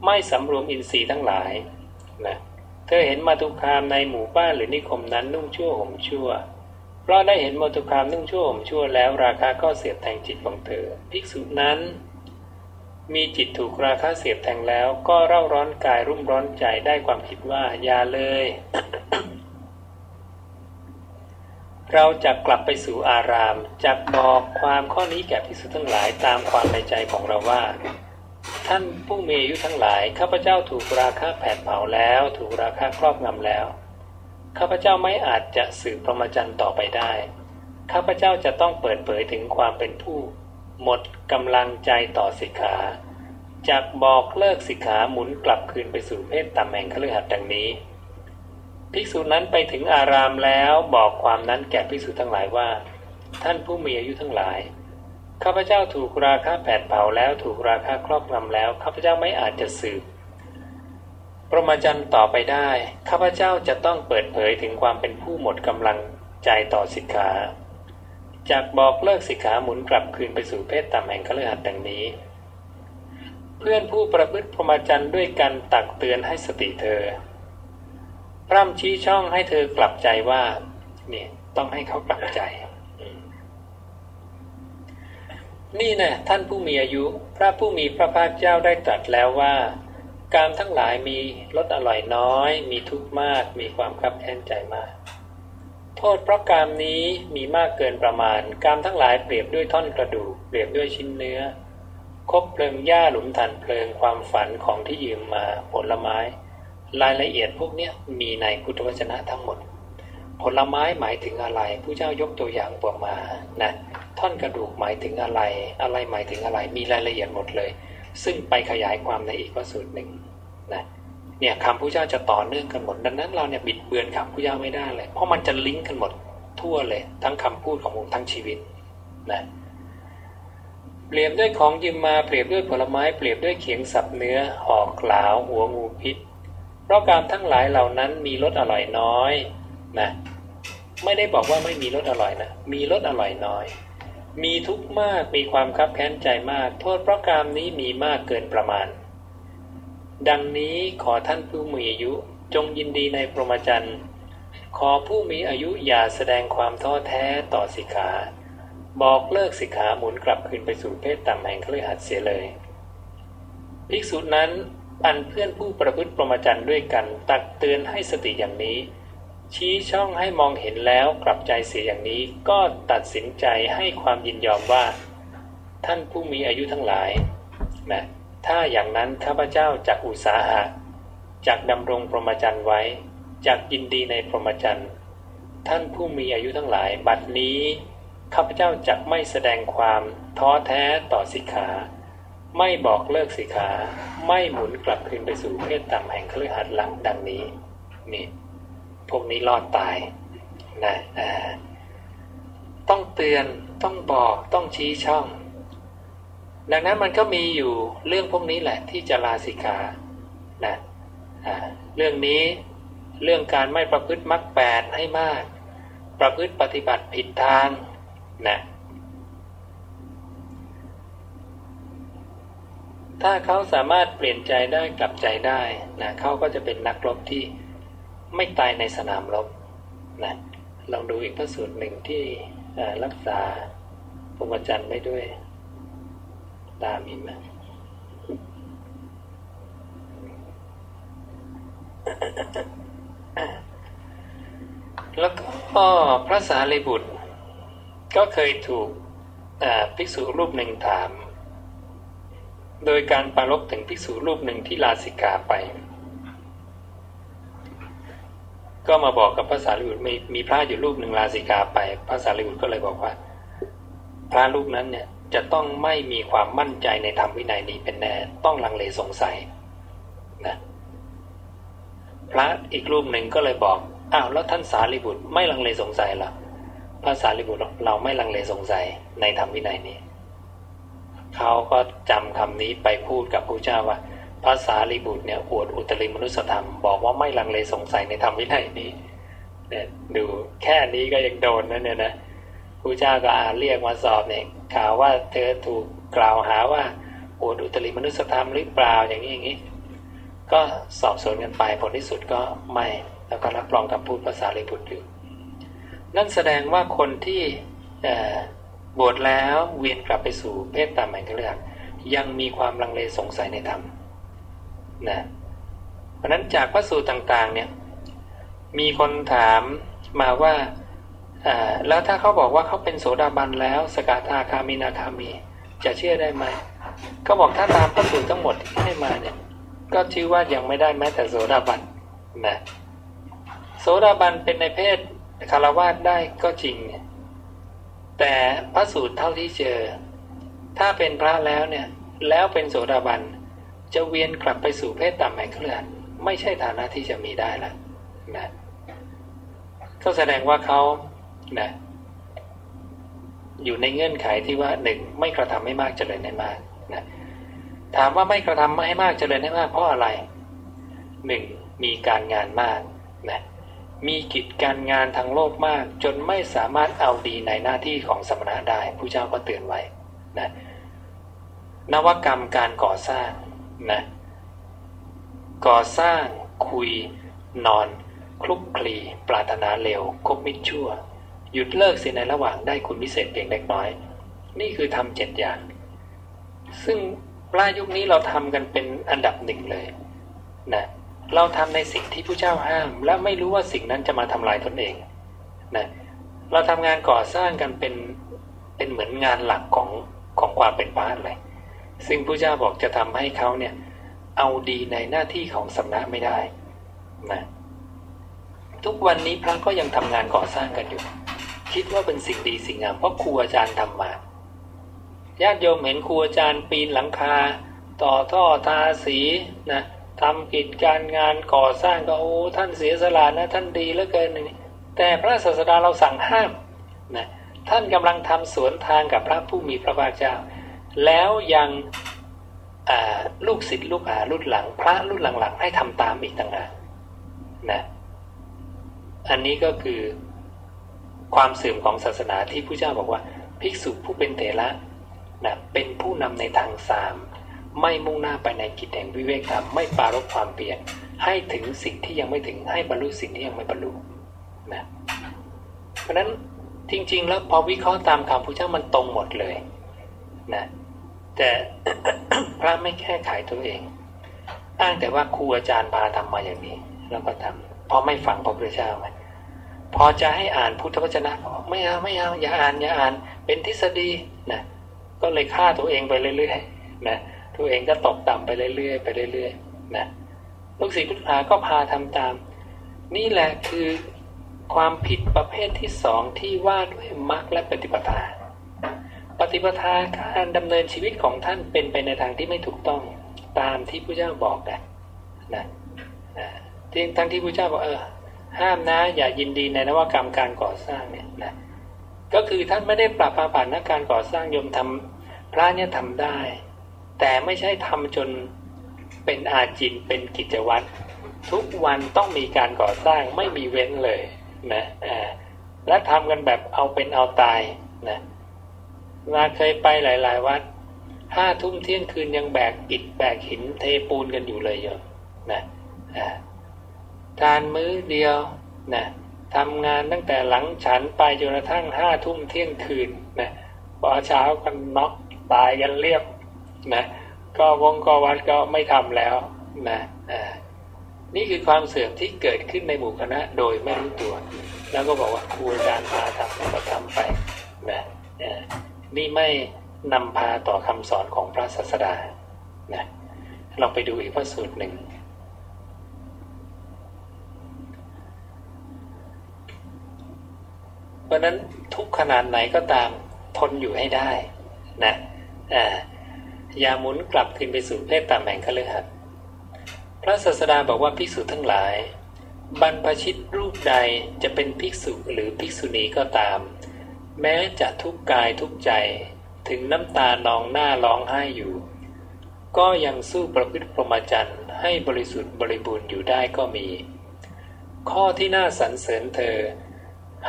S2: ไม่สำรวมอินทรีย์ทั้งหลายนะเธอเห็นมาตุคามในหมู่บ้านหรือนิคมนั้นนุ่งชั่วห่มชั่ว เพราะได้เห็นมาตุคามนุ่งชั่วห่มชั่วแล้วราคาก็เสียบแทงจิตของเธอ ภิกษุนั้น มีจิตถูกราคะเสียบแทงแล้ว ก็เร่าร้อนกายรุ่มร้อนใจได้ความคิดว่าอย่าเลย เราจะกลับไปสู่อารามจะบอกความข้อนี้แก่พิสุทั้งหลายตามความในใจของเราว่า ท่านผู้มีอายุทั้งหลายข้าพเจ้าถูกราคะแผดเผาแล้ว ถูกราคะครอบงำแล้วข้าพเจ้าไม่อาจจะสืบพรหมจรรย์ต่อไปได้ข้าพเจ้าจะต้องเปิดเผยถึงความเป็นผู้ หมดกำลังใจต่อสิกขาจากบอกเลิกสิกขาหมุนกลับคืนไปสู่เพศต่ำแห่งคฤหัสถ์ดังนี้ ภิกษุนั้นไปถึงอารามแล้วบอกความนั้นแก่ภิกษุทั้งหลายว่า ท่านผู้มีอายุทั้งหลายข้าพเจ้าถูกราคาแผดเผาแล้วถูกราคาครอบงำแล้วข้าพเจ้าไม่อาจจะสืบประมาจันต่อไปได้ข้าพเจ้าจะต้องเปิดเผยถึงความเป็นผู้หมดกำลังใจต่อสิกขา จากบอกเลิกสิกขาหมุนกลับคืนไปสู่เพศต่ำแห่งคฤหัสถ์ดังนี้ เพื่อนผู้ประพฤติพรหมจรรย์ด้วยกันตักเตือนให้สติเธอ พร่ำชี้ช่องให้เธอกลับใจว่าเนี่ยต้องให้เขากลับใจ นี่นะท่านผู้มีอายุ พระผู้มีพระภาคเจ้าได้ตรัสแล้วว่า การทั้งหลายมีรสอร่อยน้อย มีทุกข์มาก มีความคับแค้นใจมาก โทษเพราะกามนี้มีมากเกินประมาณกามทั้งหลายเปรียบด้วยท่อนกระดูกเปรียบด้วยชิ้นเนื้อ คบเพลิงหญ้าหลุมฐานเพลิงความฝันของที่ยืมมาผลไม้ รายละเอียดพวกนี้มีในพุทธวจนะทั้งหมด ผลไม้หมายถึงอะไรผู้เจ้ายกตัวอย่างบอกมานะท่อนกระดูกหมายถึงอะไร อะไรหมายถึงอะไรมีรายละเอียดหมดเลย ซึ่งไปขยายความในอีกพระสูตรหนึ่งนะ เนี่ยคำพระเจ้าจะต่อเนื่องกันหมด ดังนั้นเราเนี่ยบิดเบือนคำพระเจ้าไม่ได้เลย เพราะมันจะลิงก์กันหมดทั่วเลย ทั้งคำพูดขององค์ทั้งชีวิตนะเปรียบด้วยของยืมมาเปรียบด้วยผลไม้เปรียบด้วยเขียงสับเนื้อหอกกลาว หัวงูพิษ เพราะการทั้งหลายเหล่านั้นมีรสอร่อยน้อยนะไม่ได้บอกว่าไม่มีรสอร่อยนะ มีรสอร่อยน้อย มีทุกข์มากมีความคับแค้นใจมาก โทษเพราะกรรมนี้มีมากเกินประมาณ ดังนี้ขอท่านผู้มีอายุจงยินดีในพรหมจรรย์ ขอผู้มีอายุอย่าแสดงความท้อแท้ต่อสิกขา บอกเลิกสิกขาหมุนกลับคืนไปสู่เพศต่ำแห่งเครือขัดเสียเลย ภิกษุนั้นอันเพื่อนผู้ประพฤติพรหมจรรย์ด้วยกัน ตักเตือนให้สติอย่างนี้ ชี้ช่องให้มองเห็นแล้วกลับใจเสียอย่างนี้ ก็ตัดสินใจให้ความยินยอมว่า ท่านผู้มีอายุทั้งหลายนะ ถ้าอย่างนั้นข้าพเจ้าจะอุตสาหะจากดำรงพรหมจรรย์ไว้จากยินดีในพรหมจรรย์ ท่านผู้มีอายุทั้งหลาย บัดนี้ข้าพเจ้าจะไม่แสดงความท้อแท้ต่อสิกขา ไม่บอกเลิกสิกขา ไม่หมุนกลับคืนไปสู่เพศต่ำแห่งเครือหัดหลังดังนี้นี่พวกนี้รอดตายนะต้องเตือนต้องบอกต้องชี้ช่อง ดังนั้นมันก็มีอยู่เรื่องพวกนี้แหละที่จะลาสิกขานะเรื่องนี้เรื่องการไม่ประพฤติมรรคแปดให้มาก ประพฤติปฏิบัติผิดทางนะถ้าเขาสามารถเปลี่ยนใจได้กลับใจได้นะเขาก็จะเป็นนักรบที่ไม่ตายในสนามรบนะลองดูอีกพระสูตรหนึ่งที่รักษาพรหมจรรย์ไว้ด้วย ตามมีไหมแล้วก็พระสารีบุตร ก็เคยถูกภิกษุรูปหนึ่งถาม โดยการปรารบถึงภิกษุรูปหนึ่งที่ลาสิกาไป ก็มาบอกกับพระสารีบุตรมีมีพระอยู่รูปหนึ่งลาสิกาไป พระสารีบุตรก็เลยบอกว่า พระรูปนั้นเนี่ย จะต้องไม่มีความมั่นใจในธรรมวินัยนี้เป็นแน่ต้องลังเลสงสัยนะพระอีกรูปหนึ่งก็เลยบอกอ้าวแล้วท่านสารีบุตรไม่ลังเลสงสัยหรอพระสารีบุตรเราไม่ลังเลสงสัยในธรรมวินัยนี้เขาก็จำคำนี้ไปพูดกับพระเจ้าว่าพระสารีบุตรเนี่ยอวดอุตริมนุสธรรมบอกว่าไม่ลังเลสงสัยในธรรมวินัยนี้เนี่ยดูแค่นี้ก็ยังโดนนะเนี่ยนะพระเจ้าก็อาเรียกมาสอบเนี่ย ข่าวว่าเธอถูกกล่าวหาว่าอวดอุตริมนุสธรรมหรือเปล่าอย่างนี้อย่างนี้ ก็สอบสวนกันไปผลที่สุดก็ไม่แล้วก็รับรองคำพูดภาษาลิบุตรอยู่นั่นแสดงว่าคนที่บวชแล้วเวียนกลับไปสู่เพศตามแห่งเลือกยังมีความลังเลสงสัยในธรรมนะเพราะนั้นจากพระสูตรต่างๆเนี่ยมีคนถามมาว่า แล้วถ้าเขาบอกว่าเขาเป็นโสดาบันแล้ว สกทาคามีนาคามี จะเชื่อได้ไหมก็บอกถ้าตามพระสูตรทั้งหมดที่ให้มาเนี่ย ก็ชื่อว่ายังไม่ได้แม้แต่โสดาบันนะโสดาบันเป็นในเพศคารวาสได้ก็จริง แต่พระสูตรเท่าที่เจอ ถ้าเป็นพระแล้วเนี่ย แล้วเป็นโสดาบันจะเวียนกลับไปสู่เพศต่ำแห่งเคลื่อนไม่ใช่ฐานะที่จะมีได้ล้วนะก็แสดงว่าเขา นะอยู่ในเงื่อนไขที่ว่าหนึ่งไม่กระทำให้มากเจริญให้มากนะถามว่าไม่กระทำให้มากเจริญให้มากเพราะอะไรหนึ่งมีการงานมากนะมีกิจการงานทางโลกมาก จนไม่สามารถเอาดีในหน้าที่ของสมณะได้ผู้เจ้าก็เตือนไว้นะนวกรรมการก่อสร้างนะก่อสร้างคุย นอน คลุกคลี ปรารถนาเร็วคบมิตรชั่ว หยุดเลิกเสียในระหว่างได้คุณพิเศษเพียงเล็กน้อย นี่คือทำเจ็ดอย่าง ซึ่งปลายยุคนี้เราทำกันเป็นอันดับหนึ่งเลยนะเราทำในสิ่งที่ผู้เจ้าห้าม และไม่รู้ว่าสิ่งนั้นจะมาทำลายตนเองนะเราทำงานก่อสร้างกันเป็นเป็นเหมือนงานหลักของของความเป็นบ้านเลย ซึ่งผู้เจ้าบอกจะทำให้เขาเนี่ยเอาดีในหน้าที่ของสำนักไม่ได้นะทุกวันนี้พระก็ยังทำงานก่อสร้างกันอยู่ คิดว่าเป็นสิ่งดีสิ่งงามเพราะครูอาจารย์ทำมาญาติโยมเห็นครูอาจารย์ปีนหลังคา ต่อท่อทาสีนะทำกิจการงานก่อสร้างก็โอ้ท่านเสียสละนะท่านดีเหลือเกินนี่แต่พระศาสดาเราสั่งห้ามนะท่านกำลังทำสวนทางกับพระผู้มีพระภาคเจ้า แล้วยังลูกศิษย์ลูกหารุ่นหลัง พระรุ่นหลังๆให้ทำตามอีกต่างหากนะอันนี้ก็คือ ความเสื่อมของศาสนาที่พระเจ้าบอกว่า ภิกษุผู้เป็นเถระนะเป็นผู้นำในทางสาม ไม่มุ่งหน้าไปในกิจแห่งวิเวกธรรมไม่ปารบความเปลี่ยน ให้ถึงสิ่งที่ยังไม่ถึงให้บรรลุสิ่งที่ยังไม่บรรลุนะเพราะนั้นจริง ๆ แล้วพอวิเคราะห์ตามคำพระเจ้ามันตรงหมดเลยนะแต่พระไม่แค่ขายตัวเอง อ้างแต่ว่าครูอาจารย์พาทำมาอย่างนี้ แล้วก็ทำเพราะไม่ฟังพระพุทธเจ้าไหม พอจะให้อ่านพุทธวจนะไม่เอาไม่เอาอย่าอ่านอย่าอ่าน เป็นทฤษฎีนะก็เลยฆ่าตัวเองไปเรื่อยๆนะตัวเองก็ตกต่ำไปเรื่อยๆไปเรื่อยๆนะลูกศิษย์ลูกหาก็พาทำตาม นี่แหละคือความผิดประเภทที่สองที่ว่าด้วยมรรคและปฏิปทา ปฏิปทาการดำเนินชีวิตของท่านเป็นไปในทางที่ไม่ถูกต้องตามที่พระเจ้าบอกนะนะทั้งที่พระเจ้าบอกเออ ห้ามนะ อย่ายินดีในนวัตกรรมการก่อสร้างเนี่ยนะก็คือท่านไม่ได้ปรับปาผ่านนักการก่อสร้างยมทำพระเนี่ยทำได้ แต่ไม่ใช่ทำจนเป็นอาจินเป็นกิจวัตรทุกวันต้องมีการก่อสร้างไม่มีเว้นเลยนะและทำกันแบบเอาเป็นเอาตายนะมาเคยไปหลาย ๆ วัดห้าทุ่มเที่ยงคืนยังแบกอิฐแบกหินเทปูนกันอยู่เลยโยมนะ ทานมื้อเดียวนะทำงานตั้งแต่หลังฉันไปจนกระทั่งห้าทุ่มเที่ยงคืนนะพอเช้ากันน็อกตายกันเรียบนะก็วงกวัดก็ไม่ทำแล้วนะนี่คือความเสื่อมที่เกิดขึ้นในหมู่คณะโดยไม่รู้ตัว แล้วก็บอกว่าครูอาจารย์พาทำก็ทำไปนะนี่ไม่นำพาต่อคำสอนของพระศาสดานะเราไปดูอีกพระสูตรหนึ่ง เพราะนั้นทุกขนาดไหนก็ตามทนอยู่ให้ได้นะอ่าอย่าหมุนกลับขึ้นไปสู่เพศตามแห่งคฤหัสถ์พระศาสดาบอกว่าภิกษุทั้งหลาย บรรพชิตรูปใดจะเป็นภิกษุหรือภิกษุณีก็ตาม แม้จะทุกกายทุกใจถึงน้ำตานองหน้าร้องไห้อยู่ ก็ยังสู้ประพฤติพรหมจรรย์ให้บริสุทธิ์บริบูรณ์อยู่ได้ก็มี ข้อที่น่าสรรเสริญเธอ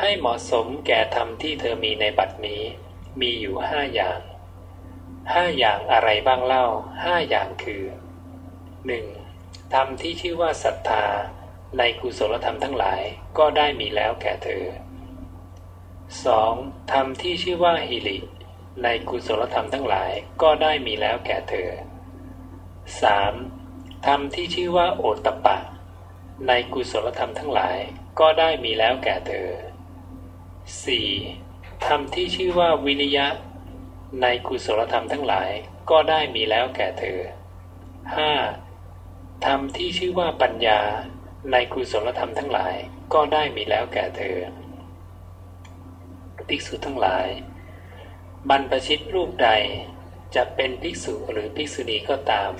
S2: ให้เหมาะสมแก่ธรรมที่เธอมีในบัดนี้ มีอยู่ห้าอย่างห้าอย่างอะไรบ้างเล่าห้าอย่างคือหนึ่งธรรมที่ชื่อว่าศรัทธาในกุศลธรรมทั้งหลายก็ได้มีแล้วแก่เธอ 2. ธรรมที่ชื่อว่าหิริในกุศลธรรมทั้งหลายก็ได้มีแล้วแก่เธอ 3. ธรรมที่ชื่อว่าโอตตะปะ ในกุศลธรรมทั้งหลายก็ได้มีแล้วแก่เธอ 4. ธรรมที่ชื่อว่าวิริยะ ในกุศลธรรมทั้งหลายก็ได้มีแล้วแก่เธอ 5. ธรรมที่ชื่อว่าปัญญา ในกุศลธรรมทั้งหลายก็ได้มีแล้วแก่เธอภิกษุทั้งหลาย บรรพชิตรูปใดจะเป็นภิกษุหรือภิกษุณีก็ตาม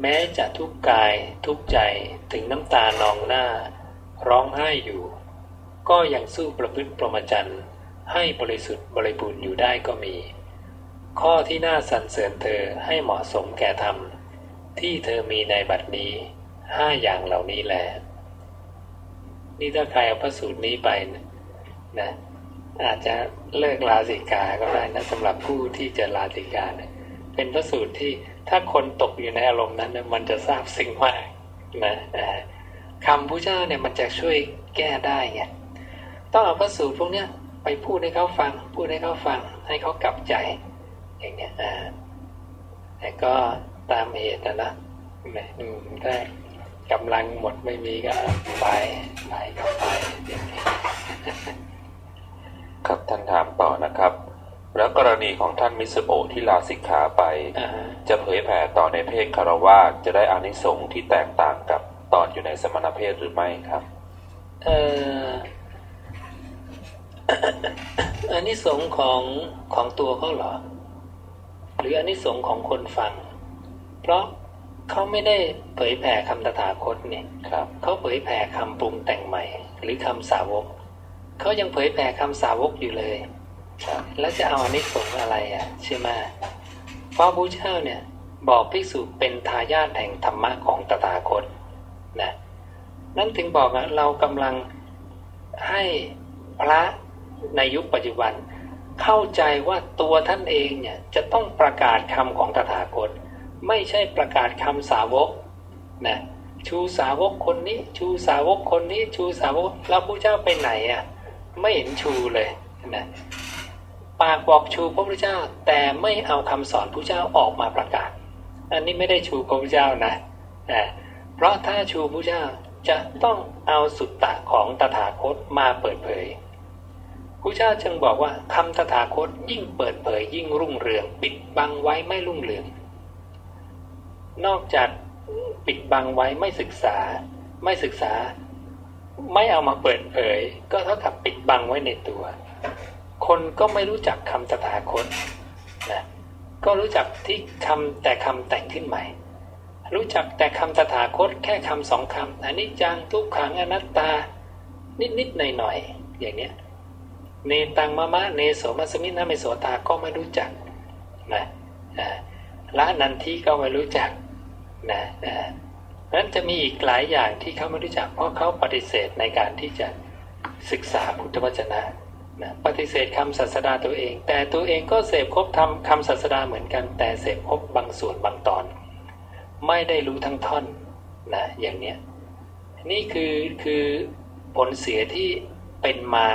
S2: แม้จะทุกกายทุกใจถึงน้ำตานองหน้า ร้องไห้อยู่ ก็ยังสู้ประพฤติประมจันให้บริสุทธิ์บริบูรณ์อยู่ได้ก็มี ข้อที่น่าสรรเสริญเธอให้เหมาะสมแก่ธรรม ที่เธอมีในบัดนี้ห้าอย่างเหล่านี้แหละนี่ถ้าใครเอาพระสูตรนี้ไปนะอาจจะเลิกลาสิกาก็ได้นะสำหรับผู้ที่จะลาสิกาเนี่ยเป็นพระสูตรที่ถ้าคนตกอยู่ในอารมณ์นั้นนี่ยมันจะทราบซึ้งมากนะคำพระเจ้าเนี่ยมันจะช่วยแก้ได้ไง ต้องเอาพระสูตรพวกเนี้ยไปพูดให้เขาฟัง พูดให้เขาฟัง ให้เขากลับใจ อย่างเนี้ยอ่าแต่ก็ตามเหตุนะนะถ้ากำลังหมดไม่มีก็ไปไปก็ไปอย่างนี้
S1: ครับท่านถามต่อนะครับ แล้วกรณีของท่านมิสโอที่ลาสิกขาไป จะเผยแผ่ต่อในเพศคารวาจะได้อานิสงส์ที่แตกต่างกับตอนอยู่ในสมณเพศหรือไม่ครับ
S2: เอ่อ อานิสงส์ของของตัวเขาเหรอ หรืออานิสงส์ของคนฟัง เพราะเขาไม่ได้เผยแผ่คำตถาคตเนี่ยเขาเผยแผ่คำปรุงแต่งใหม่ หรือคำสาวกเขายังเผยแผ่คำสาวกอยู่เลยแล้วจะเอาอันนี้สงอะไรอะใช่ไหมพระพุทธเจ้าเนี่ยบอกภิกษุเป็นทายาทแห่งธรรมะของตถาคตนะนั่นถึงบอกอะเรากำลังให้พระ ในยุคปัจจุบัน เข้าใจว่าตัวท่านเองเนี่ยจะต้องประกาศคำของตถาคต ไม่ใช่ประกาศคำสาวกนะชูสาวกคนนี้ ชูสาวกคนนี้ ชูสาวกแล้วพระเจ้าไปไหนอะไม่เห็นชูเลยนะปากบอกชูพระพุทธเจ้า แต่ไม่เอาคำสอนพระเจ้าออกมาประกาศ อันนี้ไม่ได้ชูพระพุทธเจ้านะเพราะถ้าชูพระเจ้าจะต้องเอาสุตตะของตถาคตมาเปิดเผย พระเจ้าจึงบอกว่าคำตถาคตยิ่งเปิดเผยยิ่งรุ่งเรือง ปิดบังไว้ไม่รุ่งเรือง นอกจากปิดบังไว้ไม่ศึกษา ไม่ศึกษา ไม่เอามาเปิดเผย ก็เท่ากับปิดบังไว้ในตัว คนก็ไม่รู้จักคำตถาคตนะก็รู้จักที่คำแต่คำแต่งขึ้นใหม่ รู้จักแต่คำตถาคตแค่คำสองคำอันนี้จังทุกขังอนัตตา นิดๆหน่อยๆอย่างเนี้ย เนตังมะมะเนโสมัสมินะเมโสตาก็ไม่รู้จักนะละนันทีก็ไม่รู้จักนะนะนั้นจะมีอีกหลายอย่างที่เขาไม่รู้จัก เพราะเขาปฏิเสธในการที่จะศึกษาพุทธวจนะนะปฏิเสธคำศาสดาตัวเอง แต่ตัวเองก็เสพครบทำคำศาสดาเหมือนกัน แต่เสพครบบางส่วนบางตอน ไม่ได้รู้ทั้งท่อนนะอย่างเนี้ยนี่คือคือผลเสียที่เป็นมา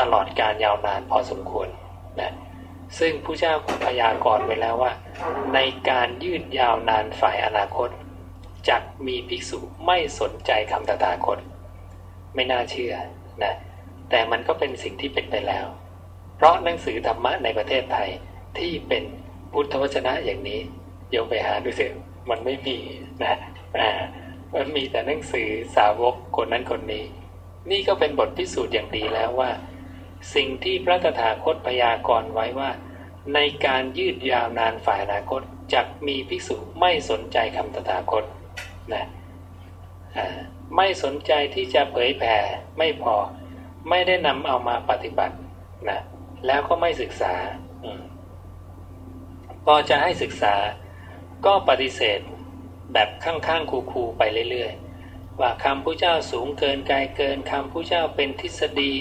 S2: ตลอดการยาวนานพอสมควรนะซึ่งผู้เจ้าพยากรณ์ไว้แล้วว่า ในการยืดยาวนานฝ่ายอนาคตจะมีภิกษุไม่สนใจคำตถาคต ไม่น่าเชื่อนะแต่มันก็เป็นสิ่งที่เป็นไปแล้ว เพราะหนังสือธรรมะในประเทศไทยที่เป็นพุทธวจนะอย่างนี้โยมไปหาดูสิมันไม่มีนะอ่ามันมีแต่หนังสือสาวกคนนั้นคนนี้ นี่ก็เป็นบทพิสูจน์อย่างดีแล้วว่า สิ่งที่พระตถาคตพยากรณ์ไว้ว่า ในการยืดยาวนานฝ่ายอนาคตจะมีภิกษุไม่สนใจคำตถาคตนะไม่สนใจที่จะเผยแผ่ไม่พอ ไม่ได้นำเอามาปฏิบัตินะแล้วก็ไม่ศึกษาพอจะให้ศึกษาก็ปฏิเสธแบบข้างๆคูๆไปเรื่อยๆว่าคำผู้เจ้าสูงเกินไกลเกินคำผู้เจ้าเป็นทฤษฎี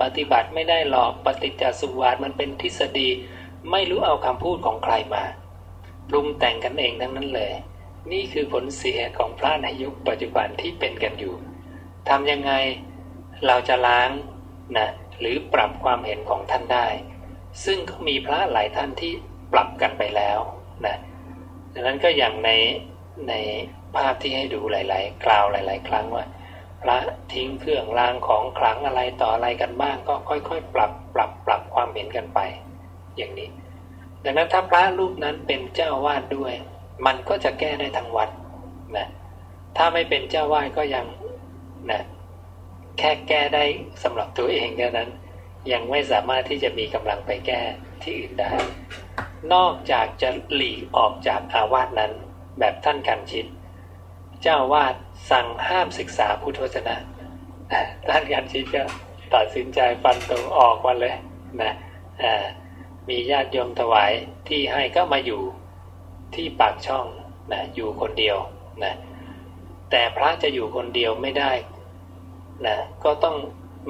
S2: ปฏิบัติไม่ได้หรอกปฏิจจสุวาทมันเป็นทฤษฎี ไม่รู้เอาคำพูดของใครมาปรุงแต่งกันเองทั้งนั้นเลย นี่คือผลเสียของพระในยุคปัจจุบันที่เป็นกันอยู่ทำยังไงเราจะล้างนะหรือปรับความเห็นของท่านได้ ซึ่งก็มีพระหลายท่านที่ปรับกันไปแล้วนะดังนั้นก็อย่างในในภาพที่ให้ดูหลาย ๆ กล่าวหลาย ๆ ครั้งว่า พระทิ้งเครื่องรางของขลังอะไรต่ออะไรกันบ้างก็ค่อยๆ ปรับปรับปรับความเห็นกันไป อย่างนี้ ดังนั้นถ้าพระรูปนั้นเป็นเจ้าวาดด้วย มันก็จะแก้ได้ทั้งวัดนะถ้าไม่เป็นเจ้าวาดก็ยังนะแค่แก้ได้สำหรับตัวเองเท่านั้น ยังไม่สามารถที่จะมีกำลังไปแก้ที่อื่นได้ นอกจากจะหลีกออกจากอาวาสนั้น แบบท่านกันชิตเจ้าวาด สั่งห้ามศึกษาพุทธวจนะท่านกันชิตก็ตัดสินใจฟันตรงออกมาเลยนะมีญาติโยมถวายที่ให้ก็มาอยู่ที่ปากช่องนะอยู่คนเดียวนะแต่พระจะอยู่คนเดียวไม่ได้นะก็ต้อง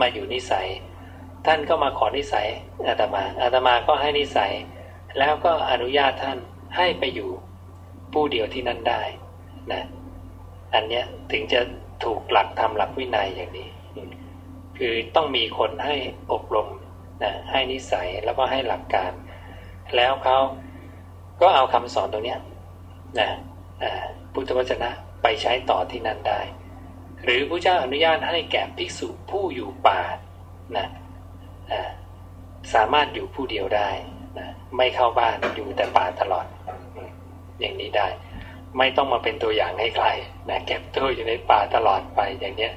S2: มาอยู่นิสัย ท่านก็มาขอนิสัยอาตมาอาตมาก็ให้นิสัย แล้วก็อนุญาตท่านให้ไปอยู่ผู้เดียวที่นั่นได้นะ อันเนี้ยถึงจะถูกหลักทำหลักวินัยอย่างนี้ คือต้องมีคนให้อบรมนะให้นิสัยแล้วก็ให้หลักการ แล้วเขาก็เอาคำสอนตรงนี้นะพุทธวจนะไปใช้ต่อที่นั่นได้ หรือพระเจ้าอนุญาตให้แก่ภิกษุผู้อยู่ป่านะสามารถอยู่ผู้เดียวได้นะไม่เข้าบ้านอยู่แต่ป่าตลอด อย่างนี้ได้ ไม่ต้องมาเป็นตัวอย่างให้ใครนะเก็บตัวอยู่ในป่าตลอดไปอย่างเนี้ย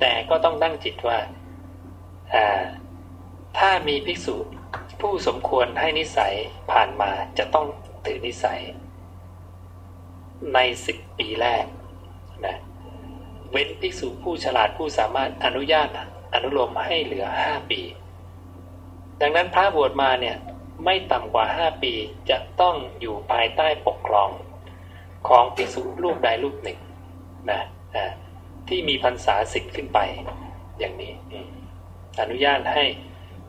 S2: แต่ก็ต้องตั้งจิตว่าถ้ามีภิกษุผู้สมควรให้นิสัยผ่านมาจะต้องถือนิสัย ในสิบปีแรกนะเว้นภิกษุผู้ฉลาดผู้สามารถอนุญาตอนุโลมให้เหลือห้าปี ดังนั้นพระบวชมาเนี่ยไม่ต่ำกว่าห้าปีจะต้องอยู่ภายใต้ปกครอง ของภิกษุรูปใดรูปหนึ่งนะที่มีพรรษาสิทธิ์ขึ้นไป อย่างนี้อนุญาตให้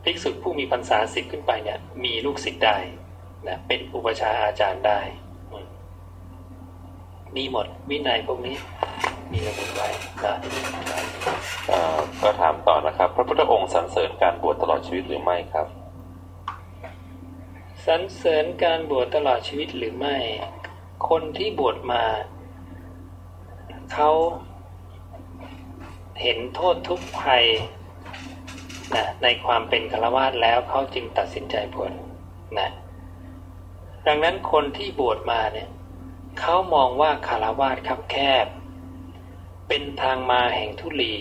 S2: ภิกษุผู้มีพรรษาสิทธิ์ขึ้นไปเนี่ย มีลูกศิษย์ได้นะเป็นอุปชาอาจารย์ได้ มีหมดวินัยพวกนี้ มีระบุไว้นะ
S1: ก็ถามต่อนะครับ พระพุทธองค์สรรเสริญการบวชตลอดชีวิตหรือไม่ครับ
S2: สรรเสริญการบวชตลอดชีวิตหรือไม่ คนที่บวชมาเขาเห็นโทษทุกภัยนะในความเป็นฆราวาสแล้วเขาจึงตัดสินใจบวชนะดังนั้นคนที่บวชมาเนี่ยเขามองว่าคาวาสคับแคบ เป็นทางมาแห่งทุลี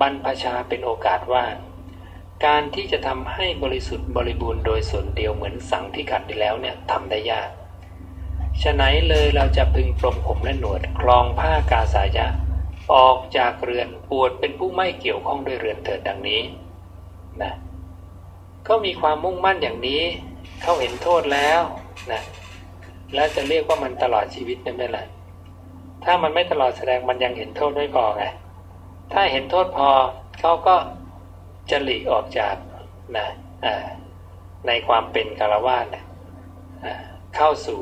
S2: บรรพชาเป็นโอกาสว่างการที่จะทำให้บริสุทธิ์บริบูรณ์โดยส่วนเดียวเหมือนสังที่ขัดไปแล้วเนี่ยทำได้ยาก ฉะนั้นเลยเราจะพึงปรงผมและหนวดคลองผ้ากาสายะ ออกจากเรือนปวดเป็นผู้ไม่เกี่ยวข้องด้วยเรือนเถิดดังนี้นะก็มีความมุ่งมั่นอย่างนี้ เขาเห็นโทษแล้วนะแล้วจะเรียกว่ามันตลอดชีวิตได้ไหมล่ะถ้ามันไม่ตลอดแสดงมันยังเห็นโทษไม่พอไงถ้าเห็นโทษพอเขาก็จะหลีกออกจากนะในความเป็นคารวะนะเข้าสู่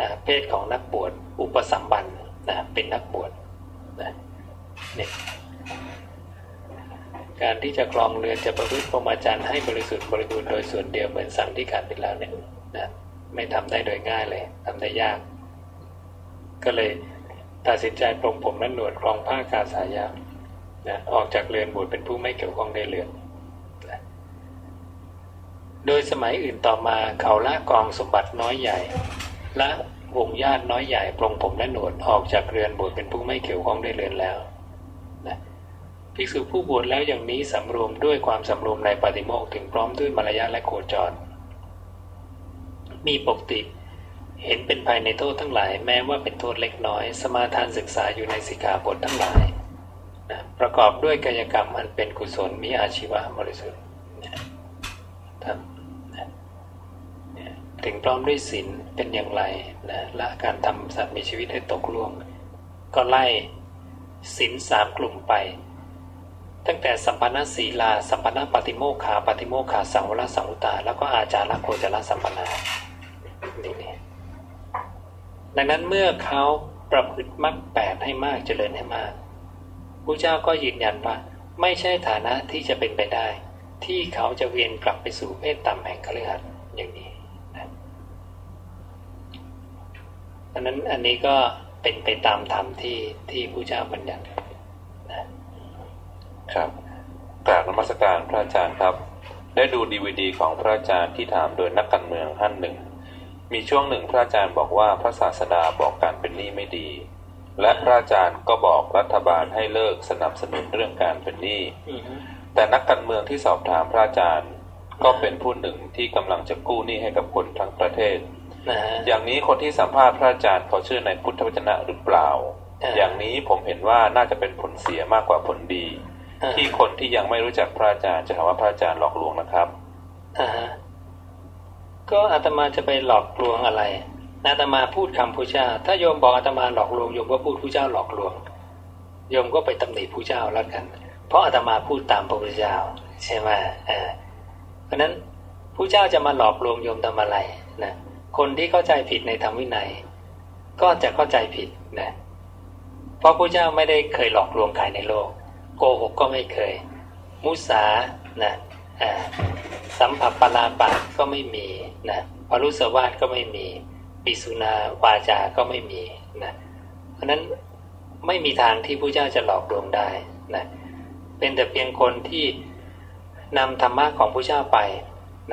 S2: นะเพศของนักบวชอุปสัมบันนะเป็นนักบวชนะเนี่ยการที่จะคลองเรือนจะประพฤติพรหมจรรย์ให้บริสุทธิ์บริบูรณ์โดยส่วนเดียวเหมือนสั่งที่ขาดไปแล้วเนี่ยนะไม่ทำได้โดยง่ายเลยทำได้ยาก ก็เลยตัดสินใจปรงผมและหนวดคลองผ้ากาสายานะออกจากเรือนบวชเป็นผู้ไม่เกี่ยวข้องในเรือนนะโดยสมัยอื่นต่อมาเขาละกองสมบัติน้อยใหญ่ ละวงญาติน้อยใหญ่ปรงผมและหนวดออกจากเรือนบวชเป็นผู้ไม่เกี่ยวข้องในเรือนแล้วนะภิกษุผู้บวชแล้วอย่างนี้สำรวมด้วยความสำรวมในปฏิโมกถึงพร้อมด้วยมารยาทและโคจร มีปกติเห็นเป็นภายในโทษทั้งหลาย แม้ว่าเป็นโทษเล็กน้อย สมาทานศึกษาอยู่ในสิกขาบททั้งหลายนะประกอบด้วยกายกรรมอันเป็นกุศลมีอาชีวะบริสุทธิ์ทำนะ ถึงพร้อมด้วยศีลเป็นอย่างไรนะละการทำสัตว์มีชีวิตให้ตกล่วง ก็ไล่ศีลสามกลุ่มไป ตั้งแต่สัมปันศีลา สัมปันปฏิโมคขาปฏิโมคขาสังวรสังุตา แล้วก็อาจาระโคจรสัมปันานี่ดังนั้นเมื่อเขาประพฤติมรรคแปดให้มากเจริญให้มากพระเจ้าก็ยืนยันว่าไม่ใช่ฐานะที่จะเป็นไปได้ ที่เขาจะเวียนกลับไปสู่เพศต่ำแห่งคฤหัสถ์อย่างนี้ นะอันนั้นอันนี้ก็เป็นไปตามธรรมที่ที่พระเจ้าบัญญัติ
S1: นะครับกราบนมัสการพระอาจารย์ครับ ได้ดูดีวดีของพระอาจารย์ที่ถามโดยนักการเมืองท่านหนึ่ง มีช่วงหนึ่งพระอาจารย์บอกว่าพระศาสดาบอกการเป็นหนี้ไม่ดี และพระอาจารย์ก็บอกรัฐบาลให้เลิกสนับสนุนเรื่องการเป็นหนี้แต่นักการเมืองที่สอบถามพระอาจารย์ ก็เป็นผู้หนึ่งที่กำลังจะกู้หนี้ให้กับคนทั้งประเทศ อย่างนี้คนที่สัมภาษณ์พระอาจารย์เขาเชื่อในพุทธวจนะหรือเปล่า อย่างนี้ผมเห็นว่าน่าจะเป็นผลเสียมากกว่าผลดี ที่คนที่ยังไม่รู้จักพระอาจารย์จะถามว่าพระอาจารย์หลอกลวงนะครับ
S2: ก็อาตมาจะไปหลอกลวงอะไรอาตมาพูดคำพุทธเจ้า ถ้าโยมบอกอาตมาหลอกลวงโยมก็พูดผู้เจ้าหลอกลวง โยมก็ไปตำหนิผู้เจ้าแล้วกัน เพราะอาตมาพูดตามพระพุทธเจ้าใช่ไหมอ่าเพราะนั้นผู้เจ้าจะมาหลอกลวงโยมทำอะไรนะ คนที่เข้าใจผิดในธรรมวินัย ก็จะเข้าใจผิดนะเพราะผู้เจ้าไม่ได้เคยหลอกลวงใครในโลก โกหกก็ไม่เคย มุสานะสัมผัสปลาปาก็ไม่มีนะพรุสวาสก็ไม่มีปิสุนาวาจาก็ไม่มีนะเพราะนั้นไม่มีทางที่พระเจ้าจะหลอกลวงได้นะเป็นแต่เพียงคนที่นำธรรมะของพระเจ้าไป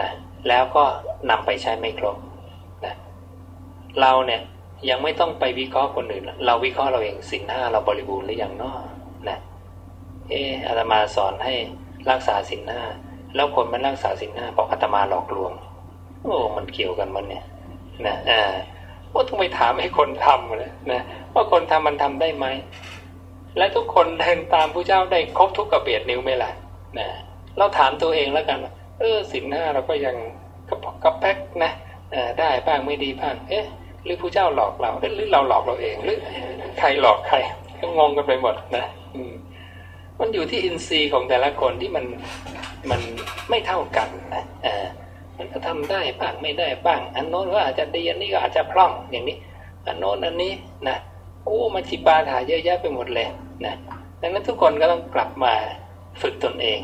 S2: นะแล้วก็นำไปใช้ไม่ครบ เราเนี่ยยังไม่ต้องไปวิเคราะห์คนอื่น เราวิเคราะห์เราเองสินห้าเราบริบูรณ์หรือยังเนาะนะเอออาตมาสอนให้รักษาสินห้าแล้วคนมันรักษาสินห้าบอกอาตมาหลอกลวง โอ้มันเกี่ยวกันมันเนี่ยนะอ่าว่าต้องไปถามให้คนทำเลยนะว่าคนทำมันทำได้ไหมและทุกคนเดินตามผู้เจ้าได้ครบทุกกระเบียดนิ้วไหมล่ะนะเราถามตัวเองแล้วกัน เออสินห้าเราก็ยังกระปกระแป๊กนะได้บ้างไม่ดีบ้างเอ๊ะ หรือผู้เจ้าหลอกเราหรือเราหลอกเราเองหรือใครหลอกใครก็งงกันไปหมดนะอืมันอยู่ที่อินทรีย์ของแต่ละคนที่มันมันไม่เท่ากันนะอ่ามันก็ทำได้บ้างไม่ได้บ้าง อันโน้นก็อาจจะดีอันนี้ก็อาจจะพร่องอย่างนี้ อันโน้นอันนี้นะโอ้มาจิบาถาเยอะแยะไปหมดเลยนะดังนั้นทุกคนก็ต้องกลับมาฝึกตนเอง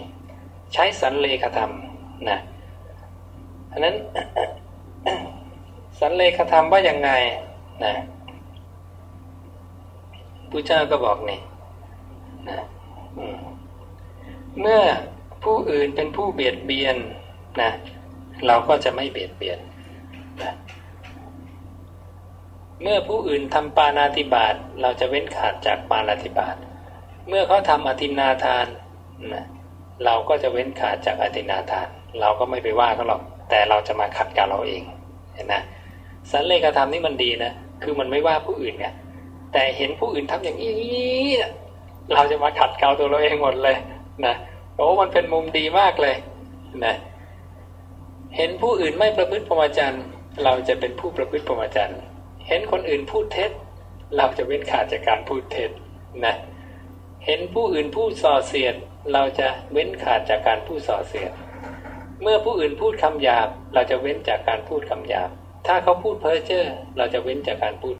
S2: ใช้สันเลขธรรมนะอันนั้น สันเลขธรรมว่ายังไงนะพระเจ้าก็บอกนี่นะเมื่อผู้อื่นเป็นผู้เบียดเบียนนะเราก็จะไม่เบียดเบียนเมื่อผู้อื่นทำปานาติบาตเราจะเว้นขาดจากปานาติบาตเมื่อเขาทำอธินาทานนะเราก็จะเว้นขาดจากอธินาทาน เราก็ไม่ไปว่าเขาหรอกแต่เราจะมาขัดกับเราเองเห็นนะ สันเลขธรรมนี่มันดีนะคือมันไม่ว่าผู้อื่นไงแต่เห็นผู้อื่นทำอย่างนี้เราจะมาขัดเกลาตัวเราเองหมดเลยนะโอ้มันเป็นมุมดีมากเลยนะเห็นผู้อื่นไม่ประพฤติพรหมจรรย์เราจะเป็นผู้ประพฤติพรหมจรรย์เห็นคนอื่นพูดเท็จ เราจะเว้นขาดจากการพูดเท็จนะเห็นผู้อื่นพูดส่อเสียด เราจะเว้นขาดจากการพูดส่อเสียด เมื่อผู้อื่นพูดคำหยาบ เราจะเว้นจากการพูดคำหยาบ ถ้าเขาพูดเพ้อเจ้อเราจะเว้นจากการพูด